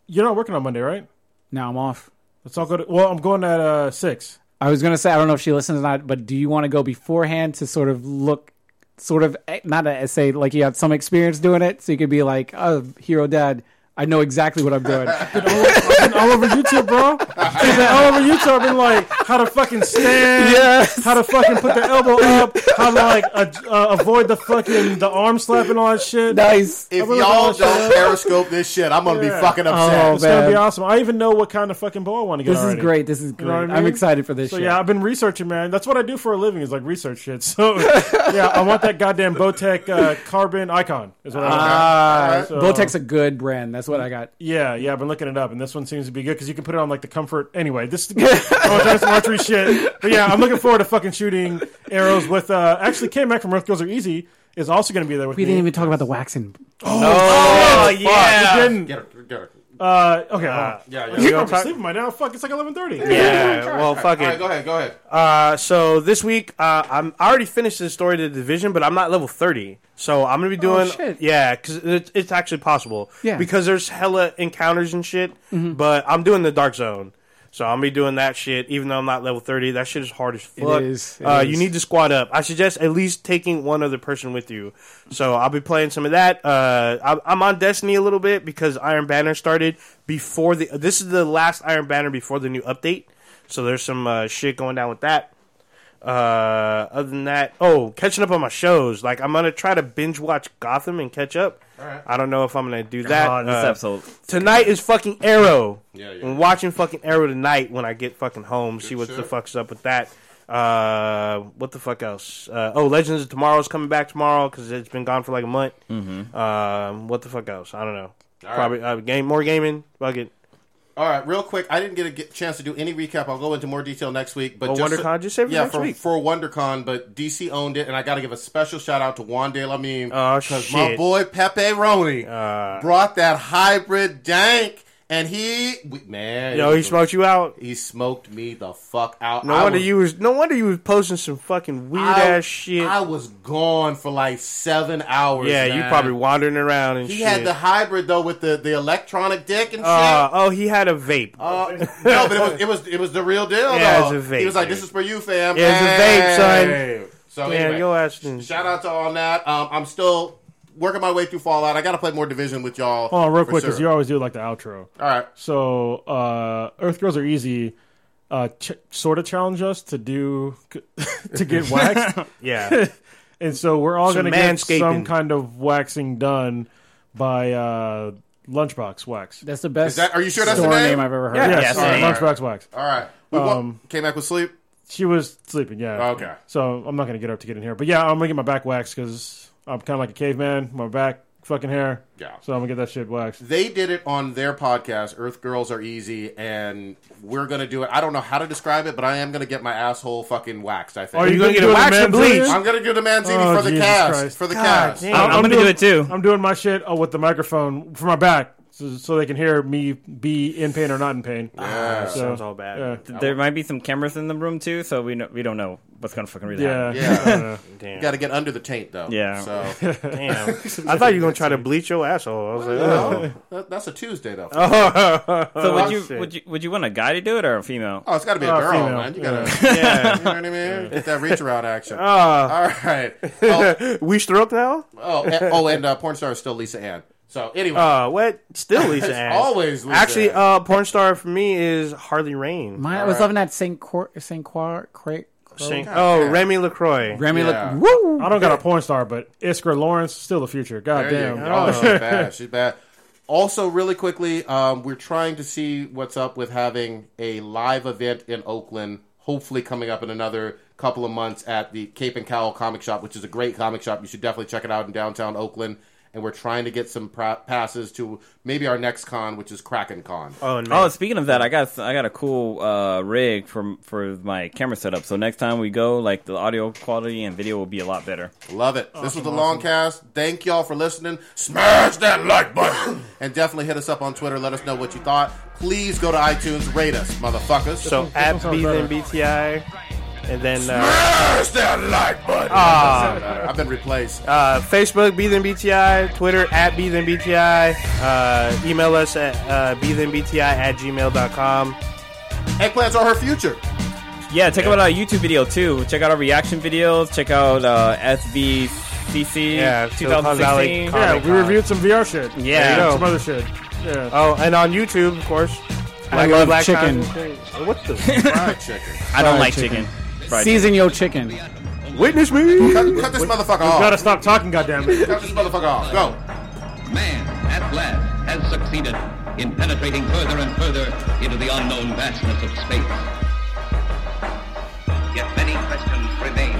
you're not working on Monday, right? Now I'm off. Let's all go to. Well, I'm going at uh, six. I was gonna say I don't know if she listens or not, but do you want to go beforehand to sort of look, sort of eh, not to say like you had some experience doing it, so you could be like, "Oh, hero dad, I know exactly what I'm doing." (laughs) I've been all over YouTube, bro. I've been all over YouTube. I've been like how to fucking stand, (laughs) Yes. how to fucking put the elbow up, how to like uh, uh, avoid the fucking the arm slap and all that shit. nice. If I'm gonna y'all go don't shit. periscope this shit, I'm gonna be Yeah. fucking Oh, upset. It's gonna be awesome. I even know what kind of fucking bow I want to get. This is great. This is great. know what I I'm mean? excited for this. So shit. yeah, I've been researching, man. That's what I do for a living is like research shit. (laughs) So yeah, I want that goddamn Bowtech uh, carbon icon. Is what I want. Ah, So- Bowtech's a good brand. That's what I got. Yeah, yeah, I've been looking it up, and this one seems to be good because you can put it on like the comfort. Anyway, this (laughs) I want to try some archery shit, but yeah, I'm looking forward to fucking shooting arrows with. uh Actually, came back from Earth Girls Are Easy, is also going to be there with We me. didn't even talk about the waxing. Oh, We yeah. didn't. Get her, get her. Uh, okay. hold on. yeah, Yeah, yeah. yeah. You gonna talk- sleeping by now. Fuck, it's like eleven thirty. Yeah, well, fuck All right, it. go ahead, go ahead. Uh, so this week, uh, I'm I already finished the story of the division, but I'm not level thirty. So I'm gonna be doing, shit. yeah, because it's, it's actually possible. Yeah. because there's hella encounters and shit. But I'm doing the dark zone, so I'm be doing that shit. Even though I'm not level thirty, that shit is hard as fuck. is, it uh, is. You need to squad up. I suggest at least taking one other person with you. So I'll be playing some of that. Uh, I'm, I'm on Destiny a little bit because Iron Banner started before the. This is the last Iron Banner before the new update. So there's some uh, shit going down with that. Uh, other than that, oh, catching up on my shows. Like I'm gonna try to binge watch Gotham and catch up. Alright. I don't know if I'm gonna do that. Oh, this Uh, episode. tonight is fucking Arrow. Yeah, yeah. I'm watching fucking Arrow tonight when I get fucking home. see what the fuck's up with that. Uh, what the fuck else? Uh, oh, Legends of Tomorrow's coming back tomorrow because it's been gone for like a month. Mm-hmm. Um, what the fuck else? I don't know. All Probably uh, game more gaming. Fuck it. All right, real quick. I didn't get a get- chance to do any recap. I'll go into more detail next week. But Oh, just WonderCon? Just save it yeah, next for, week. for WonderCon. But DC owned it, and I got to give a special shout out to Juan De La Meme. Oh, my boy Pepe Roni Uh, brought that hybrid dank, and he we- man, yo, he smoked you out. He smoked me the fuck out. No I wonder was- you was. No wonder you was posting some fucking weird I- ass shit. I was gone for like seven hours. yeah, you probably wandering around and He shit. had the hybrid though with the, the electronic dick and shit. Uh, oh, he had a vape. Uh, no, but it was it was it was the real deal. Yeah, though. it's a vape, he was like, "This is for you, fam." Yeah, it's a vape, son. Hey. So Man, anyway, your ass shout out to all that. Um, I'm still working my way through Fallout. I got to play more Division with y'all. Hold on, real quick, because sure. you always do like the outro. All right. So, uh, Earth Girls Are Easy uh, ch- sort of challenge us to do (laughs) to get waxed. (laughs) Yeah. (laughs) and so we're all Some going to get some kind of waxing done by uh, Lunchbox Wax. That's the best Is that- are you sure that's the name? name I've ever heard. Yeah. Yes, Yes, uh. Lunchbox Wax. All right. We wa- Um, came back with sleep. She was sleeping, yeah. Okay. So I'm not going to get her up to get in here. But yeah, I'm going to get my back waxed because I'm kind of like a caveman. My back fucking hair. Yeah. So I'm going to get that shit waxed. They did it on their podcast, Earth Girls Are Easy, and we're gonna do it. I don't know how to describe it, but I am gonna get my asshole fucking waxed. I think. Are you gonna gonna get do a the wax bleach? I'm gonna do the Manzini Oh, for the Jesus cast. Christ. For the God cast. damn. I'm, I'm gonna do it too. I'm doing my shit uh, with the microphone for my back, so, so they can hear me be in pain or not in pain. Ah, yeah. So, Sounds all bad. Yeah, There might be some cameras in the room too, so we know, we don't know what's gonna fucking really yeah, happen. Yeah. (laughs) Damn. Got to get under the taint though. Yeah. So (laughs) Damn. (laughs) I thought you were gonna try to bleach your asshole. I was like, oh. that, that's a Tuesday though. oh. So would oh, you shit. would you would you want a guy to do it or a female? Oh, it's got to be a Oh, girl, female. man. You gotta, Yeah. you know what I mean? Get that reach around action. Oh. All right. Oh, we stroke now? oh, and, oh, and uh, porn star is still Lisa Ann. So anyway, Uh, what? Still (laughs) Lisa Ann. always Lisa Actually, Ann. uh, porn star for me is Harley Rain. My, I was right. loving that Saint Cor- Saint Croix. Cra- Sing- God oh, damn. Remy LaCroix. Remy, Yeah. look, woo! I don't got a porn star, but Iskra Lawrence still the future. God There you damn. go. Oh, she's (laughs) bad. She's bad. Also, really quickly, um, we're trying to see what's up with having a live event in Oakland, hopefully coming up in another couple of months at the Cape and Cowl Comic Shop, which is a great comic shop. You should definitely check it out in downtown Oakland. And we're trying to get some pra- passes to maybe our next con, which is Kraken Con. Oh, no. Oh, speaking of that, I got I got a cool uh, rig for for my camera setup. So next time we go, like the audio quality and video will be a lot better. Love it. this was the long cast. Thank y'all for listening. Smash that like button. and definitely hit us up on Twitter. Let us know what you thought. Please go to iTunes, rate us, motherfuckers. so at sounds B BTI. And then uh, Smash that like button. Ah. I've been replaced. uh, Facebook, B then BTI. Twitter, at B then BTI. Uh, email us at uh, B then BTI at gmail.com. Eggplants are her future. Yeah, check out our YouTube video too. Check out our reaction videos. Check out uh, SVCC Yeah, 2016. Yeah, we reviewed some VR shit. Yeah. And There you some other shit. Yeah. Oh, and on YouTube, of course. I love Times. chicken. What the? Fried (laughs) chicken. I don't Fried like chicken. chicken. Fried Season your chicken. Witness me. Cut, cut this motherfucker off. Gotta stop talking, goddammit. Cut this motherfucker off. Go. Man, at last, has succeeded in penetrating further and further into the unknown vastness of space. Yet many questions remain